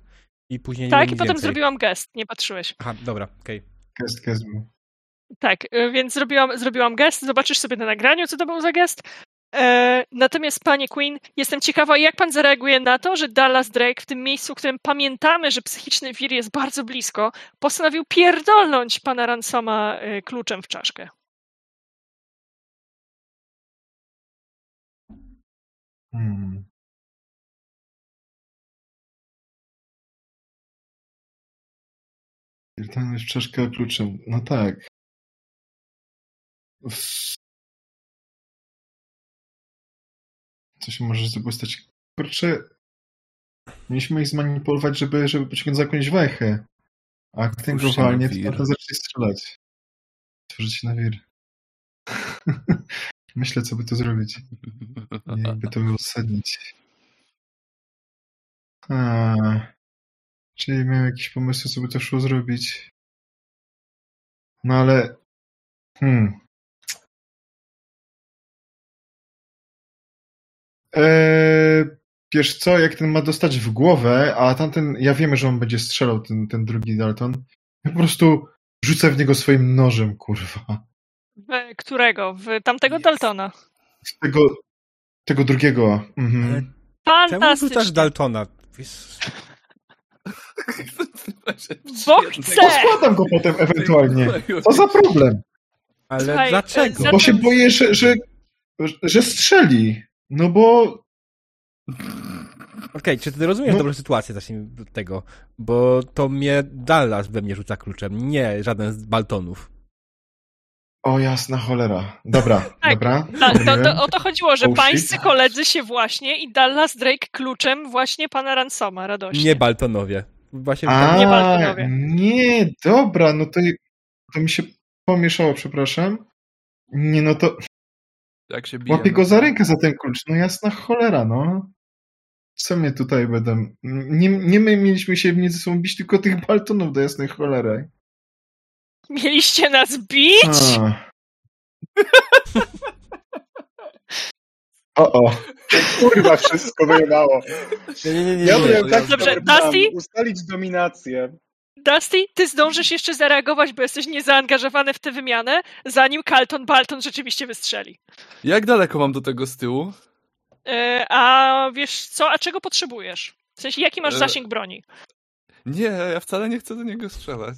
i później Tak, i potem więcej. zrobiłam gest, nie patrzyłeś. Aha, dobra, okej. Gest, gest był. Tak, y, więc zrobiłam, zrobiłam gest, zobaczysz sobie na nagraniu, co to był za gest. E, natomiast, panie Queen, jestem ciekawa, jak pan zareaguje na to, że Dallas Drake w tym miejscu, w którym pamiętamy, że psychiczny wir jest bardzo blisko, postanowił pierdolnąć pana Ransoma y, kluczem w czaszkę. Hmm. Pierdolność czaszkę kluczem. No tak. Co się może z tego stać? Kurczę, mieliśmy ich zmanipulować, żeby, żeby pociągnąć za jakąś wechę. A ten walnie, to zacznie strzelać. Tworzyć na wir. *laughs* Myślę, co by to zrobić. Jakby to uzasadnić. A, czyli miałem jakieś pomysły, co by to szło zrobić. No ale. Hmm. Eee, wiesz co, jak ten ma dostać w głowę, a tamten, ja wiemy, że on będzie strzelał, ten, ten drugi Dalton, ja po prostu rzucę w niego swoim nożem, kurwa. W którego? W tamtego Jest. Daltona. Z tego, tego drugiego. Mhm. Czemu Fantastycznie. rzucasz Daltona? Bo *laughs* chcę! Poskładam go potem ewentualnie. *laughs* Co za problem? Ale Słuchaj, dlaczego? Bo się boję, że, że, że strzeli. No bo Okej, czy ty rozumiesz No. dobrą sytuację, zacznijmy od tego, bo to mnie Dallas we mnie rzuca kluczem, nie żaden z Baltonów. O jasna cholera. Dobra, *laughs* Tak, dobra. Tak, to, to, o to chodziło, że Oh, shit. pańscy koledzy się właśnie i Dallas Drake kluczem właśnie pana Ransoma, radośnie. Nie Baltonowie. Właśnie A, nie Baltonowie. nie, dobra, no to, to mi się pomieszało, przepraszam. Nie, no to Jak się bije. łapię go za rękę za ten klucz. No jasna cholera, no. Co mnie tutaj będę... Nie, nie my mieliśmy się między sobą bić, tylko tych baltonów do jasnej cholery. Mieliście nas bić? O, o. Kurwa, wszystko wyjebało. Nie, nie, nie, nie. Ja byłem tak Dobrze, Dusty? Ustalić dominację. Dusty, ty zdążysz jeszcze zareagować, bo jesteś niezaangażowany w tę wymianę, zanim Carlton Balton rzeczywiście wystrzeli. Jak daleko mam do tego z tyłu? E, a wiesz co, a czego potrzebujesz? W sensie, jaki masz E, zasięg broni? Nie, ja wcale nie chcę do niego strzelać.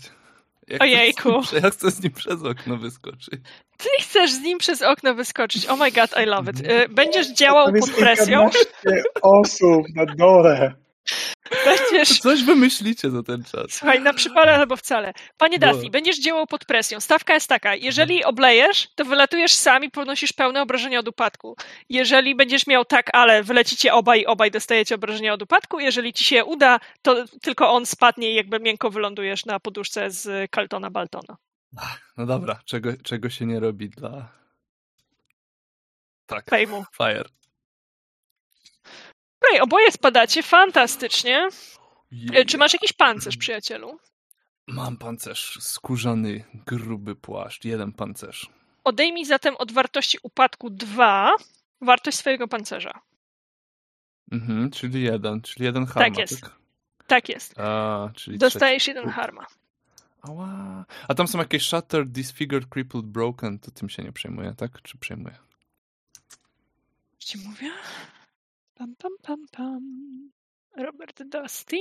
Ja Ojejku. Chcę nim, ja chcę z nim przez okno wyskoczyć. Ty chcesz z nim przez okno wyskoczyć. Oh my god, I love it. E, będziesz działał pod presją, osób na dole. Będziesz... Coś wymyślicie za ten czas. Słuchaj, na przypale albo wcale. Panie No. Dusty, będziesz działał pod presją. Stawka jest taka, jeżeli oblejesz, to wylatujesz sam i ponosisz pełne obrażenia od upadku. Jeżeli będziesz miał tak, ale wylecicie obaj, obaj dostajecie obrażenia od upadku. Jeżeli ci się uda, to tylko on spadnie i jakby miękko wylądujesz na poduszce z Kaltona Baltona. No dobra, czego, czego się nie robi dla... Tak, Fejmu. fire. Okej, oboje spadacie, fantastycznie. E. Czy masz jakiś pancerz, przyjacielu? Mam pancerz, skórzany, gruby płaszcz, jeden pancerz. Odejmij zatem od wartości upadku 2 wartość swojego pancerza. Mhm, czyli jeden, czyli jeden harma, jest. tak? Tak jest. A, czyli Dostajesz trzeci. jeden harma. Ała. A tam są jakieś shattered, disfigured, crippled, broken, to tym się nie przejmuję, tak? Czy przejmuję? Już ci mówię. Pam, pam, pam, pam. Robert Dusty.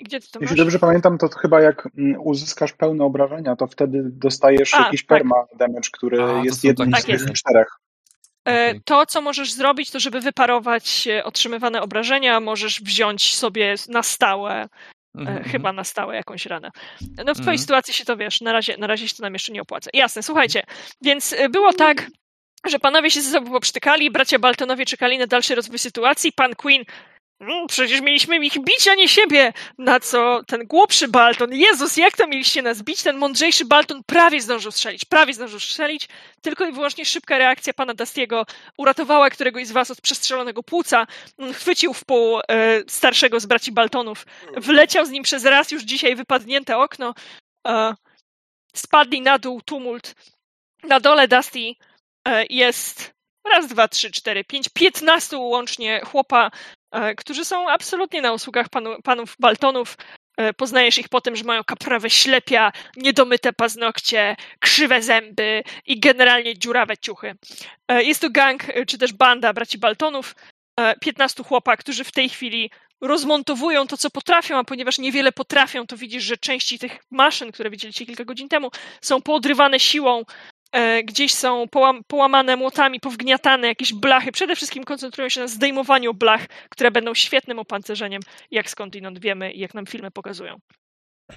Gdzie ty to Jeśli masz? dobrze pamiętam, to chyba jak mm, uzyskasz pełne obrażenia, to wtedy dostajesz A, jakiś tak. perma damage, który A, jest jednym takie z tych czterech. E. To, co możesz zrobić, to żeby wyparować e, otrzymywane obrażenia, możesz wziąć sobie na stałe, Mhm, e, chyba na stałe jakąś ranę. No w twojej Mhm. sytuacji się to wiesz, na razie, na razie się to nam jeszcze nie opłaca. Jasne, słuchajcie, więc e, było tak, że panowie się ze sobą poprztykali, bracia Baltonowie czekali na dalszy rozwój sytuacji, pan Queen "Mm, Przecież mieliśmy ich bić, a nie siebie. Na co ten głupszy Balton, Jezus, jak to mieliście nas bić? Ten mądrzejszy Balton prawie zdążył strzelić, prawie zdążył strzelić. Tylko i wyłącznie szybka reakcja pana Dustiego uratowała któregoś z was od przestrzelonego płuca. Mm, Chwycił w pół e, starszego z braci Baltonów, wleciał z nim przez raz już dzisiaj wypadnięte okno. E, spadli na dół, tumult. Na dole Dusty jest raz, dwa, trzy, cztery, pięć, piętnastu łącznie chłopa, e, którzy są absolutnie na usługach panu, panów Baltonów. E, Poznajesz ich po tym, że mają kaprawe ślepia, niedomyte paznokcie, krzywe zęby i generalnie dziurawe ciuchy. E, Jest to gang, e, czy też banda braci Baltonów, e, 15 chłopa, którzy w tej chwili rozmontowują to, co potrafią, a ponieważ niewiele potrafią, to widzisz, że części tych maszyn, które widzieliście kilka godzin temu, są poodrywane siłą, e, gdzieś są połam, połamane młotami, powgniatane jakieś blachy. Przede wszystkim koncentrują się na zdejmowaniu blach, które będą świetnym opancerzeniem, jak skądinąd wiemy i jak nam filmy pokazują.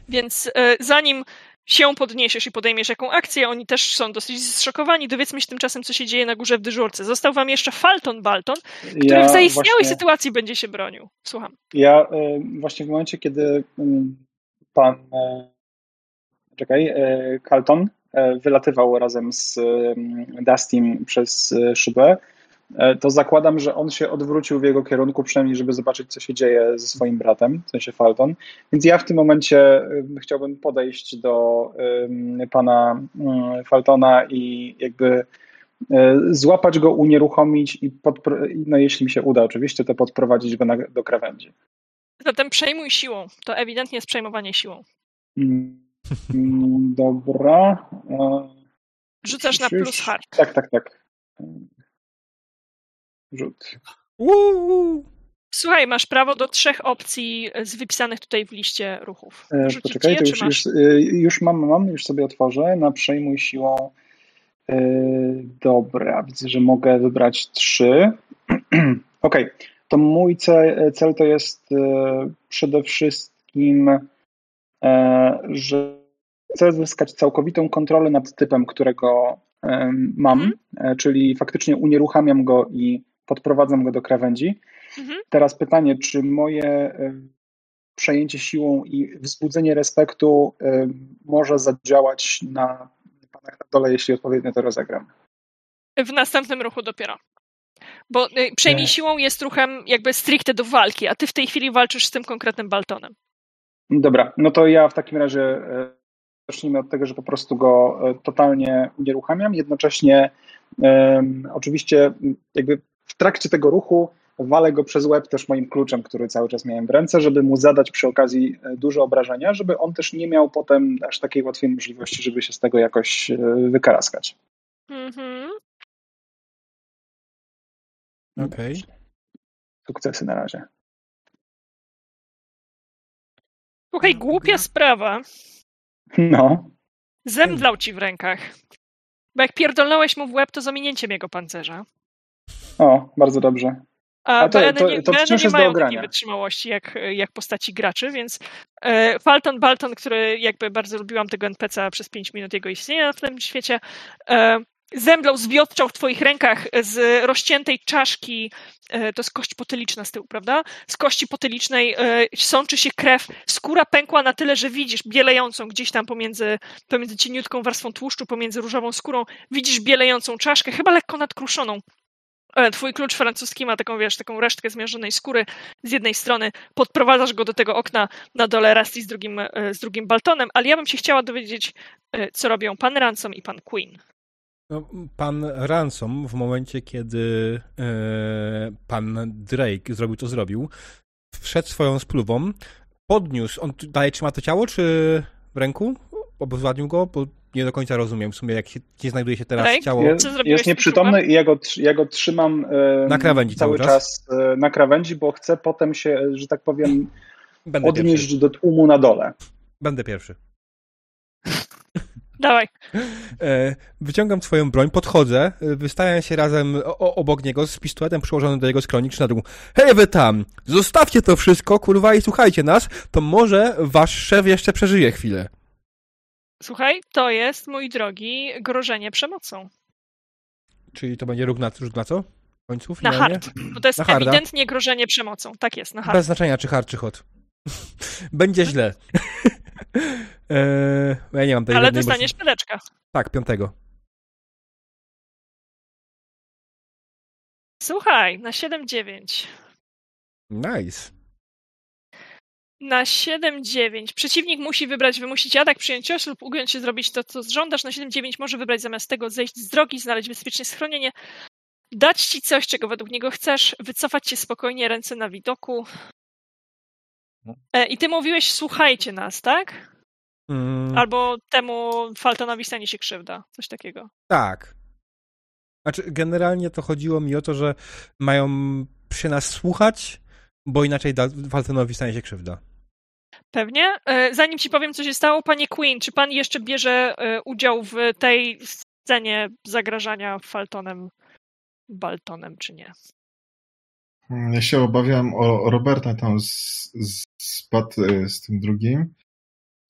Więc e, zanim się podniesiesz i podejmiesz jaką akcję, oni też są dosyć zszokowani. Dowiedzmy się tymczasem, co się dzieje na górze w dyżurce. Został wam jeszcze Falton Balton, który w zaistniałej właśnie, sytuacji będzie się bronił. Słucham. Ja y, właśnie w momencie, kiedy y, pan czekaj, Carlton wylatywał razem z Dustym przez y, szybę, y, to zakładam, że on się odwrócił w jego kierunku, przynajmniej żeby zobaczyć, co się dzieje ze swoim bratem, w sensie Falton. Więc ja w tym momencie chciałbym podejść do pana y, Faltona i jakby złapać go, unieruchomić i no jeśli mi się uda oczywiście, to podprowadzić go na, do krawędzi. Zatem przejmuj siłą. To ewidentnie jest przejmowanie siłą. Mm, Dobra. e, Rzucasz na plus hard. Tak, tak, tak. Rzut. Uuu. Słuchaj, masz prawo do trzech opcji z wypisanych tutaj w liście ruchów. E, Rzucić Poczekaj, je, to już, masz? już, e, już mam, mam, już sobie otworzę. Na przejmuj siłą. Dobra, widzę, że mogę wybrać trzy. *clears throat* Okej, to mój cel, cel to jest przede wszystkim, że chcę zyskać całkowitą kontrolę nad typem, którego e, mam, Mhm. czyli faktycznie unieruchamiam go i podprowadzam go do krawędzi. Mhm. Teraz pytanie, czy moje e, przejęcie siłą i wzbudzenie respektu e, może zadziałać na panach na dole, jeśli odpowiednio to rozegram? W następnym ruchu dopiero. Bo przejmij siłą jest ruchem jakby stricte do walki, a ty w tej chwili walczysz z tym konkretnym Baltonem. Dobra, no to ja w takim razie e, zacznijmy od tego, że po prostu go e, totalnie unieruchamiam. Jednocześnie em, oczywiście jakby w trakcie tego ruchu walę go przez łeb też moim kluczem, który cały czas miałem w ręce, żeby mu zadać przy okazji e, duże obrażenia, żeby on też nie miał potem aż takiej łatwej możliwości, żeby się z tego jakoś e, wykaraskać. Mhm. Okej. Sukcesy na razie. Słuchaj, głupia sprawa. No, Zemdlał ci w rękach. Bo jak pierdolnąłeś mu w łeb, to z ominięciem jego pancerza. o, bardzo dobrze. A, A to- BN to- nie, to wciąż nie mają takiej wytrzymałości jak, jak postaci graczy, więc e, Falton Balton, który jakby bardzo lubiłam tego NPC przez 5 minut jego istnienia w tym świecie, e, zemdlał, zwiotczał w twoich rękach z rozciętej czaszki, e, to jest kość potyliczna z tyłu, prawda? Z kości potylicznej e, sączy się krew, skóra pękła na tyle, że widzisz bielejącą gdzieś tam pomiędzy, pomiędzy cieniutką warstwą tłuszczu, pomiędzy różową skórą, widzisz bielejącą czaszkę, chyba lekko nadkruszoną. E, Twój klucz francuski ma taką, wiesz, taką resztkę zmiażdżonej skóry z jednej strony, podprowadzasz go do tego okna na dole Rusty z drugim, z drugim Baltonem, ale ja bym się chciała dowiedzieć, co robią pan Ransom i pan Queen. No, pan Ransom w momencie, kiedy e, pan Drake zrobił to zrobił, wszedł swoją spluwą, podniósł, on dalej trzyma to ciało, czy w ręku? Obezwładnił go, bo nie do końca rozumiem w sumie, jak się, gdzie znajduje się teraz Drake? ciało. Jest, jest nieprzytomny i ja go, ja go trzymam e, Na krawędzi cały cały czas e, na krawędzi, bo chcę potem się, że tak powiem, Będę odnieść pierwszy. do tłumu na dole. Będę pierwszy. Dawaj. E, wyciągam swoją broń, podchodzę, e, wystawiam się razem obok niego z pistoletem przyłożonym do jego skroni, czy na dół. Hej wy tam! Zostawcie to wszystko, kurwa, i słuchajcie nas, to może wasz szef jeszcze przeżyje chwilę. Słuchaj, to jest, mój drogi, grożenie przemocą. Czyli to będzie róg na, rzut na co? W końcu, Na hard. Bo to jest ewidentnie grożenie przemocą. Tak jest, na hard. Bez znaczenia, czy hard, czy hot. *laughs* będzie źle. *laughs* e, ja nie mam tej Ale dostaniesz mocy- pedeczka. Tak, piątego. Słuchaj, na 7-9. Nice. Na 7-9 przeciwnik musi wybrać, wymusić atak, przyjąć cios lub ugiąć się zrobić to, co żądasz. Na 7-9 może wybrać zamiast tego zejść z drogi, znaleźć bezpieczne schronienie, dać ci coś, czego według niego chcesz, wycofać się spokojnie, ręce na widoku. No. E, I ty mówiłeś, słuchajcie nas, tak? Mm, Albo temu Faltonowi stanie się krzywda. Coś takiego. Tak. Znaczy, generalnie to chodziło mi o to, że mają się nas słuchać, bo inaczej Waltenowi stanie się krzywda. Pewnie. E, Zanim ci powiem, co się stało, panie Queen, czy pan jeszcze bierze e, udział w tej scenie zagrażania Faltonem, Baltonem, czy nie? Ja się obawiam o Roberta tam z, z, spadł e, z tym drugim.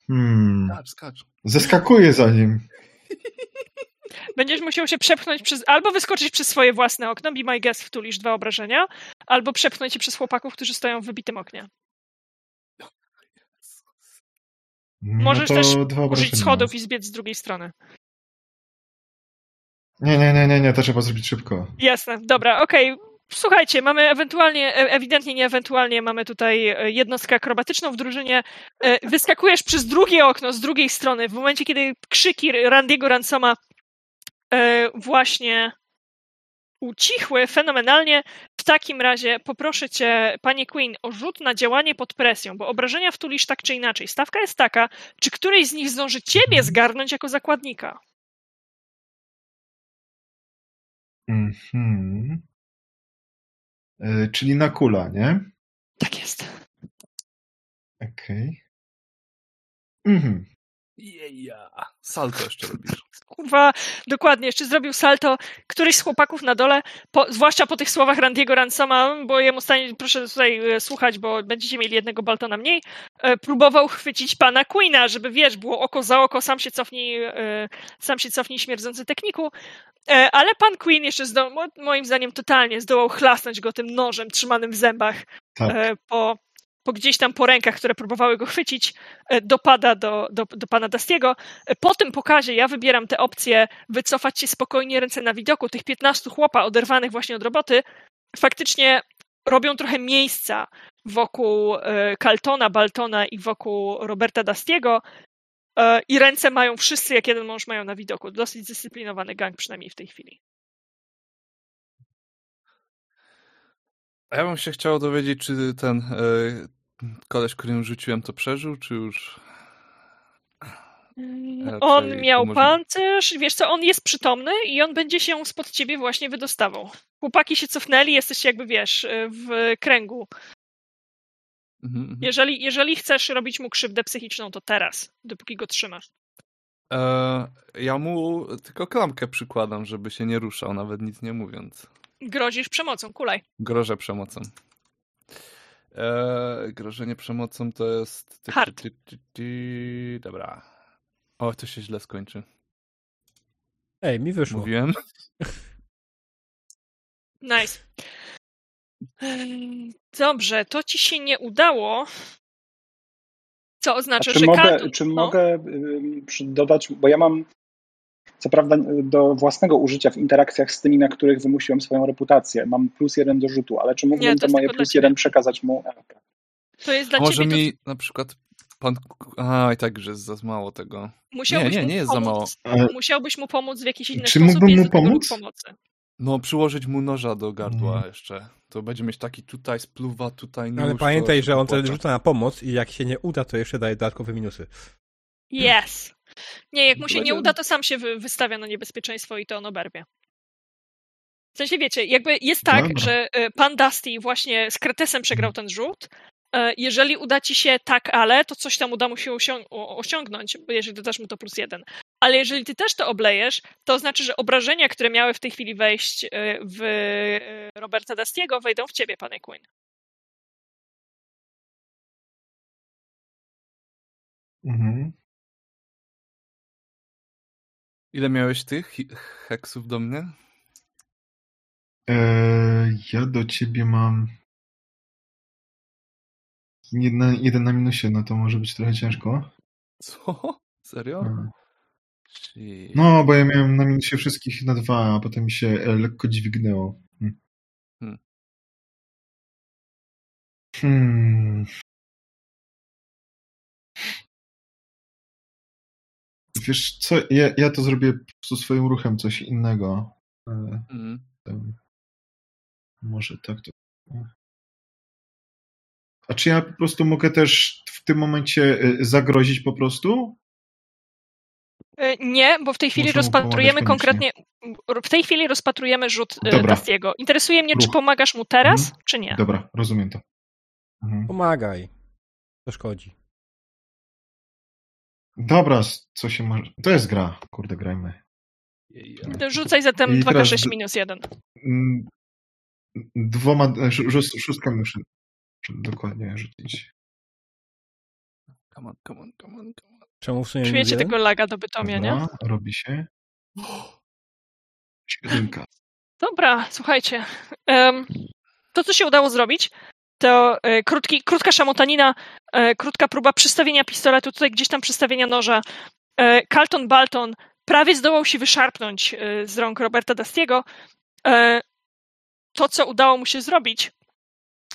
Hmm. Skacz, skacz. Zeskakuję za nim. *laughs* Będziesz musiał się przepchnąć przez. Albo wyskoczyć przez swoje własne okno, be my guest, wtulisz dwa obrażenia, albo przepchnąć się przez chłopaków, którzy stoją w wybitym oknie. No Możesz też Użyć schodów i zbiec z drugiej strony. Nie, nie, nie, nie, nie, to trzeba zrobić szybko. Jasne, dobra, okej. Słuchajcie, mamy ewentualnie, e- ewidentnie nie ewentualnie, mamy tutaj e, jednostkę akrobatyczną w drużynie. E, Wyskakujesz przez drugie okno z drugiej strony, w momencie, kiedy krzyki Randiego Ransoma właśnie ucichły fenomenalnie. W takim razie poproszę cię, panie Queen, o rzut na działanie pod presją, bo obrażenia wtulisz tak czy inaczej. Stawka jest taka, czy któryś z nich zdąży ciebie zgarnąć jako zakładnika. Mhm. E, czyli na kula, nie? Tak jest. Okej. Mhm. Jeja. Salto jeszcze robisz. *laughs* Kurwa, dokładnie, jeszcze zrobił salto. Któryś z chłopaków na dole, po, zwłaszcza po tych słowach Randiego Ransoma, bo jemu stanie, proszę tutaj e, słuchać, bo będziecie mieli jednego Baltona mniej, e, próbował chwycić pana Queena, żeby wiesz, było oko za oko, sam się cofnij, e, sam się cofnij śmierdzący techniku. E, ale pan Queen jeszcze zdoł, mo- moim zdaniem totalnie zdołał chlasnąć go tym nożem trzymanym w zębach Tak. e, po, po gdzieś tam po rękach, które próbowały go chwycić, e, dopada do, do, do pana Dastiego. E, Po tym pokazie ja wybieram tę opcję wycofać się spokojnie ręce na widoku. Tych 15 chłopa oderwanych właśnie od roboty faktycznie robią trochę miejsca wokół e, Caltona, Baltona i wokół Roberta Dastiego e, i ręce mają wszyscy jak jeden mąż mają na widoku. Dosyć zdyscyplinowany gang przynajmniej w tej chwili. A ja bym się chciał dowiedzieć, czy ten e, koleś, którym rzuciłem, to przeżył, czy już... Raczej On miał może- pancerz, wiesz co, on jest przytomny i on będzie się spod ciebie właśnie wydostawał. Chłopaki się cofnęli, jesteście jakby, wiesz, w kręgu. Mhm, mhm. Jeżeli, jeżeli chcesz robić mu krzywdę psychiczną, to teraz, dopóki go trzymasz. E, ja mu tylko klamkę przykładam, żeby się nie ruszał, nawet nic nie mówiąc. Grozisz przemocą, kulaj. Grożę przemocą. E, grożenie przemocą to jest... Hard. ty- ty- ty- Dobra. O, to się źle skończy. Ej, mi wyszło. Mówiłem? *laughs* Nice. Dobrze, to ci się nie udało. Co A oznacza, czy że mogę, Carlton... czy no, mogę dodać, bo ja mam co prawda do własnego użycia w interakcjach z tymi, na których wymusiłem swoją reputację, mam plus jeden do rzutu, ale czy mógłbym Nie, to to moje plus jeden przekazać mu? Okej. To jest dla może ciebie... To... mi na przykład pan... A, i tak, że jest za mało tego. Musiałbyś nie, mu nie jest za pomóc. Ale Musiałbyś mu pomóc w jakiś inny Czy sposób. mógłbym jest mu pomóc? Pomocy. No, przyłożyć mu noża do gardła Mm. jeszcze. To będzie mieć taki tutaj spluwa, tutaj nóż. Ale to pamiętaj, się że on wtedy rzuca na pomoc i jak się nie uda, to jeszcze daje dodatkowe minusy. Yes. Nie, jak mu się nie uda, to sam się wy- wystawia na niebezpieczeństwo i to on oberwie. W sensie wiecie, jakby jest tak, Dobra. że y, pan Dusty właśnie z Kretesem przegrał ten rzut. E, Jeżeli uda ci się tak, ale, to coś tam uda mu się osią- osiągnąć, bo jeżeli dodasz mu to plus jeden. Ale jeżeli ty też to oblejesz, to znaczy, że obrażenia, które miały w tej chwili wejść y, w y, Roberta Dustiego, wejdą w ciebie, panie Quinn. Mhm. Ile miałeś tych heksów do mnie? E, ja do ciebie mam jedna, jeden na minusie, no to może być trochę ciężko. Co? Serio? Shit. No, bo ja miałem na minusie wszystkich na dwa, a potem mi się e, lekko dźwignęło. Hmm. Hmm. Wiesz co, ja, ja to zrobię po prostu swoim ruchem coś innego. E, Mhm. Może tak to. A czy ja po prostu mogę też w tym momencie y, zagrozić po prostu? E, Nie, bo w tej chwili Muszę mu rozpatrujemy konkretnie. W tej chwili rozpatrujemy rzut e, Dobra. Dustiego. Interesuje mnie, czy Ruch. pomagasz mu teraz, Mhm. czy nie. Dobra, rozumiem to. Mhm. Pomagaj. To szkodzi. Dobra, co się może. To jest gra. Kurde, grajmy. Rzucaj zatem I 2K6 teraz d- minus 1. Mm, Dwoma. e, sz- szós- Szóstką muszę dokładnie rzucić. Come on, come on, come on, come on. Czemu w sumie Czujecie tego laga do Bytomia, nie? Dobra, robi się. *gasps* Siódemka. Dobra, słuchajcie. em, to, co się udało zrobić, to e, krótki, krótka szamotanina, e, krótka próba przystawienia pistoletu, tutaj gdzieś tam przystawienia noża. E, Carlton Balton prawie zdołał się wyszarpnąć z rąk Roberta Dastiego. To, co udało mu się zrobić,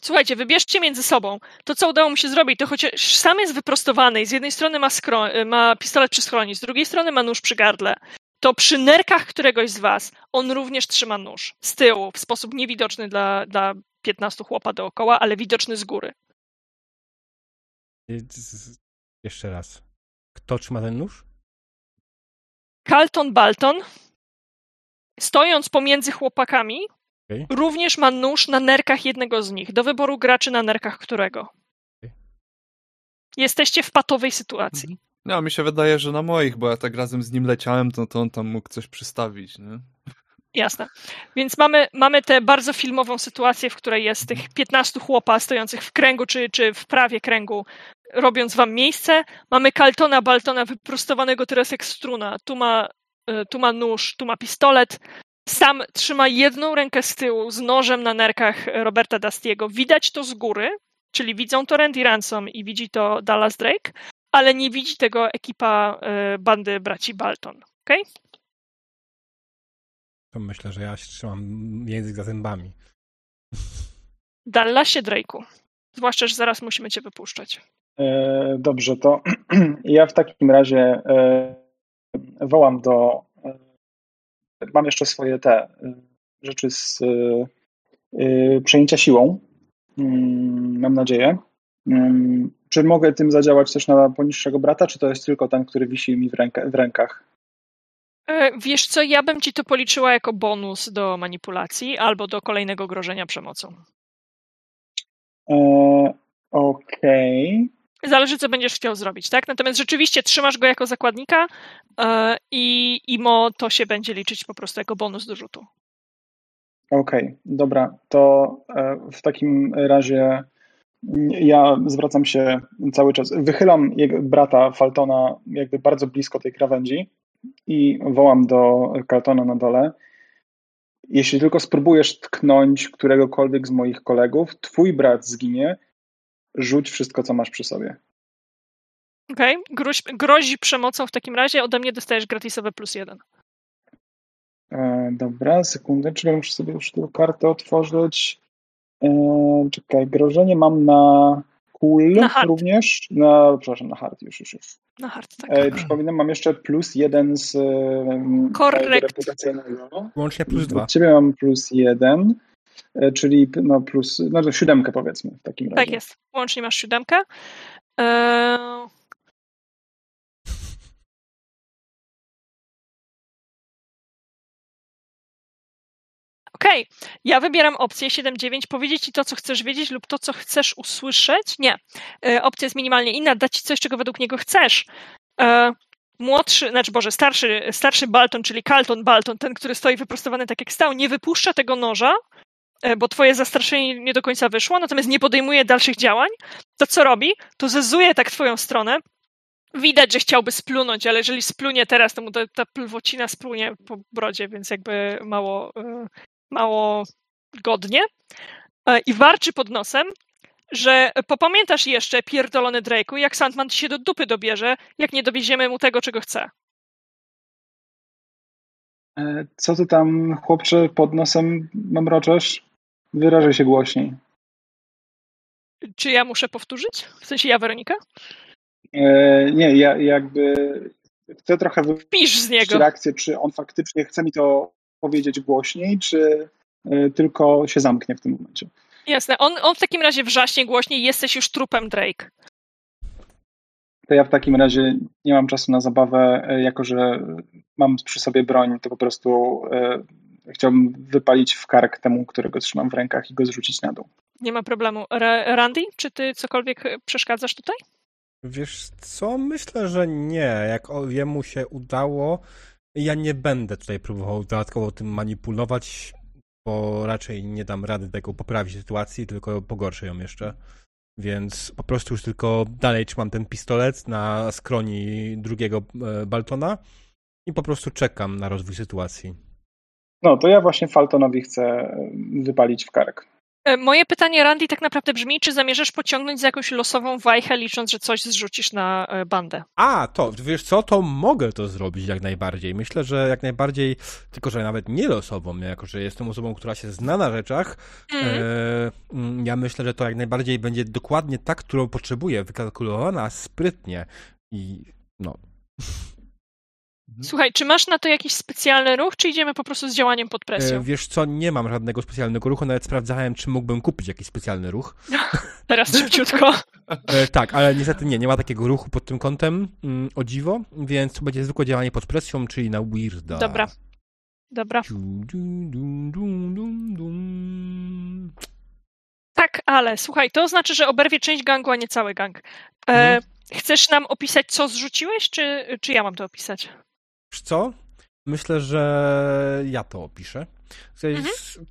Słuchajcie, wybierzcie między sobą. To, co udało mu się zrobić, to chociaż sam jest wyprostowany i z jednej strony ma, skro- ma pistolet przy skroni, z drugiej strony ma nóż przy gardle, to przy nerkach któregoś z was on również trzyma nóż z tyłu, w sposób niewidoczny dla, dla 15 chłopa dookoła, ale widoczny z góry. Y, Jeszcze raz. Kto trzyma ten nóż? Carlton Balton, stojąc pomiędzy chłopakami, Okej. również ma nóż na nerkach jednego z nich. Do wyboru graczy na nerkach którego. Okej. Jesteście w patowej sytuacji. No, mi się wydaje, że na moich, bo ja tak razem z nim leciałem, to, to on tam mógł coś przystawić, nie? Jasne. Więc mamy, mamy tę bardzo filmową sytuację, w której jest tych 15 chłopa stojących w kręgu, czy, czy w prawie kręgu, robiąc wam miejsce. Mamy Kaltona Baltona wyprostowanego teraz jak struna. Tu ma, e, tu ma nóż, tu ma pistolet. Sam trzyma jedną rękę z tyłu z nożem na nerkach Roberta Dustiego. Widać to z góry, czyli widzą to Randy Ransom i widzi to Dallas Drake, ale nie widzi tego ekipa e, bandy braci Balton. Okay? To myślę, że ja trzymam język za zębami. Dallasie Drake'u. Zwłaszcza, że zaraz musimy cię wypuszczać. E, dobrze, to *clears throat* ja w takim razie e, wołam do. E, mam jeszcze swoje te e, rzeczy z e, przejęcia siłą. Mm, mam nadzieję. Czy mogę tym zadziałać też na poniższego brata, czy to jest tylko ten, który wisi mi w, ręka, w rękach? E, wiesz co, ja bym ci to policzyła jako bonus do manipulacji albo do kolejnego grożenia przemocą. E, Okej. Okay. Zależy, co będziesz chciał zrobić, tak? Natomiast rzeczywiście trzymasz go jako zakładnika e, i IMO to się będzie liczyć po prostu jako bonus do rzutu. Okej, okay, dobra. To e, w takim razie ja zwracam się cały czas, wychylam jego brata Faltona jakby bardzo blisko tej krawędzi i wołam do Cartona na dole. Jeśli tylko spróbujesz tknąć któregokolwiek z moich kolegów, twój brat zginie, rzuć wszystko, co masz przy sobie. Okej, okay. grozi przemocą w takim razie, ode mnie dostajesz gratisowe plus jeden. E, dobra, sekundeczkę, muszę sobie już tę kartę otworzyć. E, czekaj, grożenie mam na cool na hard. również. Na, przepraszam, na hard już, już, już. Na hard, tak. E, przypominam, mam jeszcze plus jeden z Korrekt. reputacyjnego. Łącznie plus dwa. Od ciebie mam plus jeden, e, czyli no plus, znaczy siódemkę powiedzmy w takim razie. Tak jest, łącznie masz siódemkę. Eee... Okej, okay. ja wybieram opcję 7-9, powiedzieć ci to, co chcesz wiedzieć lub to, co chcesz usłyszeć. Nie, e, opcja jest minimalnie inna, dać ci coś, czego według niego chcesz. E, młodszy, znaczy Boże, starszy, starszy Balton, czyli Carlton Balton, ten, który stoi wyprostowany tak jak stał, nie wypuszcza tego noża, e, bo twoje zastraszenie nie do końca wyszło, natomiast nie podejmuje dalszych działań, to co robi? To zezuje tak twoją stronę, Widać, że chciałby splunąć, ale jeżeli splunie teraz, to mu ta, ta plwocina splunie po brodzie, więc jakby mało, mało godnie e, i warczy pod nosem, że popamiętasz jeszcze, pierdolony Drake'u, jak Sandman ci się do dupy dobierze, jak nie dowieziemy mu tego, czego chce. E, co ty tam, chłopcze, pod nosem mamroczesz? Wyrażaj się głośniej. Czy ja muszę powtórzyć? W sensie ja, Weronika? E, nie, ja jakby chcę trochę Wpisz z niego. reakcję, czy on faktycznie chce mi to powiedzieć głośniej, czy y, tylko się zamknie w tym momencie. Jasne. On, on w takim razie wrzaśnie głośniej, jesteś już trupem Drake. To ja w takim razie nie mam czasu na zabawę, y, jako że mam przy sobie broń, to po prostu y, chciałbym wypalić w kark temu, którego trzymam w rękach i go zrzucić na dół. Nie ma problemu. Randy, czy ty cokolwiek przeszkadzasz tutaj? Wiesz co? Myślę, że nie. Jak jemu się udało, ja nie będę tutaj próbował dodatkowo tym manipulować, bo raczej nie dam rady tego poprawić sytuacji, tylko pogorszę ją jeszcze. Więc po prostu już tylko dalej trzymam ten pistolet na skroni drugiego e, Baltona i po prostu czekam na rozwój sytuacji. No, to ja właśnie Faltonowi chcę wypalić w kark. E, moje pytanie, Randy, tak naprawdę brzmi, czy zamierzasz pociągnąć za jakąś losową wajchę, licząc, że coś zrzucisz na e, bandę? A, to, wiesz co, to mogę to zrobić jak najbardziej. Myślę, że jak najbardziej, tylko że nawet nie losową, jako że jestem osobą, która się zna na rzeczach, mm. e, ja myślę, że to jak najbardziej będzie dokładnie tak, którą potrzebuję, wykalkulowana sprytnie i no... Mhm. Słuchaj, czy masz na to jakiś specjalny ruch, czy idziemy po prostu z działaniem pod presją? E, wiesz co, nie mam żadnego specjalnego ruchu, nawet sprawdzałem, czy mógłbym kupić jakiś specjalny ruch. *laughs* Teraz szybciutko. E, tak, ale niestety nie, nie ma takiego ruchu pod tym kątem, mm, o dziwo, więc to będzie zwykłe działanie pod presją, czyli na weirda. Dobra. Dobra. Tak, ale słuchaj, to znaczy, że oberwie część gangu, a nie cały gang. E, mhm. chcesz nam opisać, co zrzuciłeś, czy, czy ja mam to opisać? Wiesz co? Myślę, że ja to opiszę. Mhm.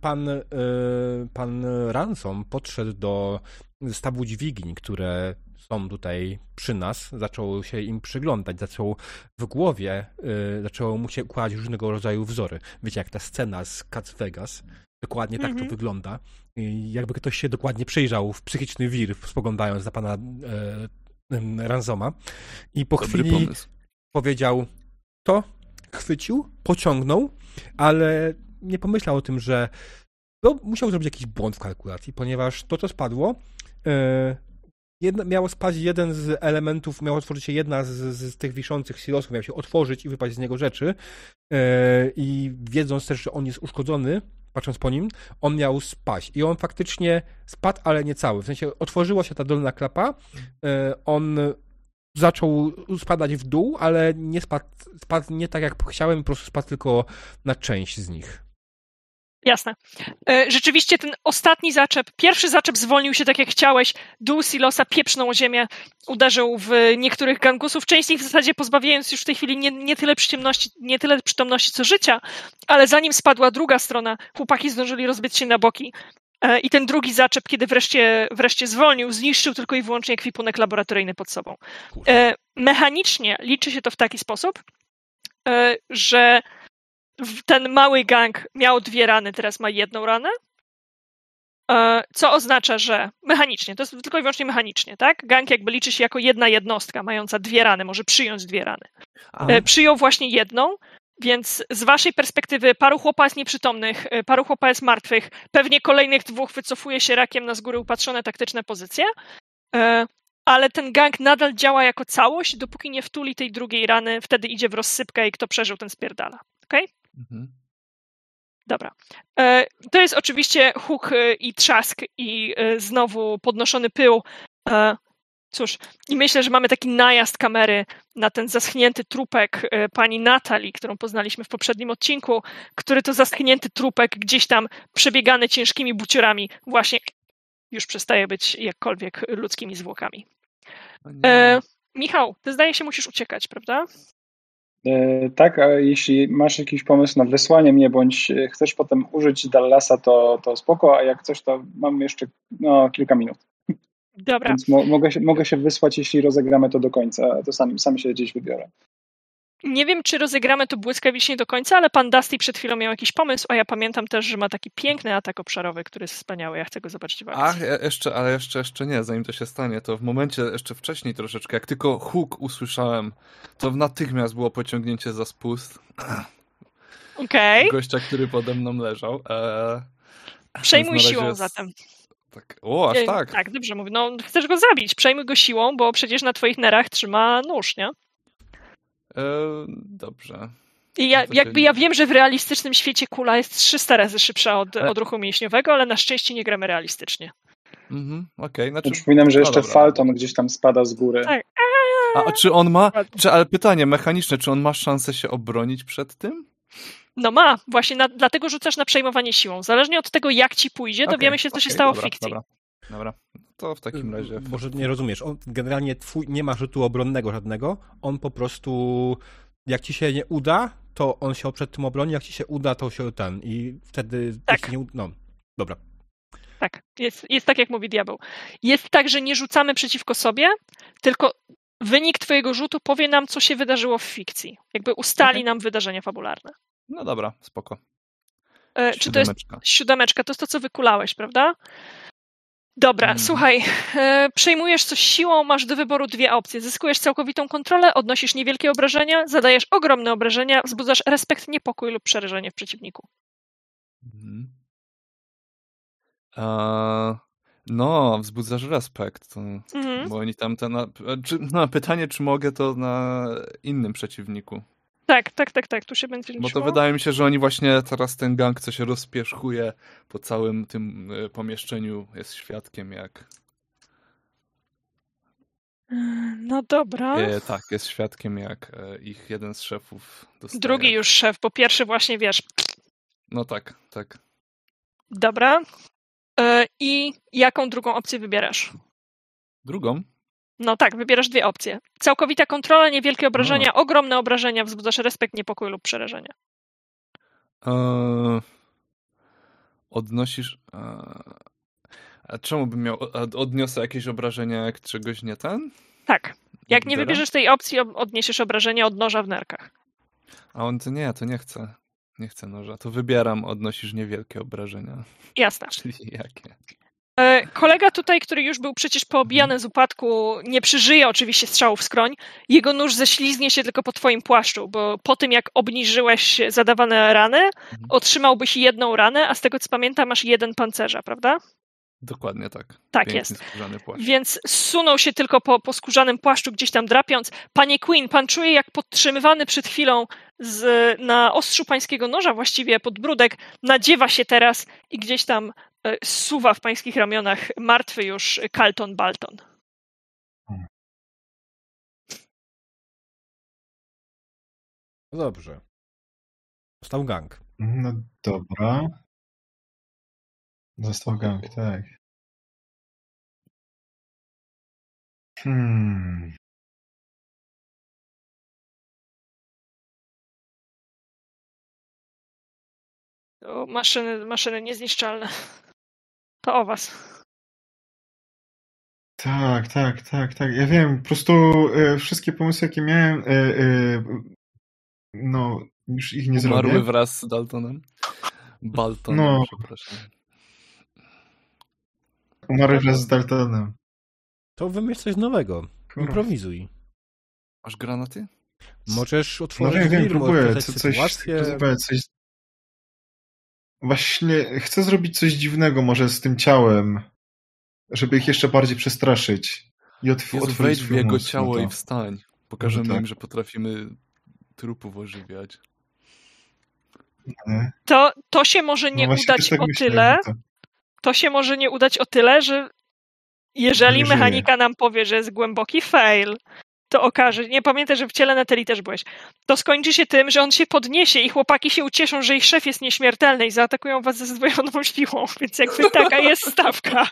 pan, y, pan Ransom podszedł do stawu dźwigni, które są tutaj przy nas, zaczął się im przyglądać, zaczął w głowie, y, zaczęło mu się układać różnego rodzaju wzory. Wiecie, jak ta scena z Cats Vegas, dokładnie tak Mhm. to wygląda. I jakby ktoś się dokładnie przyjrzał w psychiczny wir, spoglądając na pana em, Ransoma. I po Dobry chwili pomysł. Powiedział to, chwycił, pociągnął, ale nie pomyślał o tym, że no, musiał zrobić jakiś błąd w kalkulacji, ponieważ to, co spadło, jedna, miało spaść jeden z elementów, miała otworzyć się jedna z, z tych wiszących silosów, miał się otworzyć i wypaść z niego rzeczy e, i wiedząc też, że on jest uszkodzony, patrząc po nim, on miał spaść. I on faktycznie spadł, ale nie cały. W sensie otworzyła się ta dolna klapa, e, on zaczął spadać w dół, ale nie spadł, spadł nie tak jak chciałem, po prostu spadł tylko na część z nich. Jasne. E, Rzeczywiście ten ostatni zaczep, pierwszy zaczep zwolnił się tak jak chciałeś, dół silosa pieprznął o ziemię, uderzył w niektórych gangusów, część z nich w zasadzie pozbawiając już w tej chwili nie, nie, tyle przytomności, nie tyle przytomności co życia, ale zanim spadła druga strona, chłopaki zdążyli rozbić się na boki i ten drugi zaczep, kiedy wreszcie, wreszcie zwolnił, zniszczył tylko i wyłącznie ekwipunek laboratoryjny pod sobą. E, Mechanicznie liczy się to w taki sposób, e, że ten mały gang miał dwie rany, teraz ma jedną ranę. E, Co oznacza, że mechanicznie, to jest tylko i wyłącznie mechanicznie, tak? Gang jakby liczy się jako jedna jednostka mająca dwie rany, może przyjąć dwie rany. A, E, Przyjął właśnie jedną, więc z waszej perspektywy paru chłopa jest nieprzytomnych, e, paru chłopa jest martwych, pewnie kolejnych dwóch wycofuje się rakiem na z góry upatrzone taktyczne pozycje, e, ale ten gang nadal działa jako całość, dopóki nie wtuli tej drugiej rany, wtedy idzie w rozsypkę i kto przeżył, ten spierdala. Okej? mhm. Dobra. E, To jest oczywiście huk i trzask i znowu podnoszony pył. Cóż, i myślę, że mamy taki najazd kamery na ten zaschnięty trupek e, pani Natalii, którą poznaliśmy w poprzednim odcinku, który to zaschnięty trupek gdzieś tam przebiegany ciężkimi buciorami właśnie już przestaje być jakkolwiek ludzkimi zwłokami. O nie. E, Michał, ty zdaje się musisz uciekać, prawda? E, Tak, a jeśli masz jakiś pomysł na wysłanie mnie, bądź e, chcesz potem użyć Dallasa, to, to spoko, a jak coś, to mam jeszcze no, kilka minut. Dobra. Więc mo, mogę, się, mogę się wysłać, jeśli rozegramy to do końca, to sam, sam się gdzieś wybiorę. Nie wiem, czy rozegramy to błyskawicznie do końca, ale pan Dusty przed chwilą miał jakiś pomysł, a ja pamiętam też, że ma taki piękny atak obszarowy, który jest wspaniały. Ja chcę go zobaczyć w Ach, akcji. ja- jeszcze, ale jeszcze, jeszcze nie, zanim to się stanie, to w momencie jeszcze wcześniej troszeczkę, jak tylko huk usłyszałem, to natychmiast było pociągnięcie za spust Okej, gościa, który pode mną leżał. Eee, przejmuj siłą jest- zatem. Tak, o, aż E, tak. Tak, dobrze mówię. No, chcesz go zabić, przejmuj go siłą, bo przecież na twoich nerach trzyma nóż, nie? Eee, dobrze. I ja, jakby ja wiem, że w realistycznym świecie kula jest 300 razy szybsza od Ale- odruchu mięśniowego, ale na szczęście nie gramy realistycznie. Mhm, okej, znaczy... Przypominam, że jeszcze. Falton gdzieś tam spada z góry. Tak. A czy on ma, czy, ale pytanie mechaniczne, czy on ma szansę się obronić przed tym? No ma, właśnie na, dlatego rzucasz na przejmowanie siłą. Zależnie od tego, jak ci pójdzie, Okej, dowiemy się, co się okej, stało dobra, w fikcji. Dobra, dobra. To w takim razie... Może nie rozumiesz. On generalnie twój nie ma rzutu obronnego żadnego. On po prostu jak ci się nie uda, to on się przed tym obroni, jak ci się uda, to się ten i wtedy Tak. nie no. Dobra. Tak, jest, jest tak, jak mówi diabeł. Jest tak, że nie rzucamy przeciwko sobie, tylko wynik twojego rzutu powie nam, co się wydarzyło w fikcji. Jakby ustali Okej. nam wydarzenia fabularne. No dobra, spoko. E, czy to jest Siódemeczka. To jest to, co wykulałeś, prawda? Dobra, Mhm. słuchaj, e, przejmujesz coś siłą, masz do wyboru dwie opcje. Zyskujesz całkowitą kontrolę, odnosisz niewielkie obrażenia, zadajesz ogromne obrażenia, wzbudzasz respekt, niepokój lub przerażenie w przeciwniku. Mhm. Eee, no, wzbudzasz respekt. Mhm. Bo oni tam ten. na- Czy, no, pytanie, czy mogę to na innym przeciwniku? Tak, tak, tak, tak, tu się będzie Bo to liczyło. wydaje mi się, że oni właśnie teraz ten gang, co się rozpierzchuje po całym tym e, pomieszczeniu, jest świadkiem, jak. No dobra. E, tak, jest świadkiem, jak e, ich jeden z szefów dostaje. Drugi już szef, bo pierwszy właśnie wiesz. No tak, tak. Dobra. E, I jaką drugą opcję wybierasz? Drugą. No tak, wybierasz dwie opcje. Całkowita kontrola, niewielkie obrażenia, No. ogromne obrażenia, wzbudzasz respekt, niepokój lub przerażenie. Eee, odnosisz. Eee, a czemu bym miał. Odniosę jakieś obrażenia, jak czegoś nie ten? Tak. Jak nie wybierzesz tej opcji, odniesiesz obrażenia od noża w nerkach. A on to nie, to nie chcę. Nie chcę noża. To wybieram, odnosisz niewielkie obrażenia. Jasne. *laughs* Czyli jakie? E, Kolega tutaj, który już był przecież poobijany z upadku, nie przeżyje oczywiście strzału w skroń. Jego nóż ześlizgnie się tylko po twoim płaszczu, bo po tym jak obniżyłeś zadawane rany, otrzymałbyś jedną ranę, a z tego co pamiętam masz jeden pancerza, prawda? Dokładnie tak. Tak Piękny, jest. skórzany płaszcz. Więc zsunął się tylko po, po skórzanym płaszczu, gdzieś tam drapiąc. Panie Queen, pan czuje, jak podtrzymywany przed chwilą z, na ostrzu pańskiego noża, właściwie podbródek, nadziewa się teraz i gdzieś tam e, suwa w pańskich ramionach martwy już Carlton Balton. No dobrze. Został gang. No dobra. Został gang, tak. Hmm. To maszyny, maszyny niezniszczalne. *laughs* To o was. Tak, tak, tak, tak. Ja wiem, po prostu e, wszystkie pomysły, jakie miałem, e, e, no, już ich nie Umarły zrobię. wraz z Daltonem. Baltonem, No. przepraszam. Umarły wraz z Daltonem. To wymyśl coś nowego. Kurwa. Improwizuj. Masz granaty? Możesz No otworzyć wiem, wiem, drzwi, próbuję. Co, coś, próbuję coś... Właśnie chcę zrobić coś dziwnego może z tym ciałem, żeby ich jeszcze bardziej przestraszyć. I otw- Jezu, otworzyć wejdź w jego mózg, no ciało to. i wstań. Pokażemy tak. im, że potrafimy trupów ożywiać. To, to się może nie No udać tak o tyle, to- to się może nie udać o tyle, że jeżeli Nie żyje. mechanika nam powie, że jest głęboki fail, to okaże, nie pamiętaj, że w ciele Neteli też byłeś, to skończy się tym, że on się podniesie i chłopaki się ucieszą, że ich szef jest nieśmiertelny i zaatakują was ze zdwojoną siłą, *laughs* więc jakby taka jest stawka.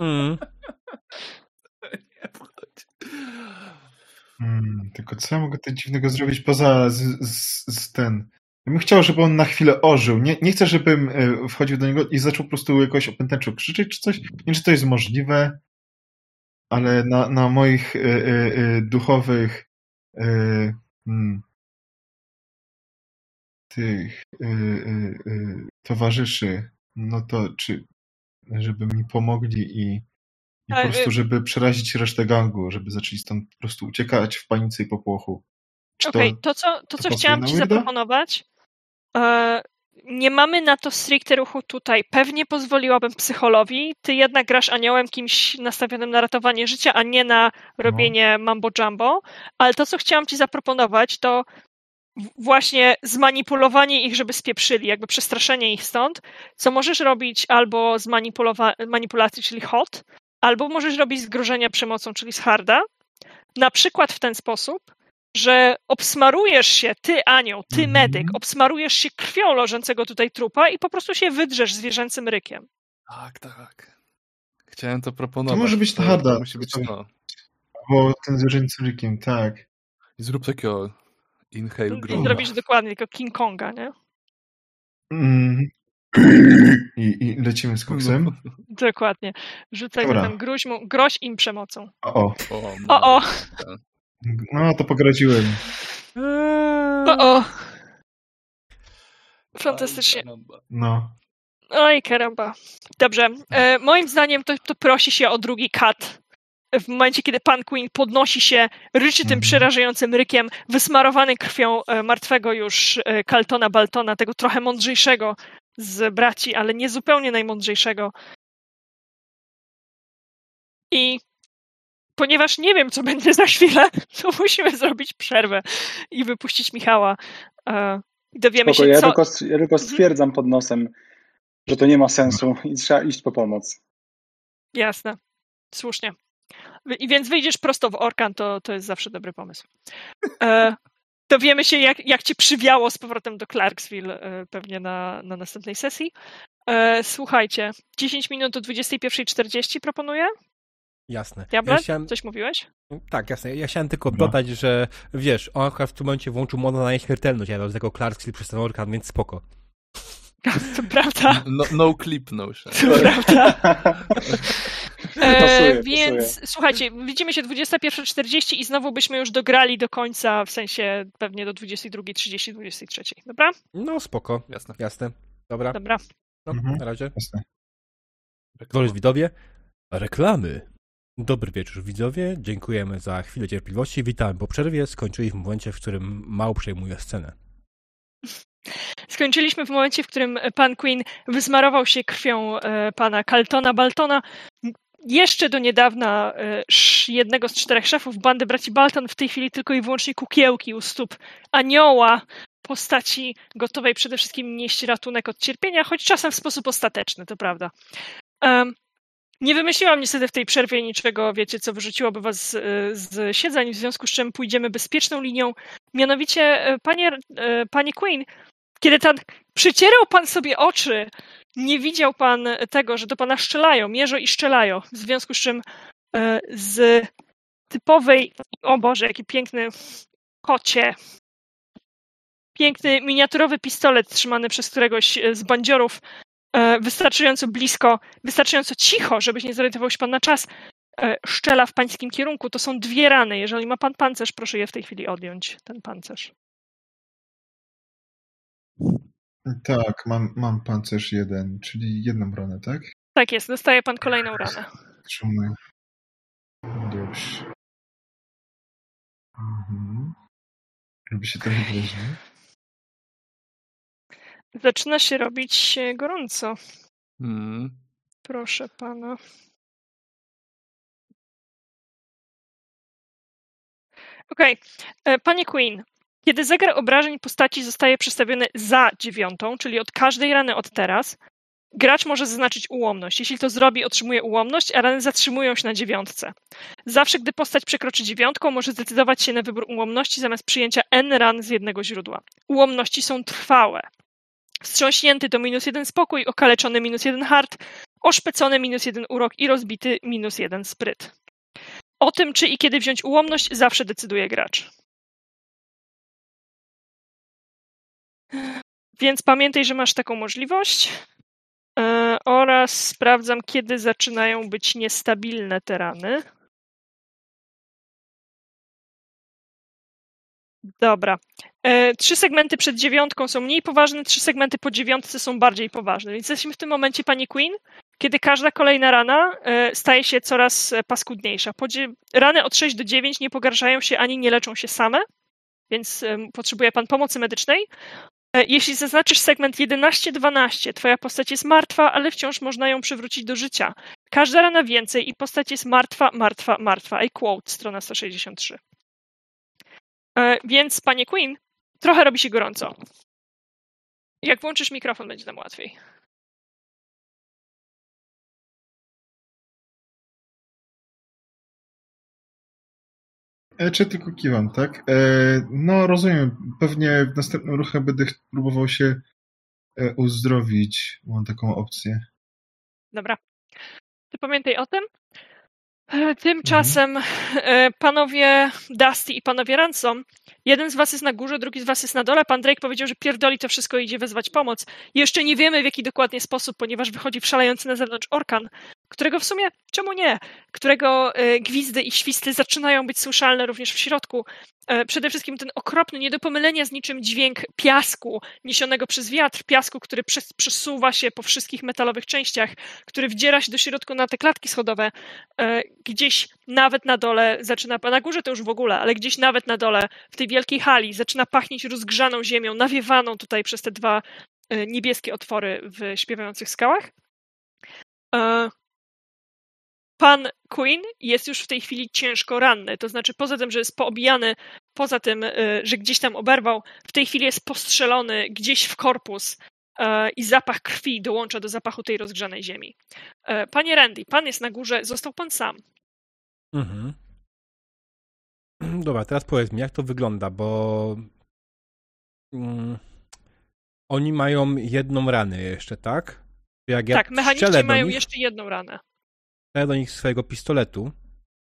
Mm. Hmm, tylko co ja mogę tutaj dziwnego zrobić poza z, z, z ten... Ja bym chciał, żeby on na chwilę ożył. Nie, nie chcę, żebym e, wchodził do niego i zaczął po prostu jakoś opętęczo krzyczeć czy coś. Nie wiem, czy to jest możliwe, ale na, na moich e, e, duchowych hmm, tych towarzyszy, no to czy żeby mi pomogli i, i po prostu, żeby przerazić resztę gangu, żeby zaczęli stąd po prostu uciekać w panice i popłochu. Okej, to... to, co, to, to co chciałam ci zaproponować, nie mamy na to stricte ruchu tutaj. Pewnie pozwoliłabym psycholowi. Ty jednak grasz aniołem, kimś nastawionym na ratowanie życia, a nie na robienie mambo jumbo. Ale to, co chciałam ci zaproponować, to właśnie zmanipulowanie ich, żeby spieprzyli, jakby przestraszenie ich stąd, co możesz robić albo z manipulacji, czyli hot, albo możesz robić z grożenia przemocą, czyli z harda. Na przykład w ten sposób, że obsmarujesz się, ty anioł, ty Mhm. medyk, obsmarujesz się krwią leżącego tutaj trupa i po prostu się wydrzesz zwierzęcym rykiem. Tak, tak. Chciałem to proponować. To może być to, harda. To musi być to. Bo ten zwierzęcy rykiem, tak. I zrób takiego inhale I groma. zrobisz dokładnie tylko King Konga, nie? Mm. I, I lecimy z koksem. Dokładnie. Rzucaj Dobra. zatem gruź, mu, groź im przemocą. O, o. O, O, o, No to pogroziłem. o, o. Fantastycznie. No. Oj, karamba. Dobrze. E, moim zdaniem to, to prosi się o drugi kat. W momencie, kiedy pan Queen podnosi się, ryczy tym Mhm. przerażającym rykiem, wysmarowany krwią e, martwego już e, Kaltona Baltona, tego trochę mądrzejszego z braci, ale nie zupełnie najmądrzejszego. I ponieważ nie wiem, co będzie za chwilę, *laughs* to musimy zrobić przerwę i wypuścić Michała. E, i dowiemy Spoko, się, ja, co... tylko, ja tylko stwierdzam pod nosem, że to nie ma sensu i trzeba iść po pomoc. Jasne. Słusznie. I więc wyjdziesz prosto w Orkan, to, to jest zawsze dobry pomysł. E, dowiemy się, jak, jak cię przywiało z powrotem do Clarksville e, pewnie na, na następnej sesji. E, słuchajcie, 10 minut do 21.40 proponuję. Jasne. Diable, Ja chciałem... coś mówiłeś? Tak, jasne. Ja chciałem tylko No. dodać, że wiesz, on akurat w tym momencie włączył modę na nieśmiertelność, ja do tego Clark przez ten orkan, więc spoko. *laughs* To prawda. No, no clip, no shit. To prawda. *laughs* E, Pasuje, więc pasuje. słuchajcie, widzimy się 21.40 i znowu byśmy już dograli do końca, w sensie pewnie do 22.30, 23. Dobra? No spoko, Jasne. jasne. Dobra, Dobra. no, Mhm. na razie. Jasne. Drodzy widzowie, reklamy. Dobry wieczór widzowie, dziękujemy za chwilę cierpliwości. Witamy po przerwie. Skończyliśmy w momencie, w którym Mał przejmuje scenę. Skończyliśmy w momencie, w którym pan Queen wysmarował się krwią e, pana Caltona Baltona. Jeszcze do niedawna e, jednego z czterech szefów bandy braci Balton, w tej chwili tylko i wyłącznie kukiełki u stóp anioła, postaci gotowej przede wszystkim nieść ratunek od cierpienia, choć czasem w sposób ostateczny, to prawda. Em, nie wymyśliłam niestety w tej przerwie niczego, wiecie, co wyrzuciłoby was z, z siedzeń, w związku z czym pójdziemy bezpieczną linią. Mianowicie, e, panie, e, panie Queen, kiedy tak przycierał pan sobie oczy, nie widział pan tego, że do pana szczelają, mierzą i szczelają. W związku z czym e, z typowej, o Boże, jaki piękny kocie, piękny miniaturowy pistolet trzymany przez któregoś z bandziorów, wystarczająco blisko, wystarczająco cicho, żebyś nie zorientował się pan na czas, e, szczela w pańskim kierunku. To są dwie rany. Jeżeli ma pan pancerz, proszę je w tej chwili odjąć, ten pancerz. Tak, mam, mam pancerz jeden, czyli jedną ranę, tak? Tak jest, dostaje pan kolejną ranę. Trzymuję. Dobrze. Mhm. Robi się trochę groźnie. Zaczyna się robić e, gorąco. Mm. Proszę pana. Okej. E, Panie Queen, kiedy zegar obrażeń postaci zostaje przestawiony za dziewiątą, czyli od każdej rany od teraz, gracz może zaznaczyć ułomność. Jeśli to zrobi, otrzymuje ułomność, a rany zatrzymują się na dziewiątce. Zawsze, gdy postać przekroczy dziewiątką, może zdecydować się na wybór ułomności zamiast przyjęcia n ran z jednego źródła. Ułomności są trwałe. Wstrząśnięty to minus jeden spokój, okaleczony minus jeden hard, oszpecony minus jeden urok i rozbity minus jeden spryt. O tym, czy i kiedy wziąć ułomność, zawsze decyduje gracz. Więc pamiętaj, że masz taką możliwość. E, oraz sprawdzam, kiedy zaczynają być niestabilne te rany. Dobra. E, trzy segmenty przed dziewiątką są mniej poważne, trzy segmenty po dziewiątce są bardziej poważne. Więc jesteśmy w tym momencie, pani Queen, kiedy każda kolejna rana e, staje się coraz e, paskudniejsza. Rany od 6 do 9 nie pogarszają się ani nie leczą się same, więc em, potrzebuje pan pomocy medycznej. E, Jeśli zaznaczysz segment 11-12, twoja postać jest martwa, ale wciąż można ją przywrócić do życia. Każda rana więcej i postać jest martwa, martwa, martwa. I quote, strona 163. E, Więc, panie Queen, trochę robi się gorąco. Jak włączysz mikrofon, będzie nam łatwiej. E, czy tylko kiwam, tak? E, no, rozumiem. Pewnie w następnym ruchem będę próbował się uzdrowić. Mam taką opcję. Dobra. Ty pamiętaj o tym. Tymczasem e, panowie Dusty i panowie Ransom, jeden z was jest na górze, drugi z was jest na dole. Pan Drake powiedział, że pierdoli to wszystko idzie wezwać pomoc. Jeszcze nie wiemy w jaki dokładnie sposób, ponieważ wychodzi w szalejący na zewnątrz orkan, którego w sumie, czemu nie, którego e, gwizdy i świsty zaczynają być słyszalne również w środku. E, Przede wszystkim ten okropny, nie do pomylenia z niczym dźwięk piasku niesionego przez wiatr, piasku, który przes- przesuwa się po wszystkich metalowych częściach, który wdziera się do środka na te klatki schodowe. E, Gdzieś nawet na dole zaczyna, na górze to już w ogóle, ale gdzieś nawet na dole w tej wielkiej hali zaczyna pachnieć rozgrzaną ziemią, nawiewaną tutaj przez te dwa niebieskie otwory w śpiewających skałach. Pan Queen jest już w tej chwili ciężko ranny, to znaczy poza tym, że jest poobijany, poza tym, e, że gdzieś tam oberwał, w tej chwili jest postrzelony gdzieś w korpus e, i zapach krwi dołącza do zapachu tej rozgrzanej ziemi. E, Panie Randy, pan jest na górze, został pan sam. Mhm. Dobra, teraz powiedz mi, jak to wygląda, bo mm, oni mają jedną ranę jeszcze, tak? Jak ja tak, strzelę do mają nich, jeszcze jedną ranę. Ja do nich swojego pistoletu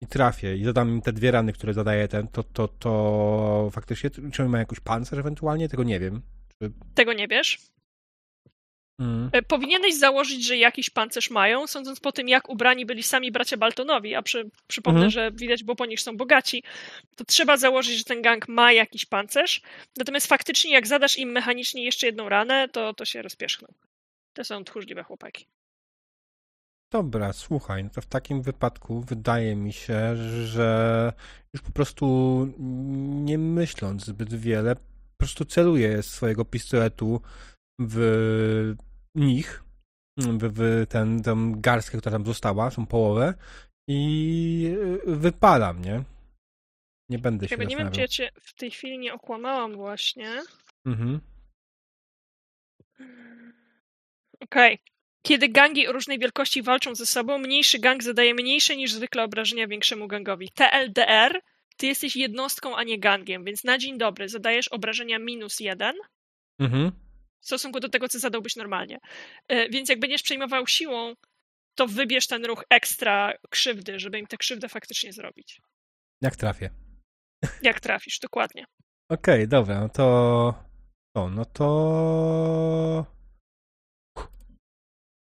i trafię i zadam im te dwie rany, które zadaje ten, to, to, to faktycznie, czy on ma jakiś pancerz ewentualnie? Tego nie wiem. Czy... Tego nie wiesz? Mm. E, Powinieneś założyć, że jakiś pancerz mają, sądząc po tym, jak ubrani byli sami bracia Baltonowi, a przy, przypomnę, Mhm. że widać było po nich, są bogaci, to trzeba założyć, że ten gang ma jakiś pancerz. Natomiast faktycznie, jak zadasz im mechanicznie jeszcze jedną ranę, to, to się rozpierzchną. To są tchórzliwe chłopaki. Dobra, słuchaj, no to w takim wypadku wydaje mi się, że już po prostu nie myśląc zbyt wiele, po prostu celuję swojego pistoletu w nich, w, w ten, tę garstkę, która tam została, tą połowę i wypalam, nie? Nie będę się Jakby nie wiem, czy ja cię w tej chwili nie okłamałam właśnie. Mhm. Okej. Kiedy gangi o różnej wielkości walczą ze sobą, mniejszy gang zadaje mniejsze niż zwykle obrażenia większemu gangowi. TLDR, ty jesteś jednostką, a nie gangiem, więc na dzień dobry zadajesz obrażenia minus jeden Mhm. w stosunku do tego, co zadałbyś normalnie. E, Więc jak będziesz przejmował siłą, to wybierz ten ruch ekstra krzywdy, żeby im tę krzywdę faktycznie zrobić. Jak trafię. Jak trafisz, dokładnie. Okej, dobra, no to. O, no to.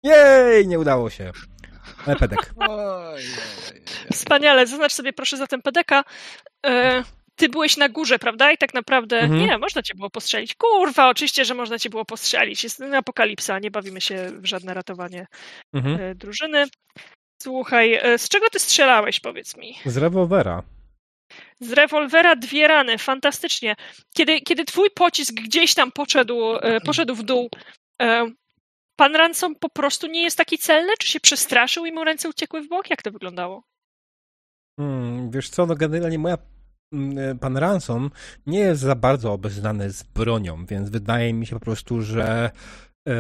Jej, nie udało się. Ale pedek. *laughs* Wspaniale, zaznacz sobie proszę zatem pedeka. E, ty byłeś na górze, prawda? I tak naprawdę Mhm. nie, można cię było postrzelić. Kurwa, oczywiście, że można cię było postrzelić. Jest apokalipsa, nie bawimy się w żadne ratowanie Mhm. e, drużyny. Słuchaj, e, z czego ty strzelałeś, powiedz mi? Z rewolwera. Z rewolwera dwie rany, fantastycznie. Kiedy, kiedy twój pocisk gdzieś tam poszedł, e, poszedł w dół, e, pan Ransom po prostu nie jest taki celny? Czy się przestraszył i mu ręce uciekły w bok? Jak to wyglądało? Hmm, wiesz co, no generalnie moja. mm, Pan Ransom nie jest za bardzo obeznany z bronią, więc wydaje mi się po prostu, że e,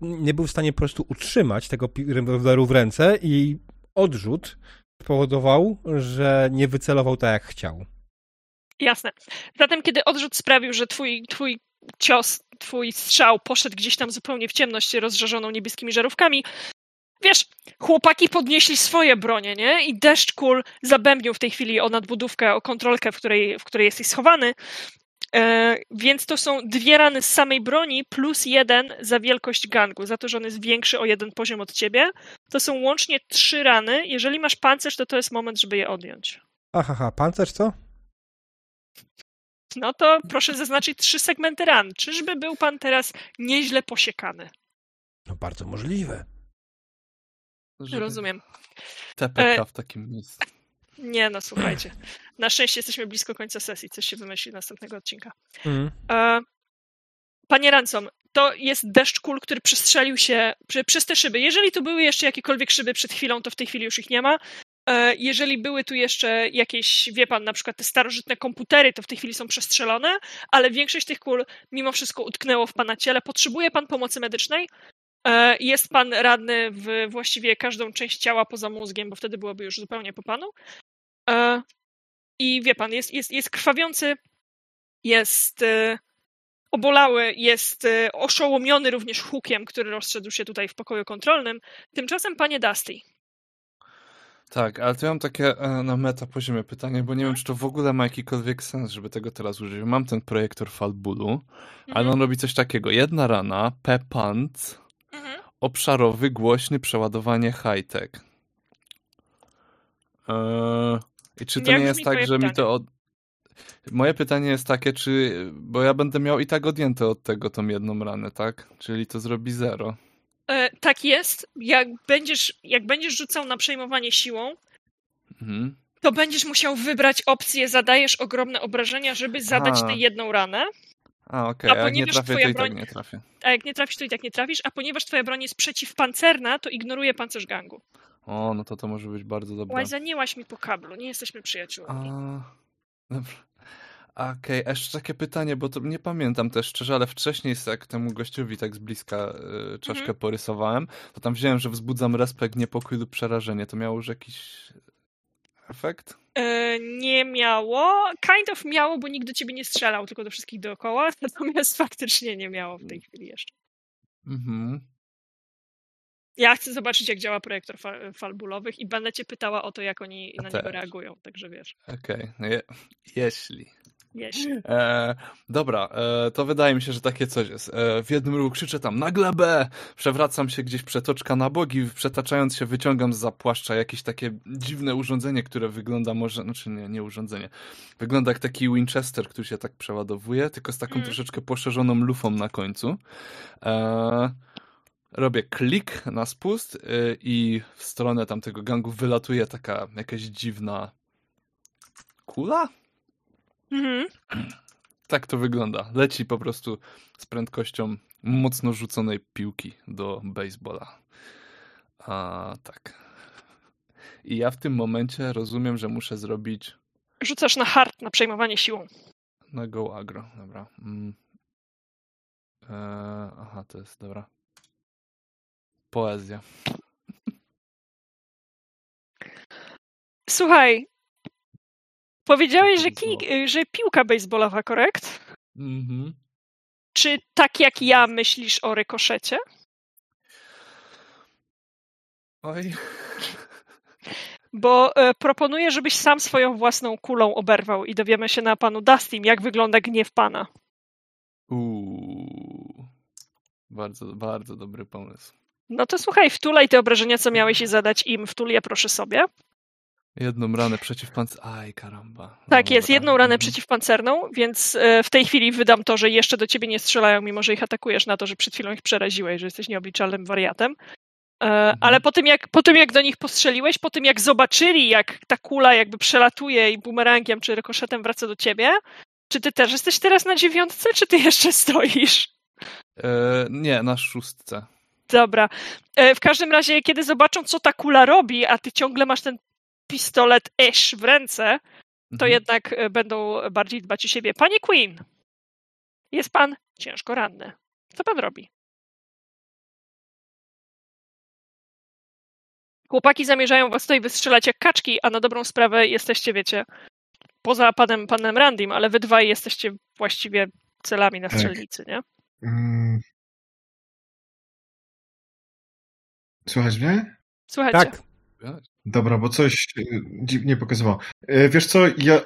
nie był w stanie po prostu utrzymać tego rewolweru w ręce i odrzut spowodował, że nie wycelował tak jak chciał. Jasne. Zatem, kiedy odrzut sprawił, że twój, twój cios, twój strzał poszedł gdzieś tam zupełnie w ciemność rozżarzoną niebieskimi żarówkami, wiesz, chłopaki podnieśli swoje bronie, nie? I deszcz kul zabębnił w tej chwili o nadbudówkę, o kontrolkę, w której, w której jesteś schowany. E, więc to są dwie rany z samej broni plus jeden za wielkość gangu, za to, że on jest większy o jeden poziom od ciebie. To są łącznie trzy rany. Jeżeli masz pancerz, to to jest moment, żeby je odjąć. Ahaha, pancerz co? No to proszę zaznaczyć trzy segmenty ran. Czyżby był pan teraz nieźle posiekany? No bardzo możliwe. Żeby Rozumiem. TPK w takim miejscu. *clears throat* Nie, no słuchajcie. Na szczęście jesteśmy blisko końca sesji. Coś się wymyśli następnego odcinka. Mm. E, Panie Ransom, to jest deszcz kul, który przestrzelił się przy, przez te szyby. Jeżeli tu były jeszcze jakiekolwiek szyby przed chwilą, to w tej chwili już ich nie ma. E, Jeżeli były tu jeszcze jakieś, wie pan, na przykład te starożytne komputery, to w tej chwili są przestrzelone, ale większość tych kul mimo wszystko utknęło w pana ciele. Potrzebuje pan pomocy medycznej? E, Jest pan radny w właściwie każdą część ciała poza mózgiem, bo wtedy byłoby już zupełnie po panu. E, I wie pan, jest, jest, jest krwawiący, jest obolały, jest oszołomiony również hukiem, który rozszedł się tutaj w pokoju kontrolnym. Tymczasem, panie Dusty, Tak, ale to ja mam takie e, na meta poziomie pytanie, bo nie wiem, czy to w ogóle ma jakikolwiek sens, żeby tego teraz użyć. Mam ten projektor Falbulu, ale Mhm. on robi coś takiego. Jedna rana, P-Pant, Mhm. obszarowy, głośny, przeładowanie high-tech. Eee, I czy to Jak nie jest tak, że mi to od... Moje pytanie jest takie, czy... Bo ja będę miał i tak odjęte od tego tą jedną ranę, tak? Czyli to zrobi zero. E, tak jest. Jak będziesz, jak będziesz rzucał na przejmowanie siłą, Mhm. to będziesz musiał wybrać opcję zadajesz ogromne obrażenia, żeby zadać A. tę jedną ranę, A, okej, A a jak nie trafię, to i tak broń- nie trafię. a jak nie trafisz, to i tak nie trafisz, a ponieważ twoja broń jest przeciwpancerna, to ignoruje pancerz gangu. O, no to to może być bardzo dobre. Łaj, zaniełaś mi po kablu, nie jesteśmy przyjaciółmi. A, dobra. Okej, a jeszcze takie pytanie, bo to nie pamiętam też szczerze, ale wcześniej jak temu gościowi tak z bliska y, czaszkę Mhm. porysowałem, to tam wziąłem, że wzbudzam respekt, niepokój lub przerażenie. To miało już jakiś efekt? E, nie miało. Kind of miało, bo nikt do ciebie nie strzelał, tylko do wszystkich dookoła. *laughs* Natomiast faktycznie nie miało w tej chwili jeszcze. Mhm. Ja chcę zobaczyć, jak działa projektor fa- falbulowych i będę cię pytała o to, jak oni na niego reagują, także wiesz. Okej, no je, jeśli. Jeśli. E, dobra, e, to wydaje mi się, że takie coś jest. E, w jednym ruchu krzyczę tam na glebę, przewracam się gdzieś przetoczka na bogi, przetaczając się wyciągam z zapłaszcza jakieś takie dziwne urządzenie, które wygląda może, znaczy nie, nie urządzenie, wygląda jak taki Winchester, który się tak przeładowuje, tylko z taką Mm. troszeczkę poszerzoną lufą na końcu. E, robię klik na spust y, i w stronę tamtego gangu wylatuje taka jakaś dziwna kula? Mhm. Tak to wygląda. Leci po prostu z prędkością mocno rzuconej piłki do baseballa. A tak. I ja w tym momencie rozumiem, że muszę zrobić Rzucasz na hard, na przejmowanie siłą. na go agro. Dobra. Mm. Eee, aha, to jest dobra. Poezja. Słuchaj, powiedziałeś, że, Zło. kij, że piłka baseballowa, korekt? Mhm. Czy tak jak ja myślisz o rykoszecie? Oj. Bo e, proponuję, żebyś sam swoją własną kulą oberwał i dowiemy się na panu Dustim, jak wygląda gniew pana. Uuu. Bardzo, bardzo dobry pomysł. No to słuchaj, wtulaj te obrażenia, co miałeś je zadać im, wtul je proszę sobie. Jedną ranę przeciwpancerną. Aj, karamba. Tak jest, Dobra. jedną ranę Mhm. przeciwpancerną, więc e, w tej chwili wydam to, że jeszcze do ciebie nie strzelają, mimo że ich atakujesz na to, że przed chwilą ich przeraziłeś, że jesteś nieobliczalnym wariatem. E, Ale po tym, jak, po tym, jak do nich postrzeliłeś, po tym, jak zobaczyli, jak ta kula jakby przelatuje i bumerangiem czy rykoszetem wraca do ciebie, czy ty też jesteś teraz na dziewiątce, czy ty jeszcze stoisz? E, nie, na szóstce. Dobra. E, W każdym razie, kiedy zobaczą, co ta kula robi, a ty ciągle masz ten pistolet Ash w ręce, to Mhm. jednak e, będą bardziej dbać o siebie. Panie Queen, jest pan ciężko ranny. Co pan robi? Chłopaki zamierzają was tutaj wystrzelać jak kaczki, a na dobrą sprawę jesteście, wiecie, poza panem, panem Randim, ale wy dwaj jesteście właściwie celami na Tak. strzelnicy, nie? Mm. Słychać mnie? Słuchajcie. Tak. Dobra, bo coś e, dziwnie pokazywało. E, Wiesz co, ja e,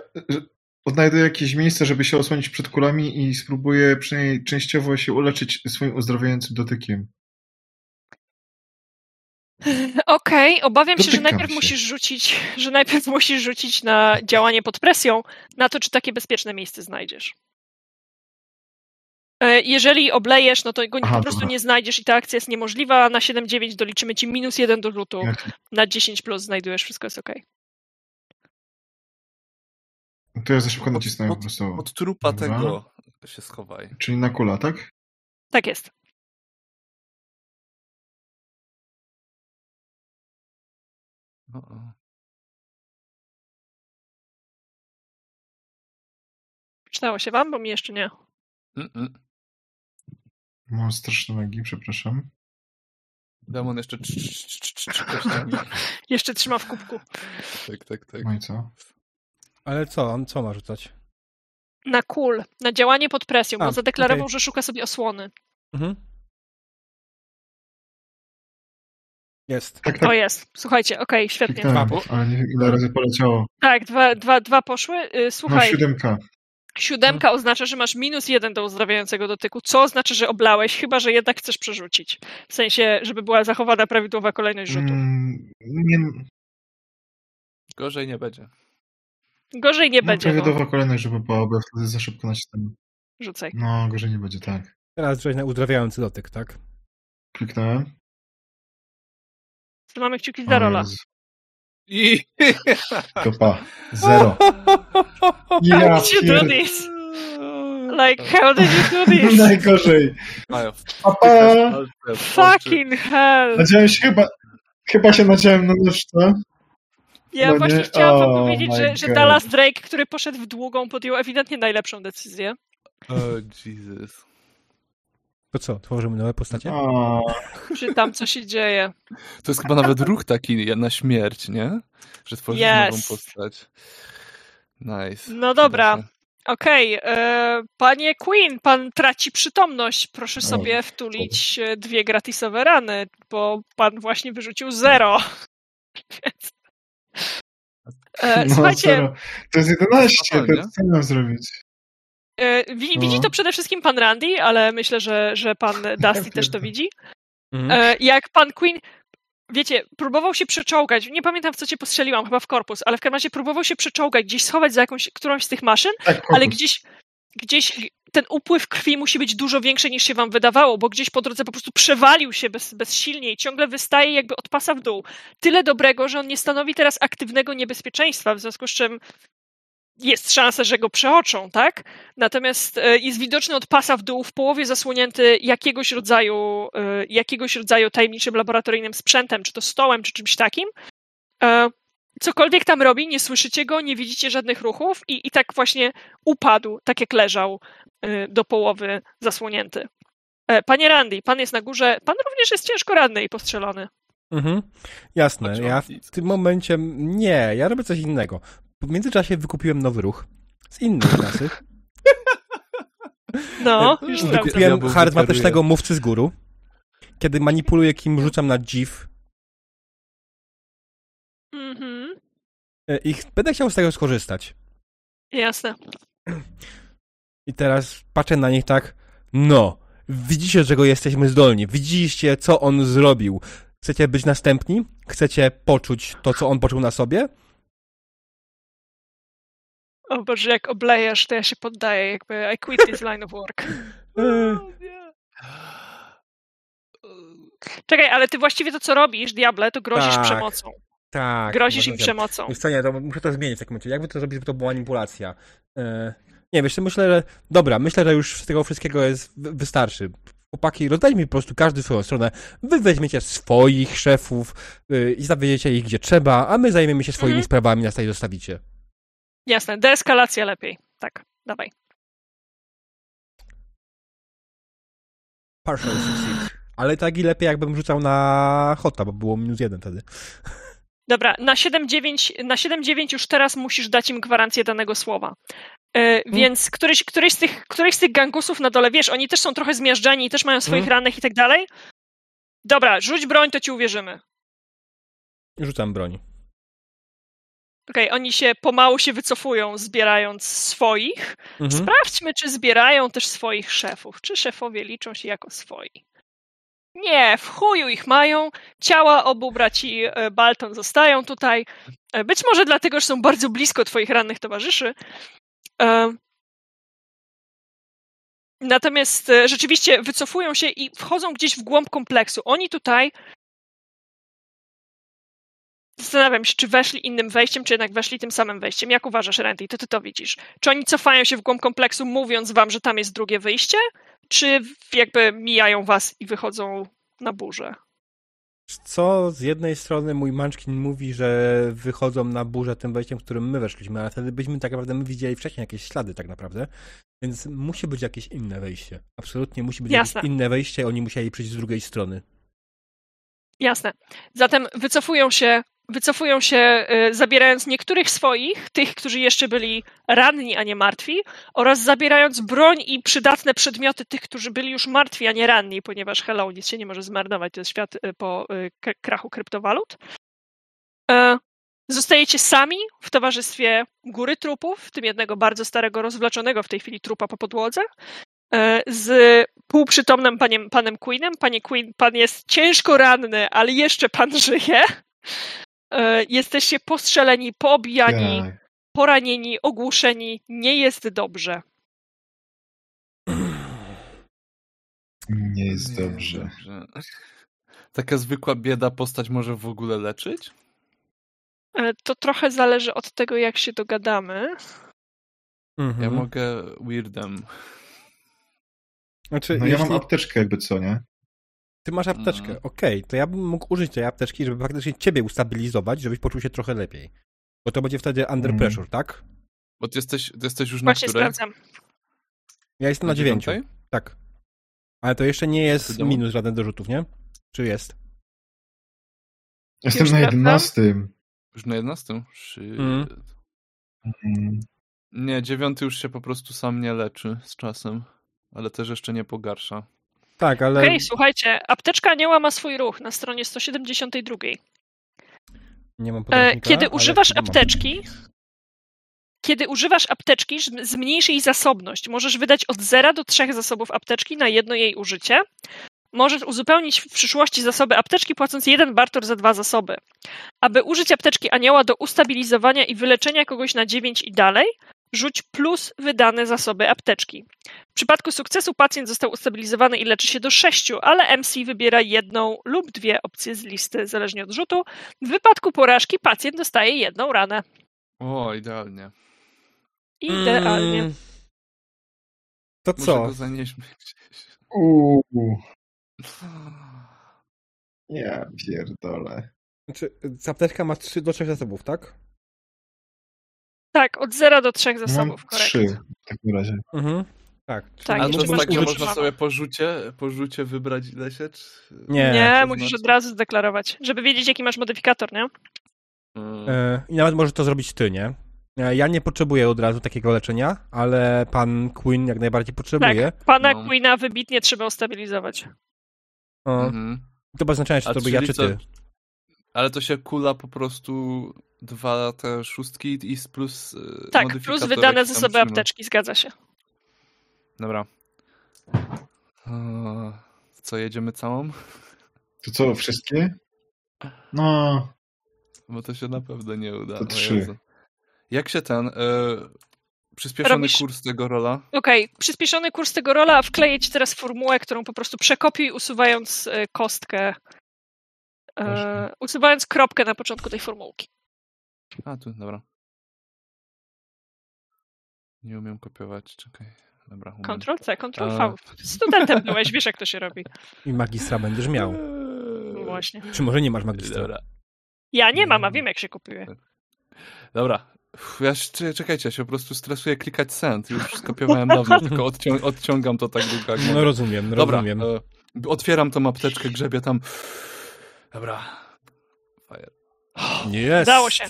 odnajduję jakieś miejsce, żeby się osłonić przed kulami i spróbuję przynajmniej częściowo się uleczyć swoim uzdrawiającym dotykiem. *laughs* Okej, obawiam się, że Dotykam najpierw się. musisz rzucić, *laughs* że najpierw musisz rzucić na działanie pod presją, na to, czy takie bezpieczne miejsce znajdziesz. E, Jeżeli oblejesz, no to go Aha, po prostu dobra. nie znajdziesz i ta akcja jest niemożliwa, na 7-9 doliczymy ci minus 1 do rzutu. Na 10 plus znajdujesz, wszystko jest ok. to ja za szybko nacisnąłem po Od, prostu. od trupa Dobra. tego się schowaj. Czyli na kula, tak? Tak jest. O, o. Czytało się wam, bo mi jeszcze nie. Mm-mm. Mam straszne nogi, przepraszam. Demon jeszcze cz- cz- cz-. Jeszcze trzyma w kubku. Tak, tak, tak. No i co? Ale co, on co ma rzucać? Na kul, na działanie pod presją, A, bo zadeklarował, okej. że szuka sobie osłony. Mhm. Jest. Tak, tak, O jest. Słuchajcie, okej, świetnie. kliknąłem, Dwa, ale nie ile razy poleciało. Tak, dwa, dwa, dwa poszły. Y, No Słuchaj, siódemka. Siódemka oznacza, że masz minus jeden do uzdrawiającego dotyku, co oznacza, że oblałeś, chyba że jednak chcesz przerzucić. W sensie, żeby była zachowana prawidłowa kolejność rzutu. Mm, nie, Gorzej nie będzie. Gorzej nie no, będzie. No. prawidłowa kolejność, żeby była, bo wtedy za szybko nacisnąłem. Rzucaj. No, gorzej nie będzie, tak. Teraz rzuć na uzdrawiający dotyk, tak? Kliknąłem. Trzymamy kciuki O za rola. Jezu, I... To pa. Zero. Ja How did you do this? Like, how did you do this? Najgorzej. Mają Pa, pa. Fucking hell! Nadziałem się chyba... Chyba się nadziałem na nóżce. Ja No nie? właśnie chciałam wam Oh powiedzieć, my że, że. Dallas Drake, który poszedł w długą, podjął ewidentnie najlepszą decyzję. O, Jesus. To co, tworzymy nowe postacie? O, Czy tam co się dzieje? To jest chyba nawet ruch taki na śmierć, nie? Że tworzysz Yes. nową postać. Nice. No dobra. Okej, e, panie Queen, pan traci przytomność. Proszę O, sobie wtulić e, dwie gratisowe rany, bo pan właśnie wyrzucił zero. Więc- *laughs* E, No, Słuchajcie, zero. To jest 11, to co mam zrobić? E, wi- widzi No. to przede wszystkim pan Randy, ale myślę, że, że pan Dusty też to widzi. Mhm. E, jak pan Queen, wiecie, próbował się przeczołgać, nie pamiętam w co cię postrzeliłam, chyba w korpus, ale w każdym razie próbował się przeczołgać, gdzieś schować za jakąś, którąś z tych maszyn, Tak, ale gdzieś, gdzieś ten upływ krwi musi być dużo większy niż się wam wydawało, bo gdzieś po drodze po prostu przewalił się bez, bezsilnie i ciągle wystaje jakby od pasa w dół. Tyle dobrego, że on nie stanowi teraz aktywnego niebezpieczeństwa, w związku z czym jest szansa, że go przeoczą, tak? Natomiast e, jest widoczny od pasa w dół, w połowie zasłonięty jakiegoś rodzaju, e, jakiegoś rodzaju tajemniczym laboratoryjnym sprzętem, czy to stołem, czy czymś takim. E, Cokolwiek tam robi, nie słyszycie go, nie widzicie żadnych ruchów i, i tak właśnie upadł, tak jak leżał do połowy zasłonięty. Panie Randy, pan jest na górze, pan również jest ciężko ranny i postrzelony. Mhm. Jasne, Chodź, ja w tym momencie nie, ja robię coś innego. W międzyczasie wykupiłem nowy ruch z innej *laughs* klasy. No, E, już Wykupiłem- Diabeł charyzmatycznego mówcy z góru. Kiedy manipuluję kim rzucam na dziw Mhm, e, i będę chciał z tego skorzystać. jasne. I teraz patrzę na nich tak, no, widzicie, czego jesteśmy zdolni, widzieliście, co on zrobił. Chcecie być następni? Chcecie poczuć to, co on poczuł na sobie? O Boże, jak oblejesz, to ja się poddaję, jakby I quit this line of work. *laughs* Eee, Czekaj, ale ty właściwie to, co robisz, Diable, to grozisz Tak, przemocą. tak. Grozisz im przemocą. Wiesz co, nie, to muszę to zmienić w takim momencie. Jakby to zrobić, żeby to była manipulacja? E, nie, wiesz, myślę, że dobra, myślę, że już z tego wszystkiego jest, wy- wystarczy. Chłopaki, rozdajmy po prostu każdy swoją stronę. Wy weźmiecie swoich szefów y, i zawiedziecie ich gdzie trzeba, a my zajmiemy się swoimi Mhm. sprawami, nas tutaj zostawicie. Jasne, deeskalacja lepiej. Tak, dawaj. Partial succeed. Ale tak i lepiej, jakbym rzucał na hota, bo było minus jeden wtedy. Dobra, na 7-9 na 7-9 już teraz musisz dać im gwarancję danego słowa. E, Więc któryś, któryś, z tych, któryś z tych gangusów na dole, wiesz, oni też są trochę zmiażdżani i też mają swoich Mhm. rannych i tak dalej. Dobra, rzuć broń, to ci uwierzymy. Rzucam broń. Okej, oni się pomału się wycofują, zbierając swoich. Mhm. Sprawdźmy, czy zbierają też swoich szefów. Czy szefowie liczą się jako swoi? Nie, w chuju ich mają. Ciała obu braci e, Balton zostają tutaj. E, Być może dlatego, że są bardzo blisko twoich rannych towarzyszy. E, Natomiast rzeczywiście wycofują się i wchodzą gdzieś w głąb kompleksu. Oni tutaj Zastanawiam się, czy weszli innym wejściem, czy jednak weszli tym samym wejściem. Jak uważasz, Randy? To ty to widzisz. Czy oni cofają się w głąb kompleksu, mówiąc wam, że tam jest drugie wyjście? Czy jakby mijają was i wychodzą na burzę? Co z jednej strony mój Munchkin mówi, że wychodzą na burzę tym wejściem, którym my weszliśmy, ale wtedy byśmy tak naprawdę my widzieli wcześniej jakieś ślady tak naprawdę, więc musi być jakieś inne wejście. Absolutnie musi być Jasne. jakieś inne wejście, oni musieli przyjść z drugiej strony. Jasne. Zatem wycofują się, wycofują się, y, zabierając niektórych swoich, tych, którzy jeszcze byli ranni, a nie martwi, oraz zabierając broń i przydatne przedmioty tych, którzy byli już martwi, a nie ranni, ponieważ hello, nic się nie może zmarnować, to jest świat y, po y, krachu kryptowalut. E, Zostajecie sami w towarzystwie góry trupów, w tym jednego bardzo starego, rozwleczonego w tej chwili trupa po podłodze, e, z półprzytomnym paniem, panem Queenem. Panie Queen, pan jest ciężko ranny, ale jeszcze pan żyje. E, Jesteście postrzeleni, poobijani, Tak. poranieni, ogłuszeni. Nie jest dobrze. Nie jest Nie, dobrze. Taka zwykła bieda postać może w ogóle leczyć? E, To trochę zależy od tego, jak się dogadamy. Mhm. Ja mogę weirdem. Znaczy, No ja mam jeśli apteczkę jakby co, nie? Ty masz apteczkę, Mhm. okej, to ja bym mógł użyć tej apteczki, żeby faktycznie ciebie ustabilizować, żebyś poczuł się trochę lepiej. Bo to będzie wtedy under Mhm. pressure, tak? Bo ty jesteś, ty jesteś już na Właśnie której? sprawdzam. Ja jestem na, dziewięciu. dziewiątej? Tak. Ale to jeszcze nie jest minus żaden do rzutów, nie? Czy jest? Jestem Już na. 11. Już na 11? Shit. Mm. Mm. Nie, dziewiąty już się po prostu sam nie leczy z czasem, ale też jeszcze nie pogarsza. Tak, ale... Okej, słuchajcie, apteczka anioła ma swój ruch na stronie 172. Nie mam E, Kiedy używasz apteczki, kiedy używasz apteczki, zm- zmniejszy jej zasobność. Możesz wydać od 0 do 3 zasobów apteczki na jedno jej użycie. Możesz uzupełnić w przyszłości zasoby apteczki, płacąc jeden bartor za dwa zasoby. Aby użyć apteczki anioła do ustabilizowania i wyleczenia kogoś na 9 i dalej, rzuć plus wydane zasoby apteczki. W przypadku sukcesu pacjent został ustabilizowany i leczy się do 6, ale MC wybiera jedną lub dwie opcje z listy, zależnie od rzutu. W wypadku porażki pacjent dostaje jedną ranę. O, idealnie. Idealnie. Mm. To Może co? go zanieśmy gdzieś. Uuu, ja pierdolę. Znaczy, apteczka ma 3 do 3 zasobów, tak? Tak, od 0 do 3 zasobów, Mam korekt. trzy w takim razie. Mhm. Tak. Tak, A to takiego użyć- można sobie po rzucie, po rzucie wybrać ile się? Czy... Nie. Nie, musisz znaczy? od razu zdeklarować, żeby wiedzieć, jaki masz modyfikator, nie? Mm. E, I nawet możesz to zrobić ty, nie? E, Ja nie potrzebuję od razu takiego leczenia, ale pan Queen jak najbardziej potrzebuje. Tak, pana No. Queena wybitnie trzeba ustabilizować. O, Mhm. To bez znaczenia, czy to by ja, czy co- ty. Ale to się kula po prostu dwa te szóstki i z plus y, Tak, plus wydane zasoby trzyma. apteczki, zgadza się. Dobra. Co, jedziemy całą? To co, wszystkie? No, Bo to się na pewno nie uda. To trzy. Jak się ten... E, przyspieszony Robisz- kurs tego rola? Okej, przyspieszony kurs tego rola, a wkleję ci teraz formułę, którą po prostu przekopiuj, usuwając e, kostkę, e, usuwając kropkę na początku tej formułki. A, tu, dobra. Nie umiem kopiować, czekaj. Dobra, umiem. Ctrl-C, Ctrl-V. A. Studentem byłeś, wiesz jak to się robi. I magistra będziesz miał. No właśnie. Czy może nie masz magistra? Dobra. Ja nie mam, a wiem jak się kopiuje. Dobra. Uff, Ja się, czekajcie, ja się po prostu stresuję klikać send. Już skopiowałem dawno, *laughs* tylko odcią odciągam to tak długo jak No mogę. rozumiem, Dobra, rozumiem. e, otwieram tą apteczkę, grzebię tam. Dobra. Fire. Jest. Udało się.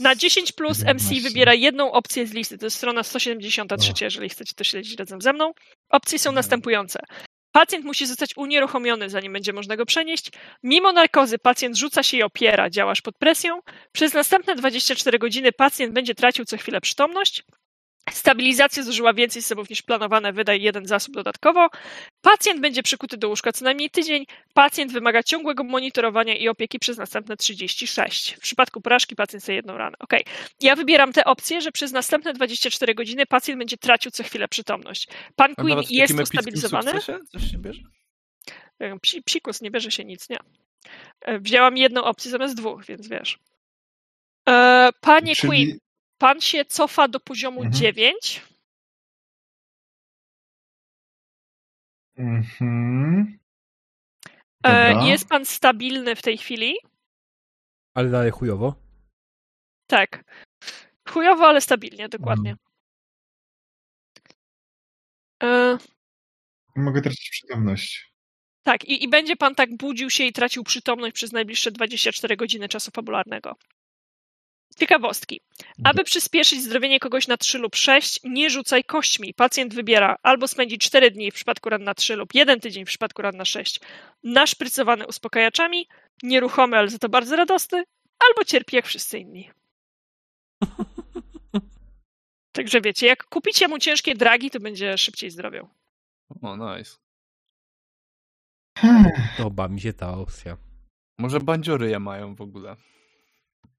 Na 10 plus MC wybiera jedną opcję z listy. To jest strona 173, jeżeli chcecie to śledzić razem ze mną. Opcje są następujące. Pacjent musi zostać unieruchomiony, zanim będzie można go przenieść. Mimo narkozy pacjent rzuca się i opiera, działasz pod presją. Przez następne 24 godziny pacjent będzie tracił co chwilę przytomność. Stabilizacja zużyła więcej zasobów niż planowane, wydaj jeden zasób dodatkowo. Pacjent będzie przykuty do łóżka co najmniej tydzień. Pacjent wymaga ciągłego monitorowania i opieki przez następne 36. W przypadku porażki pacjent chce jedną ranę. Ok. Ja wybieram tę opcję, że przez następne 24 godziny pacjent będzie tracił co chwilę przytomność. Pan Queen jest ustabilizowany. coś bierze? E, Psi, psikus, nie bierze się nic, nie. E, Wzięłam jedną opcję zamiast dwóch, więc wiesz. E, Panie Czyli- Queen, pan się cofa do poziomu Mhm. 9. Mhm. E, Dobra. Jest pan stabilny w tej chwili. Ale dalej chujowo. Tak. Chujowo, ale stabilnie, dokładnie. E, Mogę tracić przytomność. tak, i, i będzie pan tak budził się i tracił przytomność przez najbliższe 24 godziny czasu fabularnego. Ciekawostki. Aby przyspieszyć zdrowienie kogoś na 3 lub 6, nie rzucaj kośćmi. Pacjent wybiera albo spędzi 4 dni w przypadku ran na 3 lub 1 tydzień w przypadku ran na 6, naszprycowany uspokajaczami, nieruchomy, ale za to bardzo radosny, albo cierpi jak wszyscy inni. *laughs* Także wiecie, jak kupicie mu ciężkie dragi, to będzie szybciej zdrowiał. O, nice. Podoba mi się ta opcja. Może bandziory je mają w ogóle.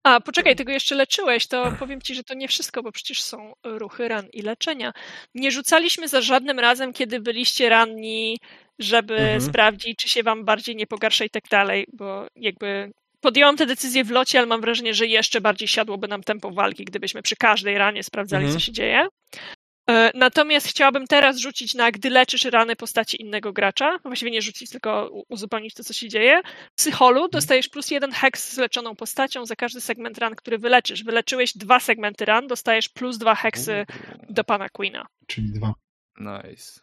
A, poczekaj, tego jeszcze leczyłeś, to powiem ci, że to nie wszystko, bo przecież są ruchy ran i leczenia. Nie rzucaliśmy za żadnym razem, kiedy byliście ranni, żeby Mhm. sprawdzić, czy się wam bardziej nie pogarsza i tak dalej, bo jakby podjęłam tę decyzję w locie, ale mam wrażenie, że jeszcze bardziej siadłoby nam tempo walki, gdybyśmy przy każdej ranie sprawdzali, Mhm. co się dzieje. E, Natomiast chciałabym teraz rzucić na gdy leczysz rany postaci innego gracza. Właściwie nie rzucić, tylko uzupełnić to, co się dzieje. W psycholu dostajesz plus jeden heks z leczoną postacią za każdy segment ran, który wyleczysz. Wyleczyłeś dwa segmenty ran, dostajesz plus dwa heksy do pana Queena. Czyli dwa. Nice.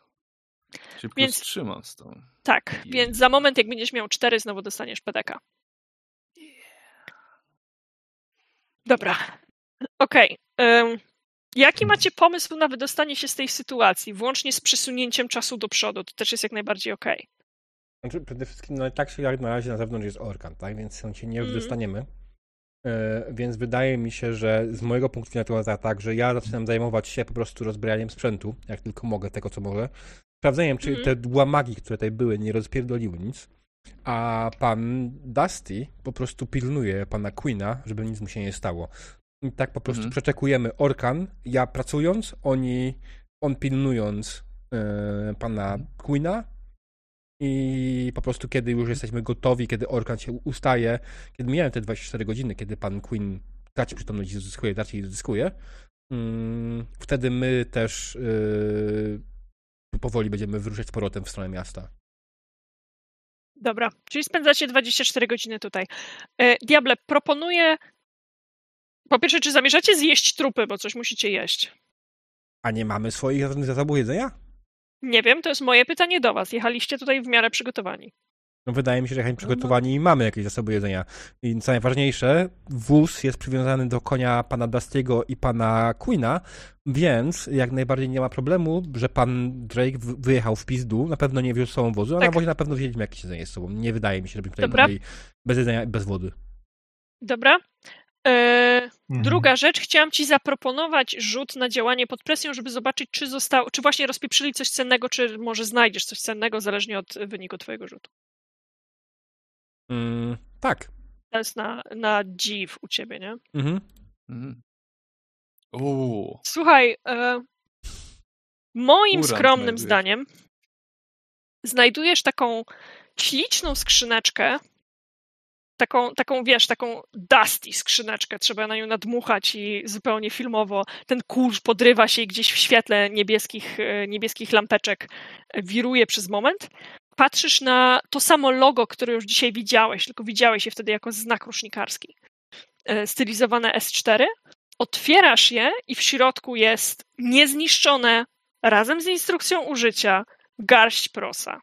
Czyli plus Więc- trzymam z tą. Tak, Yeah. więc za moment, jak będziesz miał cztery, znowu dostaniesz pedeka. Dobra. Okej. ym, Jaki macie pomysł na wydostanie się z tej sytuacji, włącznie z przesunięciem czasu do przodu? To też jest jak najbardziej okej. Znaczy, przede wszystkim, no tak się jak na razie na zewnątrz jest orkan, tak? Więc się nie Mhm. wydostaniemy. E, więc wydaje mi się, że z mojego punktu widzenia to wygląda tak, że ja zaczynam zajmować się po prostu rozbrajaniem sprzętu, jak tylko mogę, tego co mogę. Sprawdzeniem, czy Mhm. te dła magii, które tutaj były, nie rozpierdoliły nic. A pan Dusty po prostu pilnuje pana Queena, żeby nic mu się nie stało. I tak po prostu Mhm. przeczekujemy orkan, ja pracując, oni, on pilnując e, pana Queena i po prostu kiedy już jesteśmy gotowi, kiedy orkan się ustaje, kiedy mijają te 24 godziny, kiedy pan Queen traci przytomność i zyskuje, traci i zyskuje, mm, wtedy my też yy, powoli będziemy wyruszać z powrotem w stronę miasta. Dobra, czyli spędzacie 24 godziny tutaj. E, Diable, proponuję. Po pierwsze, czy zamierzacie zjeść trupy, bo coś musicie jeść? A nie mamy swoich zasobów jedzenia? Nie wiem, to jest moje pytanie do Was. Jechaliście tutaj w miarę przygotowani. No wydaje mi się, że jechaliśmy przygotowani i mamy jakieś zasoby jedzenia. I co najważniejsze, wóz jest przywiązany do konia pana Dustiego i pana Queena, więc jak najbardziej nie ma problemu, że pan Drake wyjechał w pizdu, na pewno nie wziął z sobą wozu, a na wozie na pewno wzięliśmy jakieś jedzenie z sobą. Nie wydaje mi się, żebyśmy tutaj Dobra. byli bez jedzenia i bez wody. Dobra. E, Mhm. Druga rzecz, chciałam Ci zaproponować rzut na działanie pod presją, żeby zobaczyć, czy zostało, czy właśnie rozpieprzyli coś cennego, czy może znajdziesz coś cennego, zależnie od wyniku Twojego rzutu. Mm, tak. To jest na, na dziw u Ciebie, nie? Mhm. Mhm. Uuu. Słuchaj, e, moim skromnym znajdujesz. zdaniem znajdujesz taką śliczną skrzyneczkę, taką, taką, wiesz, taką dusty skrzyneczkę, trzeba na nią nadmuchać i zupełnie filmowo ten kurz podrywa się i gdzieś w świetle niebieskich, e, niebieskich lampeczek e, wiruje przez moment. Patrzysz na to samo logo, które już dzisiaj widziałeś, tylko widziałeś je wtedy jako znak rusznikarski, e, stylizowane S4. Otwierasz je i w środku jest niezniszczone, razem z instrukcją użycia, garść prosa.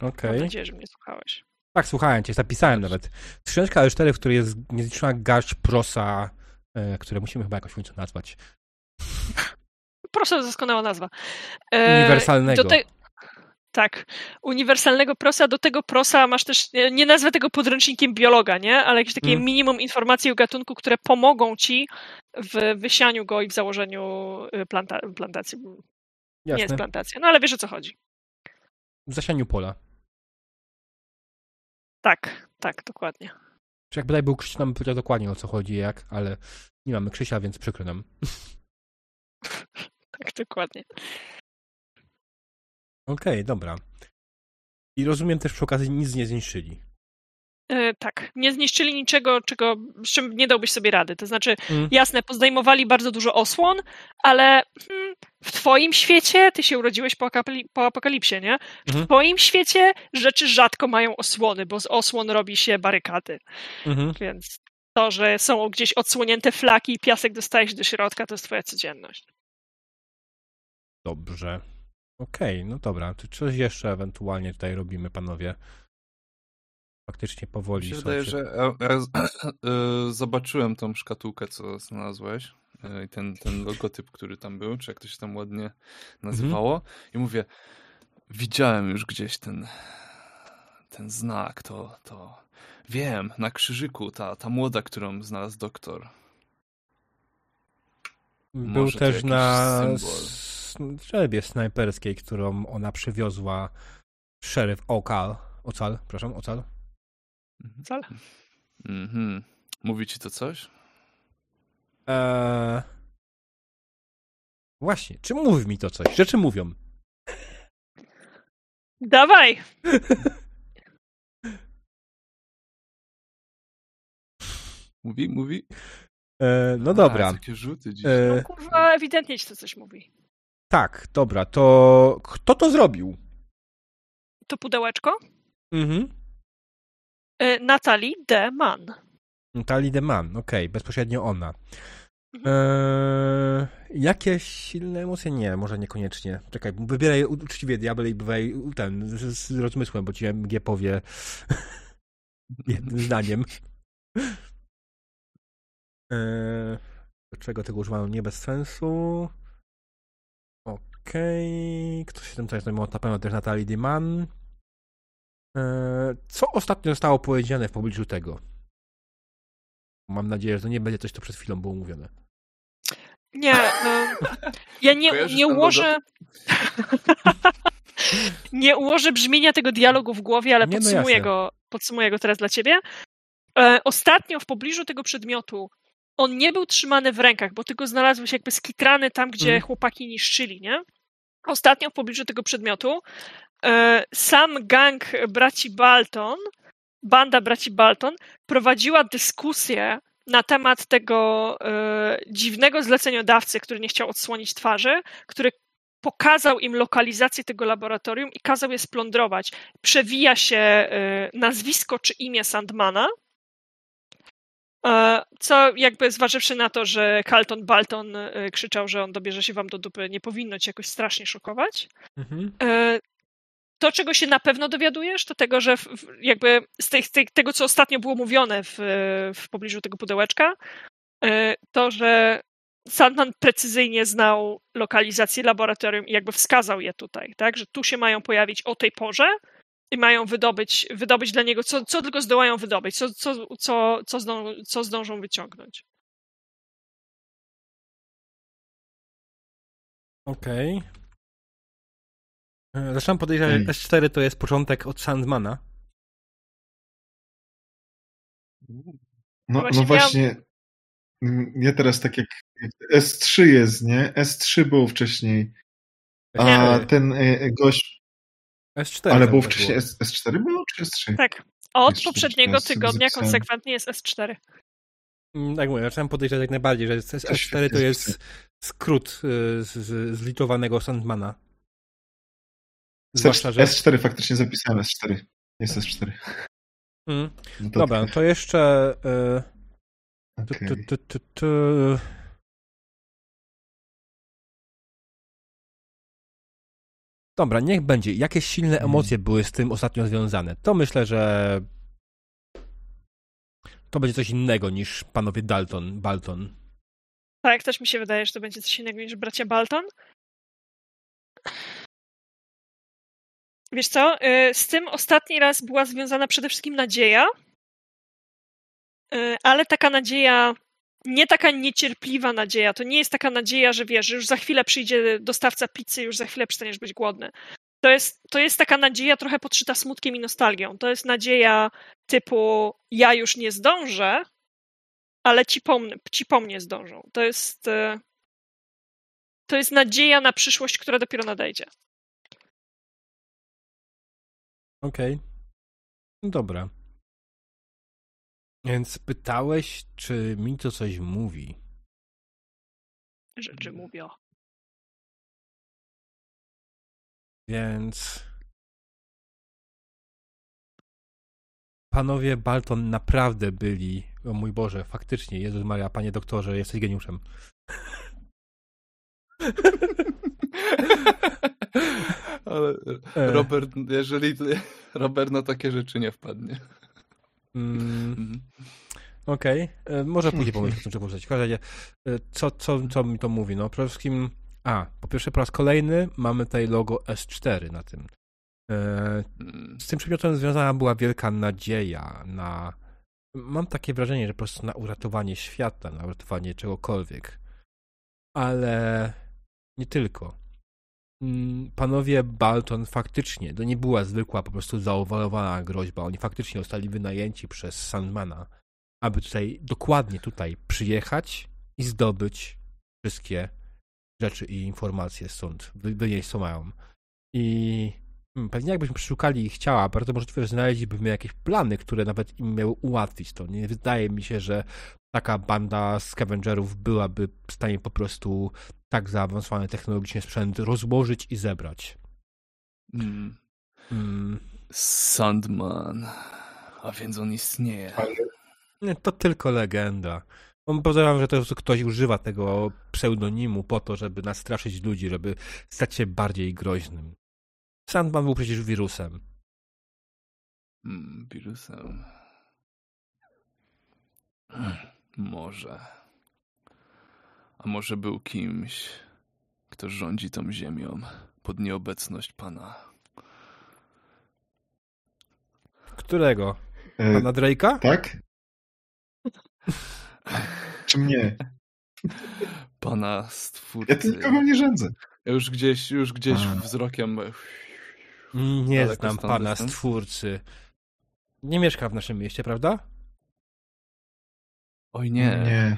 Okej. Mam nadzieję, że mnie słuchałeś. Tak, słuchałem cię, zapisałem nawet. Skrzyneczka A4, w której jest niezliczona garść prosa, e, które musimy chyba jakoś w końcu nazwać. Proszę, doskonała nazwa. E, Uniwersalnego. te- Tak, uniwersalnego prosa. Do tego prosa masz też, nie nie nazwę tego podręcznikiem biologa, nie? Ale jakieś takie Mm. minimum informacji o gatunku, które pomogą ci w wysianiu go i w założeniu y, planta plantacji. Nie jest Jasne. plantacja, no ale wiesz o co chodzi. W zasianiu pola. Tak, tak, dokładnie. Czy jak bodaj był Krzyś, nam powiedział dokładnie o co chodzi, jak, ale nie mamy Krzysia, więc przykro nam. *laughs* Tak, dokładnie. Okej, dobra. I rozumiem też przy okazji nic nie zniszczyli. E, tak, nie zniszczyli niczego, czego, z czym nie dałbyś sobie rady. To znaczy, Mm. jasne, pozdejmowali bardzo dużo osłon, ale hmm, w twoim świecie, ty się urodziłeś po, akapli- po apokalipsie, nie? W Mhm. twoim świecie rzeczy rzadko mają osłony, bo z osłon robi się barykady. Mhm. Więc to, że są gdzieś odsłonięte flaki i piasek dostaje się do środka, to jest twoja codzienność. Dobrze. Okej, no dobra. To coś jeszcze ewentualnie tutaj robimy, panowie? Faktycznie Mi powoli się są wydaje, się- że ja, ja *clears throat* e, zobaczyłem tą szkatułkę, co znalazłeś e, i ten, ten logotyp, który tam był, czy jak to się tam ładnie nazywało i mówię, widziałem już gdzieś ten ten znak, to, to wiem, na krzyżyku, ta, ta młoda, którą znalazł doktor. Był Może też na strzelbie snajperskiej, którą ona przywiozła szeryf Okal. Ocal, przepraszam, Ocal. Mhm. Wcale. Mhm. Mówi ci to coś? Eee... Właśnie, czy mówi mi to coś? Rzeczy mówią. Dawaj! *laughs* Mówi, mówi? Eee, no A, dobra. takie rzuty dziś. Eee, No kurwa, ewidentnie ci to coś mówi. tak, dobra, to kto to zrobił? To pudełeczko? Mhm. E, Natalie D. Mann. Natalie de Man, okej, bezpośrednio ona. Mhm. Eee, jakieś silne emocje? Nie, może niekoniecznie. Czekaj, wybieraj uczciwie diabeł i bywaj ten, z, z rozmysłem, bo ci MG powie *laughs* jednym zdaniem. Eee, czego tego używano nie bez sensu. Okej. Okay. Kto się tym tutaj zajmował? Na pewno też Natalie Diman. Eee, co ostatnio zostało powiedziane w pobliżu tego? Mam nadzieję, że to nie będzie coś, co przed chwilą było mówione. Nie, no, ja nie, nie ułożę. *laughs* nie ułożę brzmienia tego dialogu w głowie, ale nie, no podsumuję, go, podsumuję go teraz dla ciebie. E, ostatnio w pobliżu tego przedmiotu on nie był trzymany w rękach, bo ty go znalazłeś jakby skitrany tam, gdzie mm. chłopaki niszczyli, nie? Ostatnio w pobliżu tego przedmiotu e, sam gang braci Balton, banda braci Balton, prowadziła dyskusję na temat tego e, dziwnego zleceniodawcy, który nie chciał odsłonić twarzy, który pokazał im lokalizację tego laboratorium i kazał je splądrować. Przewija się e, nazwisko czy imię Sandmana, e, co jakby zważywszy na to, że Carlton Balton e, krzyczał, że on dobierze się wam do dupy, nie powinno cię jakoś strasznie szokować. Mhm. To, czego się na pewno dowiadujesz, to tego, że jakby z tej, tej, tego, co ostatnio było mówione w, w pobliżu tego pudełeczka, e, to, że Sandman precyzyjnie znał lokalizację laboratorium i jakby wskazał je tutaj, tak, że tu się mają pojawić o tej porze i mają wydobyć, wydobyć dla niego, co, co tylko zdołają wydobyć, co, co, co, co, zdą, co zdążą wyciągnąć. Okej. Okay. E, zaczynam podejrzewać, że S4 to jest początek od Sandmana. No, no właśnie, mm, ja teraz tak jak S3 jest, nie? S3 było wcześniej. A ten e, gość. S4. Ale było wcześniej. Było. S4 było czy S3? Tak. Od S4, poprzedniego tygodnia konsekwentnie jest S4. Mm, tak mówię, zacząłem podejrzewać jak najbardziej, że S4 to jest skrót y, z, z zlitowanego Sandmana. Zwłaszcza, że... S4 faktycznie zapisałem S4. Jest S4. Mm. No to Dobra, tak. to jeszcze. Yy... Okay. Tu, tu, tu, Dobra, niech będzie. Jakie silne hmm. emocje były z tym ostatnio związane? To myślę, że to będzie coś innego niż panowie Dalton, Balton. Tak, też mi się wydaje, że to będzie coś innego niż bracia Balton. Wiesz co, y, z tym ostatni raz była związana przede wszystkim nadzieja, y, ale taka nadzieja, nie taka niecierpliwa nadzieja. To nie jest taka nadzieja, że wiesz, że już za chwilę przyjdzie dostawca pizzy, już za chwilę przestaniesz być głodny. To jest, to jest taka nadzieja trochę podszyta smutkiem i nostalgią. To jest nadzieja typu ja już nie zdążę, ale ci po, ci po mnie zdążą. To jest, y, to jest nadzieja na przyszłość, która dopiero nadejdzie. Okej. Okay. No dobra. Więc pytałeś, czy mi to coś mówi? Rzeczy mówią. Więc. Panowie Balton naprawdę byli. O mój Boże, faktycznie, Jezus Maria, panie doktorze, jesteś geniuszem. *laughs* Ale e. Robert, jeżeli *laughs* Robert na takie rzeczy nie wpadnie. Mm. mm. Okej, okay. E, może później pomyśleć, o czym powiedzieć. W każdym razie, e, co, co, co mi to mówi? No przede wszystkim, a, po pierwsze po raz kolejny mamy tutaj logo S4 na tym. Mm. Z tym przedmiotem związana była wielka nadzieja na... Mam takie wrażenie, że po prostu na uratowanie świata, na uratowanie czegokolwiek. Ale nie tylko. Mm, panowie Balton faktycznie, to nie była zwykła po prostu zaowalowana groźba. Oni faktycznie zostali wynajęci przez Sandmana, aby tutaj, dokładnie tutaj przyjechać i zdobyć wszystkie rzeczy i informacje stąd, wynieść co mają. I hmm, pewnie jakbyśmy przeszukali ich ciała, bardzo możliwe, że znaleźlibyśmy jakieś plany, które nawet im miały ułatwić to. Nie wydaje mi się, że taka banda scavengerów byłaby w stanie po prostu tak zaawansowany technologicznie sprzęt rozłożyć i zebrać. Mm. Mm. Sandman. A więc on istnieje. Nie, to tylko legenda. Podejrzewam, że to ktoś używa tego pseudonimu po to, żeby nastraszyć ludzi, żeby stać się bardziej groźnym. Sandman był przecież wirusem. Mm, wirusem. Może. A może był kimś, kto rządzi tą ziemią pod nieobecność pana. Którego? E, Pana Drake'a? tak? Czy mnie? Pana stwórcy. Ja tu nikogo nie rządzę. Ja już gdzieś, już gdzieś A. wzrokiem. Nie znam pana jestem? stwórcy. Nie mieszka w naszym mieście, prawda? Oj nie, Nie.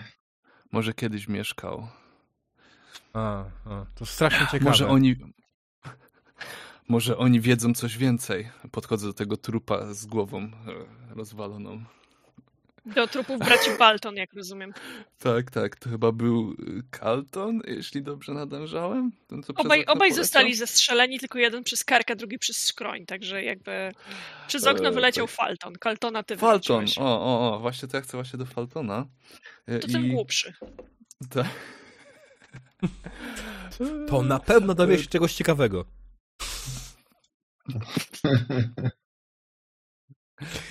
Może kiedyś mieszkał. A, a to strasznie ciekawe. Może oni. Może oni wiedzą coś więcej. Podchodzę do tego trupa z głową e, rozwaloną. Do trupów braci Balton, jak rozumiem. Tak, tak, to chyba był y, Carlton, jeśli dobrze nadążałem. Ten, Obaj, obaj zostali zestrzeleni, tylko jeden przez karkę, drugi przez skroń, także jakby przez okno E, wyleciał tak. Falton. Kaltona ty Falton, o, o, o, właśnie to ja chcę właśnie do Faltona. E, To ten i- głupszy. Tak. To na pewno dowie się czegoś ciekawego. *laughs*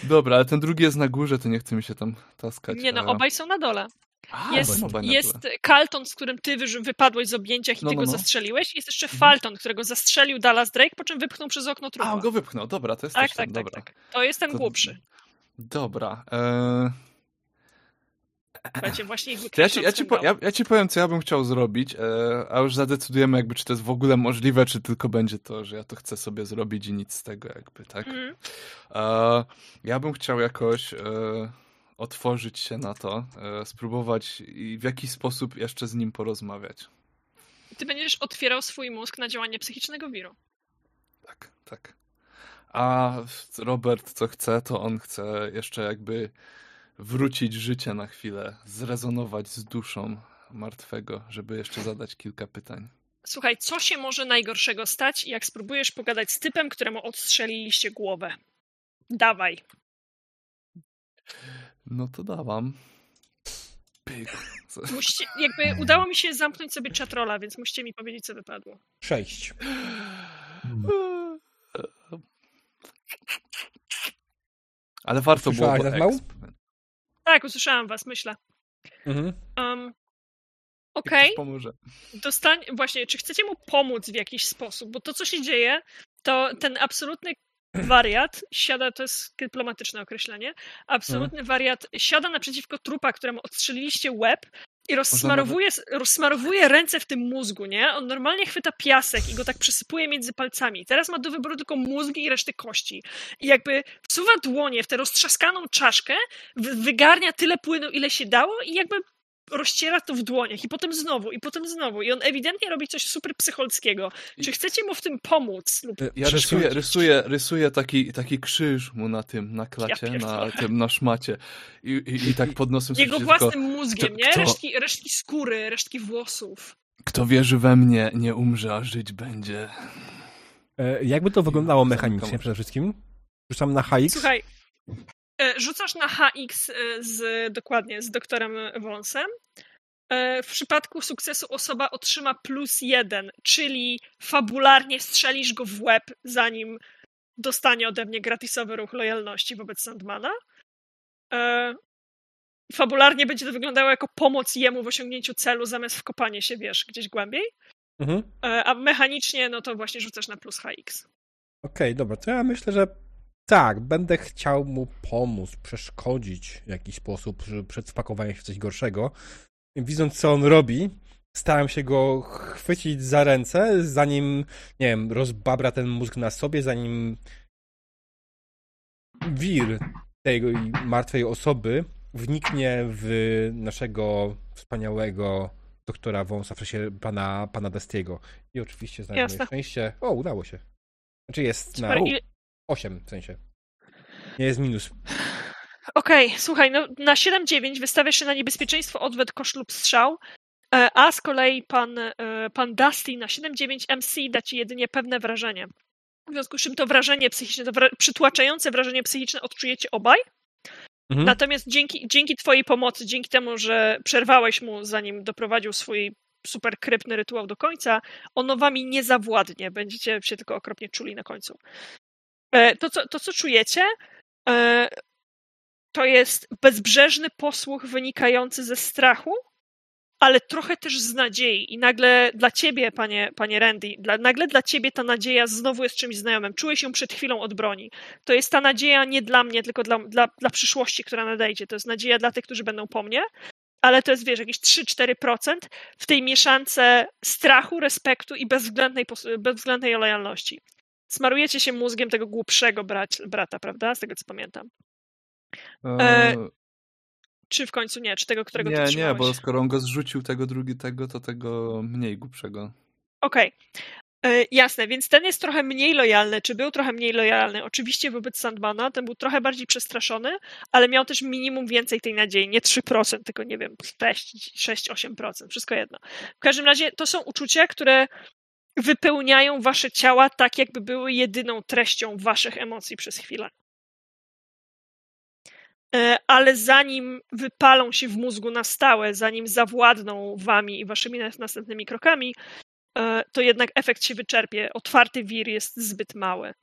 Dobra, ale ten drugi jest na górze, to nie chce mi się tam taskać. Nie no, obaj są na dole. A, Jest, jest. Kalton, z którym ty wypadłeś z objęciach i No, ty no, go no. zastrzeliłeś. Jest jeszcze Mhm. Falton, którego zastrzelił Dallas Drake, po czym wypchnął przez okno trupa. A, on go wypchnął, dobra, to jest tak, tak, ten, tak, dobra. tak. To jest ten To- głupszy. Dobra. E... Słuchajcie, właśnie ich ja, ci, ja, ci po, ja, ja ci powiem, co ja bym chciał zrobić, e, a już zadecydujemy, jakby, czy to jest w ogóle możliwe, czy tylko będzie to, że ja to chcę sobie zrobić i nic z tego, jakby, tak? Mhm. E, ja bym chciał jakoś e, otworzyć się na to, e, spróbować i w jakiś sposób jeszcze z nim porozmawiać. Ty będziesz otwierał swój mózg na działanie psychicznego wiru. Tak, tak. A Robert, co chce, to on chce jeszcze jakby wrócić życie na chwilę, zrezonować z duszą martwego, żeby jeszcze zadać kilka pytań. Słuchaj, co się może najgorszego stać, jak spróbujesz pogadać z typem, któremu odstrzeliliście głowę? Dawaj. No to dawam. Pyk. Musicie, jakby udało mi się zamknąć sobie chatrola, więc musicie mi powiedzieć, co wypadło. Sześć. Ale warto było. Słyszałaś bo eksperyment. Tak, usłyszałam was, myślę. Mhm. Um, Okej, pomoże. dostań... Właśnie, czy chcecie mu pomóc w jakiś sposób? Bo to, co się dzieje, to ten absolutny *clears throat* wariat siada, to jest dyplomatyczne określenie, absolutny wariat siada naprzeciwko trupa, któremu odstrzeliliście łeb i rozsmarowuje, rozsmarowuje ręce w tym mózgu, nie? On normalnie chwyta piasek i go tak przysypuje między palcami. Teraz ma do wyboru tylko mózg i reszty kości. I jakby wsuwa dłonie w tę roztrzaskaną czaszkę, wy- wygarnia tyle płynu, ile się dało i jakby rozciera to w dłoniach i potem znowu, i potem znowu. I on ewidentnie robi coś super psycholskiego. Czy chcecie mu w tym pomóc? Lub Ja rysuję, rysuję, rysuję taki, taki krzyż mu na tym, na klacie, Ja na tym, na szmacie. I, i, i tak pod nosem jego tylko, własnym mózgiem, kto- nie? kto- Resztki, resztki skóry, resztki włosów. Kto wierzy we mnie, nie umrze, a żyć będzie. E, Jakby to wyglądało mechanicznie przede wszystkim? Rzucam na HX. Słuchaj, rzucasz na HX e, z, dokładnie z doktorem Wąsem. E, W przypadku sukcesu osoba otrzyma plus jeden, czyli fabularnie strzelisz go w łeb, zanim dostanie ode mnie gratisowy ruch lojalności wobec Sandmana. E, Fabularnie będzie to wyglądało jako pomoc jemu w osiągnięciu celu, zamiast wkopanie się, wiesz, gdzieś głębiej. Mhm. E, A mechanicznie, no to właśnie rzucasz na plus HX. Okej, dobra, to ja myślę, że tak, będę chciał mu pomóc, przeszkodzić w jakiś sposób, przed wpakowaniem się w coś gorszego. Widząc, co on robi, staram się go chwycić za ręce, zanim, nie wiem, rozbabra ten mózg na sobie, zanim wir tej martwej osoby wniknie w naszego wspaniałego doktora Wąsa, w sensie pana, pana Destiego. I oczywiście Jasne. szczęście. O, udało się. Znaczy jest na Super. I, 8 w sensie. Nie jest minus. Okej, słuchaj, no na 7-9 wystawiasz się na niebezpieczeństwo, odwet, kosz lub strzał, e, a z kolei pan, e, pan Dusty na 7-9 MC da ci jedynie pewne wrażenie. W związku z czym to wrażenie psychiczne, to wra- przytłaczające wrażenie psychiczne odczujecie obaj, Mhm. natomiast dzięki, dzięki twojej pomocy, dzięki temu, że przerwałeś mu, zanim doprowadził swój super kryptny rytuał do końca, ono wami nie zawładnie, będziecie się tylko okropnie czuli na końcu. E, To, co, to, co czujecie, e, to jest bezbrzeżny posłuch wynikający ze strachu, ale trochę też z nadziei. I nagle dla ciebie, panie, panie Randy, dla, nagle dla ciebie ta nadzieja znowu jest czymś znajomym. Czułeś ją przed chwilą od broni. To jest ta nadzieja nie dla mnie, tylko dla, dla, dla przyszłości, która nadejdzie. To jest nadzieja dla tych, którzy będą po mnie, ale to jest, wiesz, jakieś 3-4% w tej mieszance strachu, respektu i bezwzględnej, bezwzględnej lojalności. Smarujecie się mózgiem tego głupszego brać, brata, prawda? Z tego, co pamiętam. E, czy w końcu nie? Czy tego, którego Nie, nie, bo skoro on go zrzucił tego drugiego, to tego mniej głupszego. Okej. Okay. Jasne, więc ten jest trochę mniej lojalny, czy był trochę mniej lojalny. Oczywiście wobec Sandmana, ten był trochę bardziej przestraszony, ale miał też minimum więcej tej nadziei. Nie 3%, tylko nie wiem, 6-8%, wszystko jedno. W każdym razie to są uczucia, które wypełniają wasze ciała tak, jakby były jedyną treścią waszych emocji przez chwilę. E, ale zanim wypalą się w mózgu na stałe, zanim zawładną wami i waszymi następnymi krokami, e, to jednak efekt się wyczerpie. Otwarty wir jest zbyt mały.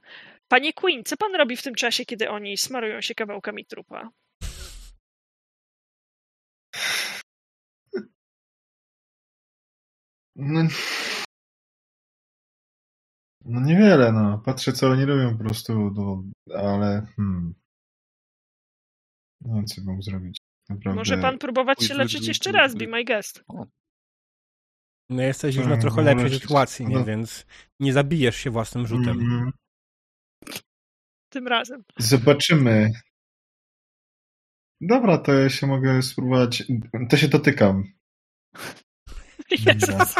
Panie Queen, co pan robi w tym czasie, kiedy oni smarują się kawałkami trupa? No, no niewiele, no. Patrzę, co oni robią po prostu, no, ale hmm. No, co mam zrobić? Naprawdę... Może pan próbować się leczyć jeszcze raz, be my guest. No jesteś już na tak, trochę lepszej sytuacji, nie? No. więc nie zabijesz się własnym rzutem. Mm. Tym razem. Zobaczymy. Dobra, to ja się mogę spróbować. To się dotykam. *laughs* Jezus.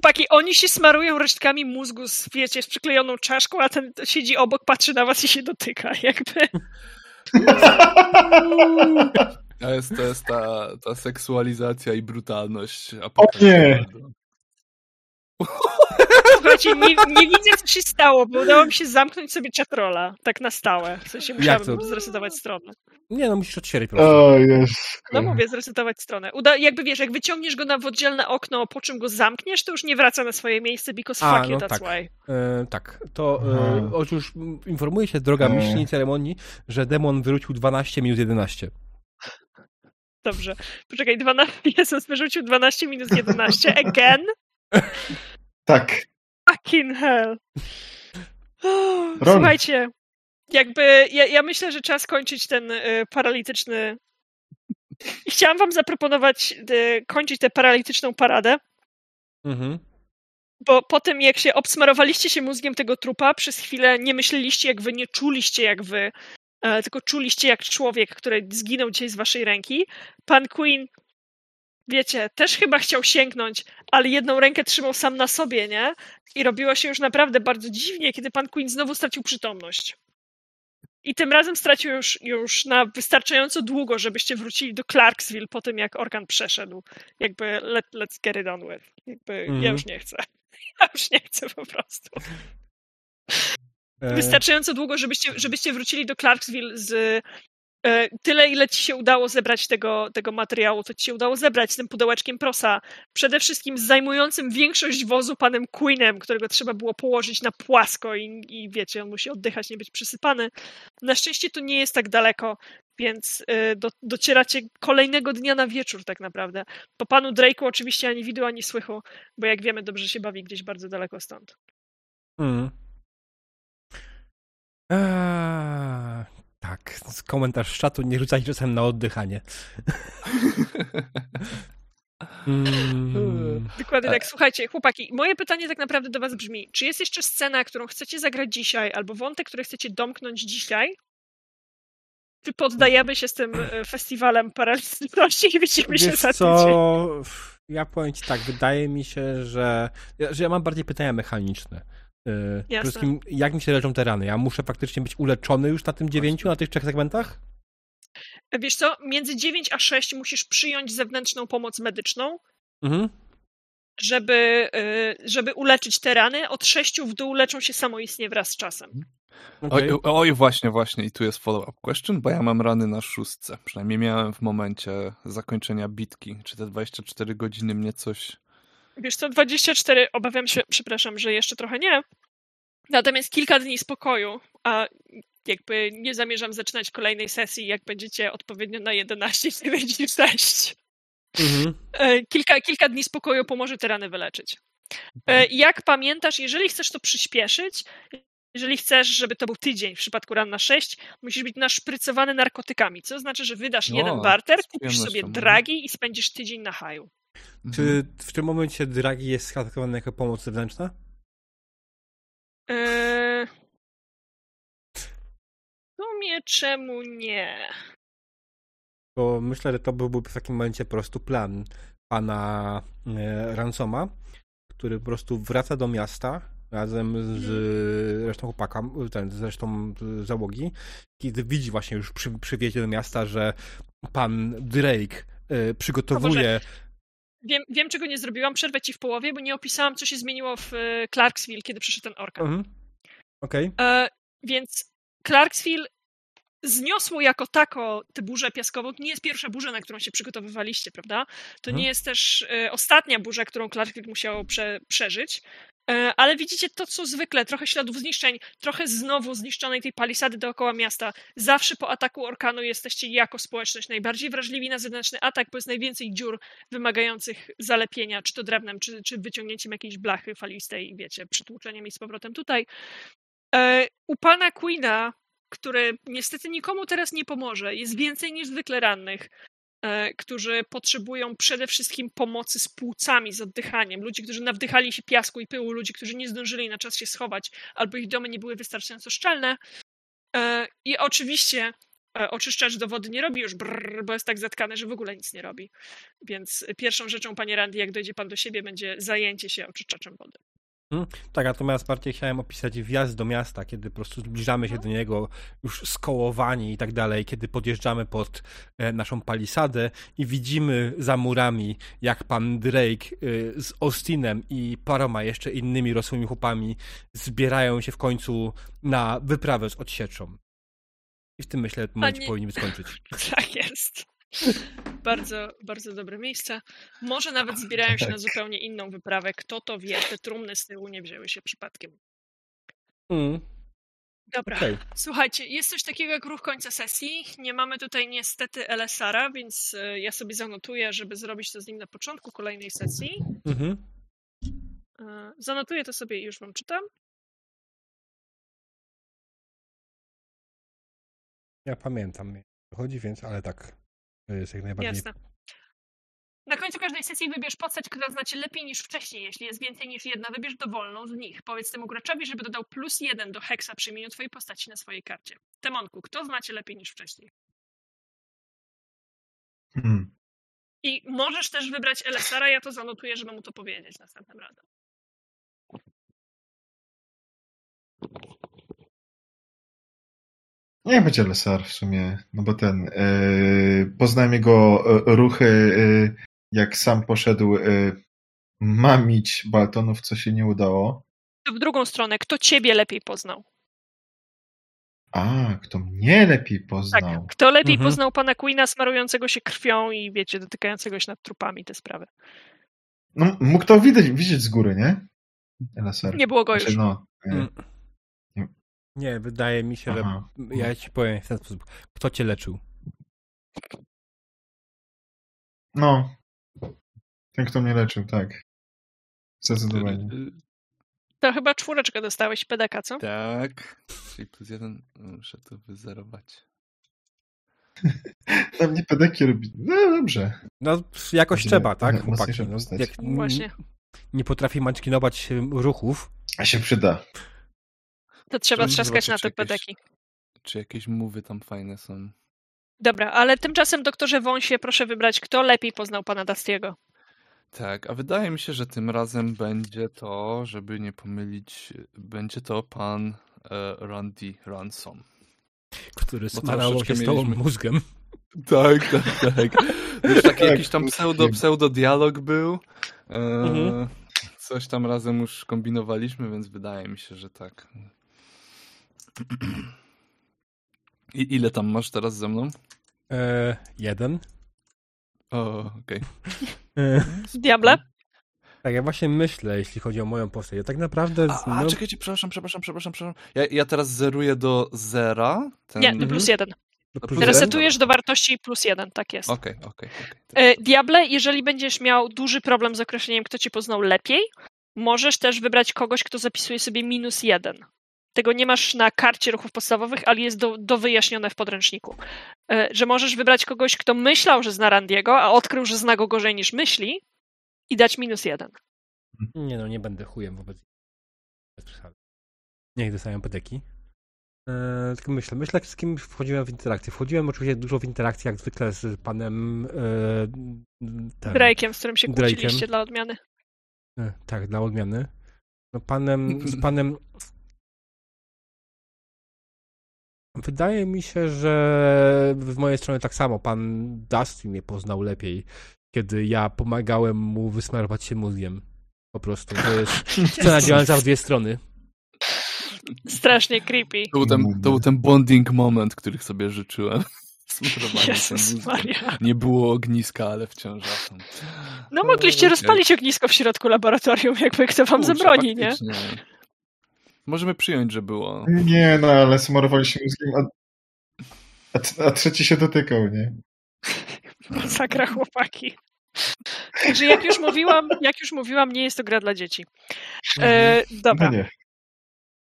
Chłopaki, oni się smarują resztkami mózgu z, wiecie, z przyklejoną czaszką, a ten siedzi obok, patrzy na was i się dotyka, *laughs* jakby. To jest, to jest ta, ta seksualizacja i brutalność. O nie! Słuchajcie, nie, nie, widzę, co się stało, bo udało mi się zamknąć sobie chatrola, tak na stałe. W sensie musiałabym zresetować stronę. Nie, no musisz odświeżyć po prostu. O, jest. No mówię, zresetować stronę. Uda, jakby wiesz, jak wyciągniesz go na oddzielne okno, po czym go zamkniesz, to już nie wraca na swoje miejsce, because A, fuck no you, that's tak. why. E, tak, to e, otóż informuję się, droga e. mistrzyni ceremonii, że demon wyrzucił 12 minus 11. Dobrze. Poczekaj, 12, *laughs* Jezus wyrzucił 12 minus 11. Again? *laughs* Tak. Fucking hell. Słuchajcie, jakby ja, ja, myślę, że czas kończyć ten y, paralityczny. Chciałam wam zaproponować y, kończyć tę paralityczną paradę. Mhm. Bo po tym, jak się obsmarowaliście się mózgiem tego trupa, przez chwilę nie myśleliście, jak wy, nie czuliście, jak wy, e, tylko czuliście, jak człowiek, który zginął dzisiaj z waszej ręki. Pan Queen wiecie, też chyba chciał sięgnąć, ale jedną rękę trzymał sam na sobie, nie? I robiło się już naprawdę bardzo dziwnie, kiedy pan Queen znowu stracił przytomność. I tym razem stracił już, już na wystarczająco długo, żebyście wrócili do Clarksville po tym, jak organ przeszedł. Jakby let, let's get it on with. Jakby mm. ja mhm. już nie chcę. *laughs* Ja już nie chcę po prostu. E. Wystarczająco długo, żebyście, żebyście wrócili do Clarksville z tyle, ile ci się udało zebrać tego, tego materiału, co ci się udało zebrać z tym pudełeczkiem prosa. Przede wszystkim z zajmującym większość wozu panem Queenem, którego trzeba było położyć na płasko i, i wiecie, on musi oddychać, nie być przysypany. Na szczęście to nie jest tak daleko, więc e, do, docieracie kolejnego dnia na wieczór tak naprawdę. Po panu Drake'u oczywiście ani widu, ani słychu, bo jak wiemy, dobrze się bawi gdzieś bardzo daleko stąd. Hmm. Eee, tak, komentarz z czatu, nie rzucać czasem na oddychanie. *laughs* mm. Dokładnie tak. Słuchajcie, chłopaki, moje pytanie tak naprawdę do was brzmi, czy jest jeszcze scena, którą chcecie zagrać dzisiaj, albo wątek, który chcecie domknąć dzisiaj? Czy poddajemy się z tym e, *laughs* festiwalem paralityzmności i widzimy się za co? Ja powiem ci tak, wydaje mi się, że, że ja mam bardziej pytania mechaniczne. Yy, przede wszystkim, jak mi się leczą te rany? Ja muszę faktycznie być uleczony już na tym dziewięciu, na tych trzech segmentach? Wiesz co, między 9 a 6 musisz przyjąć zewnętrzną pomoc medyczną, mhm. żeby, yy, żeby uleczyć te rany. Od 6 w dół leczą się samoistnie wraz z czasem. Okay. Oj, oj, właśnie, właśnie. I tu jest follow-up question, bo ja mam rany na szóstce. Przynajmniej miałem w momencie zakończenia bitki. Czy te 24 godziny mnie coś Wiesz co, 24, obawiam się, przepraszam, że jeszcze trochę nie. Natomiast kilka dni spokoju, a jakby nie zamierzam zaczynać kolejnej sesji, jak będziecie odpowiednio na 11 46. Mhm. E, Kilka, kilka dni spokoju pomoże te rany wyleczyć. E, Jak pamiętasz, jeżeli chcesz to przyspieszyć, jeżeli chcesz, żeby to był tydzień w przypadku ran na 6, musisz być naszprycowany narkotykami, co znaczy, że wydasz O, jeden barter, kupisz sobie przyjemnością. dragi i spędzisz tydzień na haju. Mhm. Czy w tym momencie Dragi jest skategowana jako pomoc zewnętrzna? Eee... W sumie czemu nie? Bo myślę, że to byłby w takim momencie po prostu plan pana e, Ransoma, który po prostu wraca do miasta razem z resztą chłopaka, ten, z resztą załogi, kiedy widzi właśnie już przy, przy wjeździe do miasta, że pan Drake e, przygotowuje... Wiem, wiem, czego nie zrobiłam, przerwę ci w połowie, bo nie opisałam, co się zmieniło w e, Clarksville, kiedy przyszedł ten orkan. Mhm. Okej. E, więc Clarksville zniosło jako tako tę burzę piaskową. To nie jest pierwsza burza, na którą się przygotowywaliście, prawda? To Mhm. nie jest też e, ostatnia burza, którą Clarksville musiało prze, przeżyć. E, ale widzicie to, co zwykle, trochę śladów zniszczeń, trochę znowu zniszczonej tej palisady dookoła miasta. Zawsze po ataku orkanu jesteście jako społeczność najbardziej wrażliwi na zewnętrzny atak, bo jest najwięcej dziur wymagających zalepienia, czy to drewnem, czy, czy wyciągnięciem jakiejś blachy falistej, wiecie, przytłuczeniem jej z powrotem tutaj. E, u pana Queena, który niestety nikomu teraz nie pomoże, jest więcej niż zwykle rannych, e, którzy potrzebują przede wszystkim pomocy z płucami, z oddychaniem. Ludzi, którzy nawdychali się piasku i pyłu, ludzi, którzy nie zdążyli na czas się schować, albo ich domy nie były wystarczająco szczelne. E, I oczywiście e, oczyszczacz do wody nie robi już brrr, bo jest tak zatkany, że w ogóle nic nie robi. Więc pierwszą rzeczą, panie Randy, jak dojdzie pan do siebie, będzie zajęcie się oczyszczaczem wody. Tak, natomiast bardziej chciałem opisać wjazd do miasta, kiedy po prostu zbliżamy się do niego już skołowani i tak dalej, kiedy podjeżdżamy pod e, naszą palisadę i widzimy za murami, jak pan Drake e, z Austinem i paroma jeszcze innymi rosłymi chłopami zbierają się w końcu na wyprawę z odsieczą. I w tym myślę, w momencie nie- powinniśmy skończyć. *laughs* Tak jest. Bardzo, bardzo dobre miejsce. Może nawet zbierają się na zupełnie inną wyprawę. Kto to wie? Te trumny z tyłu nie wzięły się przypadkiem. Mm, Dobra. okej. Słuchajcie, jest coś takiego jak ruch końca sesji. Nie mamy tutaj niestety LSR-a, więc e, ja sobie zanotuję, żeby zrobić to z nim na początku kolejnej sesji. Mhm. E, Zanotuję to sobie i już wam czytam. Ja pamiętam, chodzi, więc, ale tak, to jest jak najbardziej... Jasne. Na końcu każdej sesji wybierz postać, która znacie lepiej niż wcześniej. Jeśli jest więcej niż jedna, wybierz dowolną z nich. Powiedz temu graczowi, żeby dodał plus jeden do heksa przy imieniu twojej postaci na swojej karcie. Temonku, kto znacie lepiej niż wcześniej? Hmm. I możesz też wybrać LSR-a, ja to zanotuję, żeby mu to powiedzieć następnym razem. Niech będzie LSR w sumie, no bo ten, e, poznałem jego e, ruchy, e, jak sam poszedł e, mamić Baltonów, co się nie udało. W drugą stronę, kto ciebie lepiej poznał? A, kto mnie lepiej Tak, poznał. kto lepiej Mhm. poznał pana Queena smarującego się krwią i wiecie, dotykającego się nad trupami te sprawy. No, mógł to widać, widzieć z góry, nie? LSR. Nie było go już. Znaczy, no, e, Mm. Nie, wydaje mi się, Aha. że ja ci powiem w ten sposób. Kto cię leczył? no. Ten, kto mnie leczył, tak. Zdecydowanie. Y, To chyba czwóreczkę dostałeś pedeka, co? Tak. 3 plus 1 muszę to wyzerować. *laughs* Na mnie pedeki robi. No dobrze. No, jakoś Będzie trzeba, tak, chłopaki? No, jak Właśnie. nie potrafi maczkinować em, ruchów, A się przyda. To trzeba Trzeba trzaskać na te pedeki. Czy jakieś mowy tam fajne są? Dobra, ale tymczasem, doktorze Wąsie, proszę wybrać, kto lepiej poznał pana Dastiego. Tak, a wydaje mi się, że tym razem będzie to, żeby nie pomylić, będzie to pan e, Randy Ransom. który smarało się z tobą mieliśmy- mózgiem. *laughs* Tak, tak, tak. Już taki *laughs* Tak, jakiś tam pseudo, pseudo dialog był. E, Mhm. Coś tam razem już kombinowaliśmy, więc wydaje mi się, że tak. I ile tam masz teraz ze mną? E, jeden. O, okej. E, Diable? Tak, ja właśnie myślę, jeśli chodzi o moją postać. Ja tak naprawdę... A, a no, czekajcie, przepraszam, przepraszam, przepraszam, przepraszam. Ja, ja teraz zeruję do zera. Ten... Nie, do plus jeden. no, plus Resetujesz do wartości plus jeden, tak jest. Okej, okej, okej. E, Diable, jeżeli będziesz miał duży problem z określeniem, kto cię poznał lepiej, możesz też wybrać kogoś, kto zapisuje sobie minus jeden. Tego nie masz na karcie ruchów podstawowych, ale jest do, do wyjaśnione w podręczniku. E, Że możesz wybrać kogoś, kto myślał, że zna Randiego, a odkrył, że zna go gorzej niż myśli i dać minus jeden. Nie no, nie będę chujem wobec. Niech dostają pedeki. Eee, tylko myślę, myślę z kim wchodziłem w interakcję. Wchodziłem oczywiście dużo w interakcję, jak zwykle z panem e, Drake'iem, z którym się Drake'em. kłóciliście dla odmiany. E, tak, dla odmiany. No panem, z panem... Wydaje mi się, że w mojej strony tak samo. Pan Dusty mnie poznał lepiej, kiedy ja pomagałem mu wysmarować się mózgiem. Po prostu. To jest *laughs* scena działająca w dwie strony. Strasznie creepy. To był, ten, to był ten bonding moment, których sobie życzyłem. *laughs* Jezus mózgiem. Maria. Nie było ogniska, ale wciąż atom. No mogliście rozpalić ognisko w środku laboratorium, jakby kto wam Kurczę, zabroni, nie? Możemy przyjąć, że było. Nie, no ale smarowali się mózgiem, a, a, a trzeci się dotykał, nie? *laughs* Masakra chłopaki. Także jak już mówiłam, jak już mówiłam, nie jest to gra dla dzieci. E, dobra, No nie.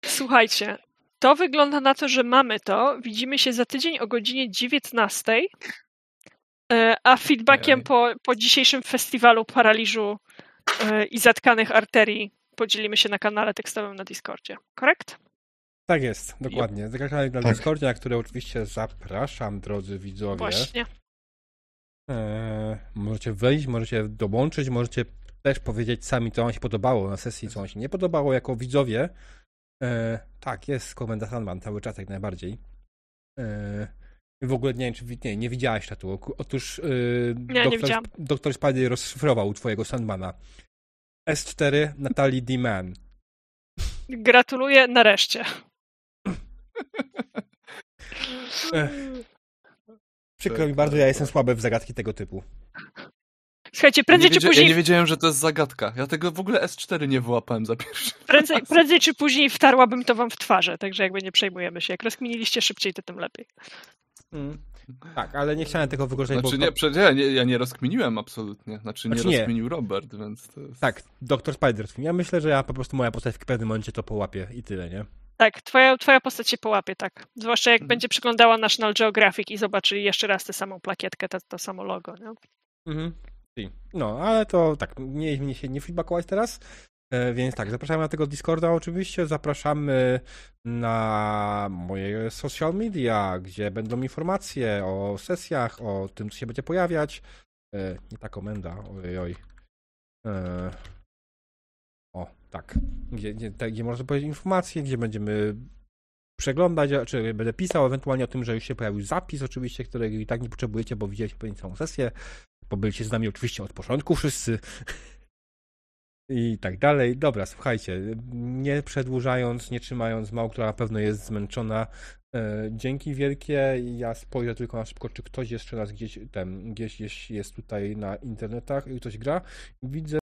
słuchajcie. To wygląda na to, że mamy to. Widzimy się za tydzień o godzinie 19. E, a feedbackiem po, po dzisiejszym festiwalu paraliżu e, i zatkanych arterii podzielimy się na kanale tekstowym na Discordzie. Korekt? Tak jest, dokładnie. Zagramy na Tak. Discordzie, na które oczywiście zapraszam, drodzy widzowie. Właśnie. Eee, możecie wejść, możecie dołączyć, możecie też powiedzieć sami, co wam się podobało na sesji, co wam się nie podobało jako widzowie. Eee, tak, jest komenda Sandman cały czas jak najbardziej. Eee, w ogóle nie wiem, czy nie, nie widziałaś czatu. Otóż yy, Nie, nie widziałam. doktor Spidey rozszyfrował twojego Sandmana. S4 Natalie D. Mann. Gratuluję nareszcie. *laughs* Przykro mi bardzo, ja jestem słaby w zagadki tego typu. Słuchajcie, prędzej czy później ja nie wiedziałem, że to jest zagadka. Ja tego w ogóle S4 nie wyłapałem za pierwszy. Prędzej, prędzej czy później wtarłabym to wam w twarze, także jakby nie przejmujemy się. Jak rozkminiliście szybciej, to tym lepiej. Tak, ale nie chciałem tego wykorzystać, Znaczy bo... nie, przecież ja nie, ja nie rozkminiłem absolutnie. Znaczy nie Znaczy nie. rozkminił Robert, więc to jest... Tak, doktor Spider. Ja myślę, że ja po prostu moja postać w pewnym momencie to połapie i tyle, nie? Tak, twoja, twoja postać się połapie, tak. Zwłaszcza jak Mhm. będzie przeglądała National Geographic i zobaczy jeszcze raz tę samą plakietkę, to, to samo logo, nie? Mhm. No, ale to tak, nie mnie się nie feedbackować teraz. E, Więc tak, zapraszamy na tego Discorda oczywiście, zapraszamy na moje social media, gdzie będą informacje o sesjach, o tym, co się będzie pojawiać. Nie ta komenda, ojej. oj. E, O, tak. Gdzie, gdzie, gdzie można powiedzieć informacje, gdzie będziemy przeglądać, czy będę pisał ewentualnie o tym, że już się pojawił zapis oczywiście, którego i tak nie potrzebujecie, bo widzieliście pewnie całą sesję, bo byliście z nami oczywiście od początku wszyscy i tak dalej. Dobra, słuchajcie, nie przedłużając, nie trzymając mał, która na pewno jest zmęczona, e, dzięki wielkie. Ja spojrzę tylko na szybko, czy ktoś jeszcze nas gdzieś, ten, gdzieś jest tutaj na internetach i ktoś gra. Widzę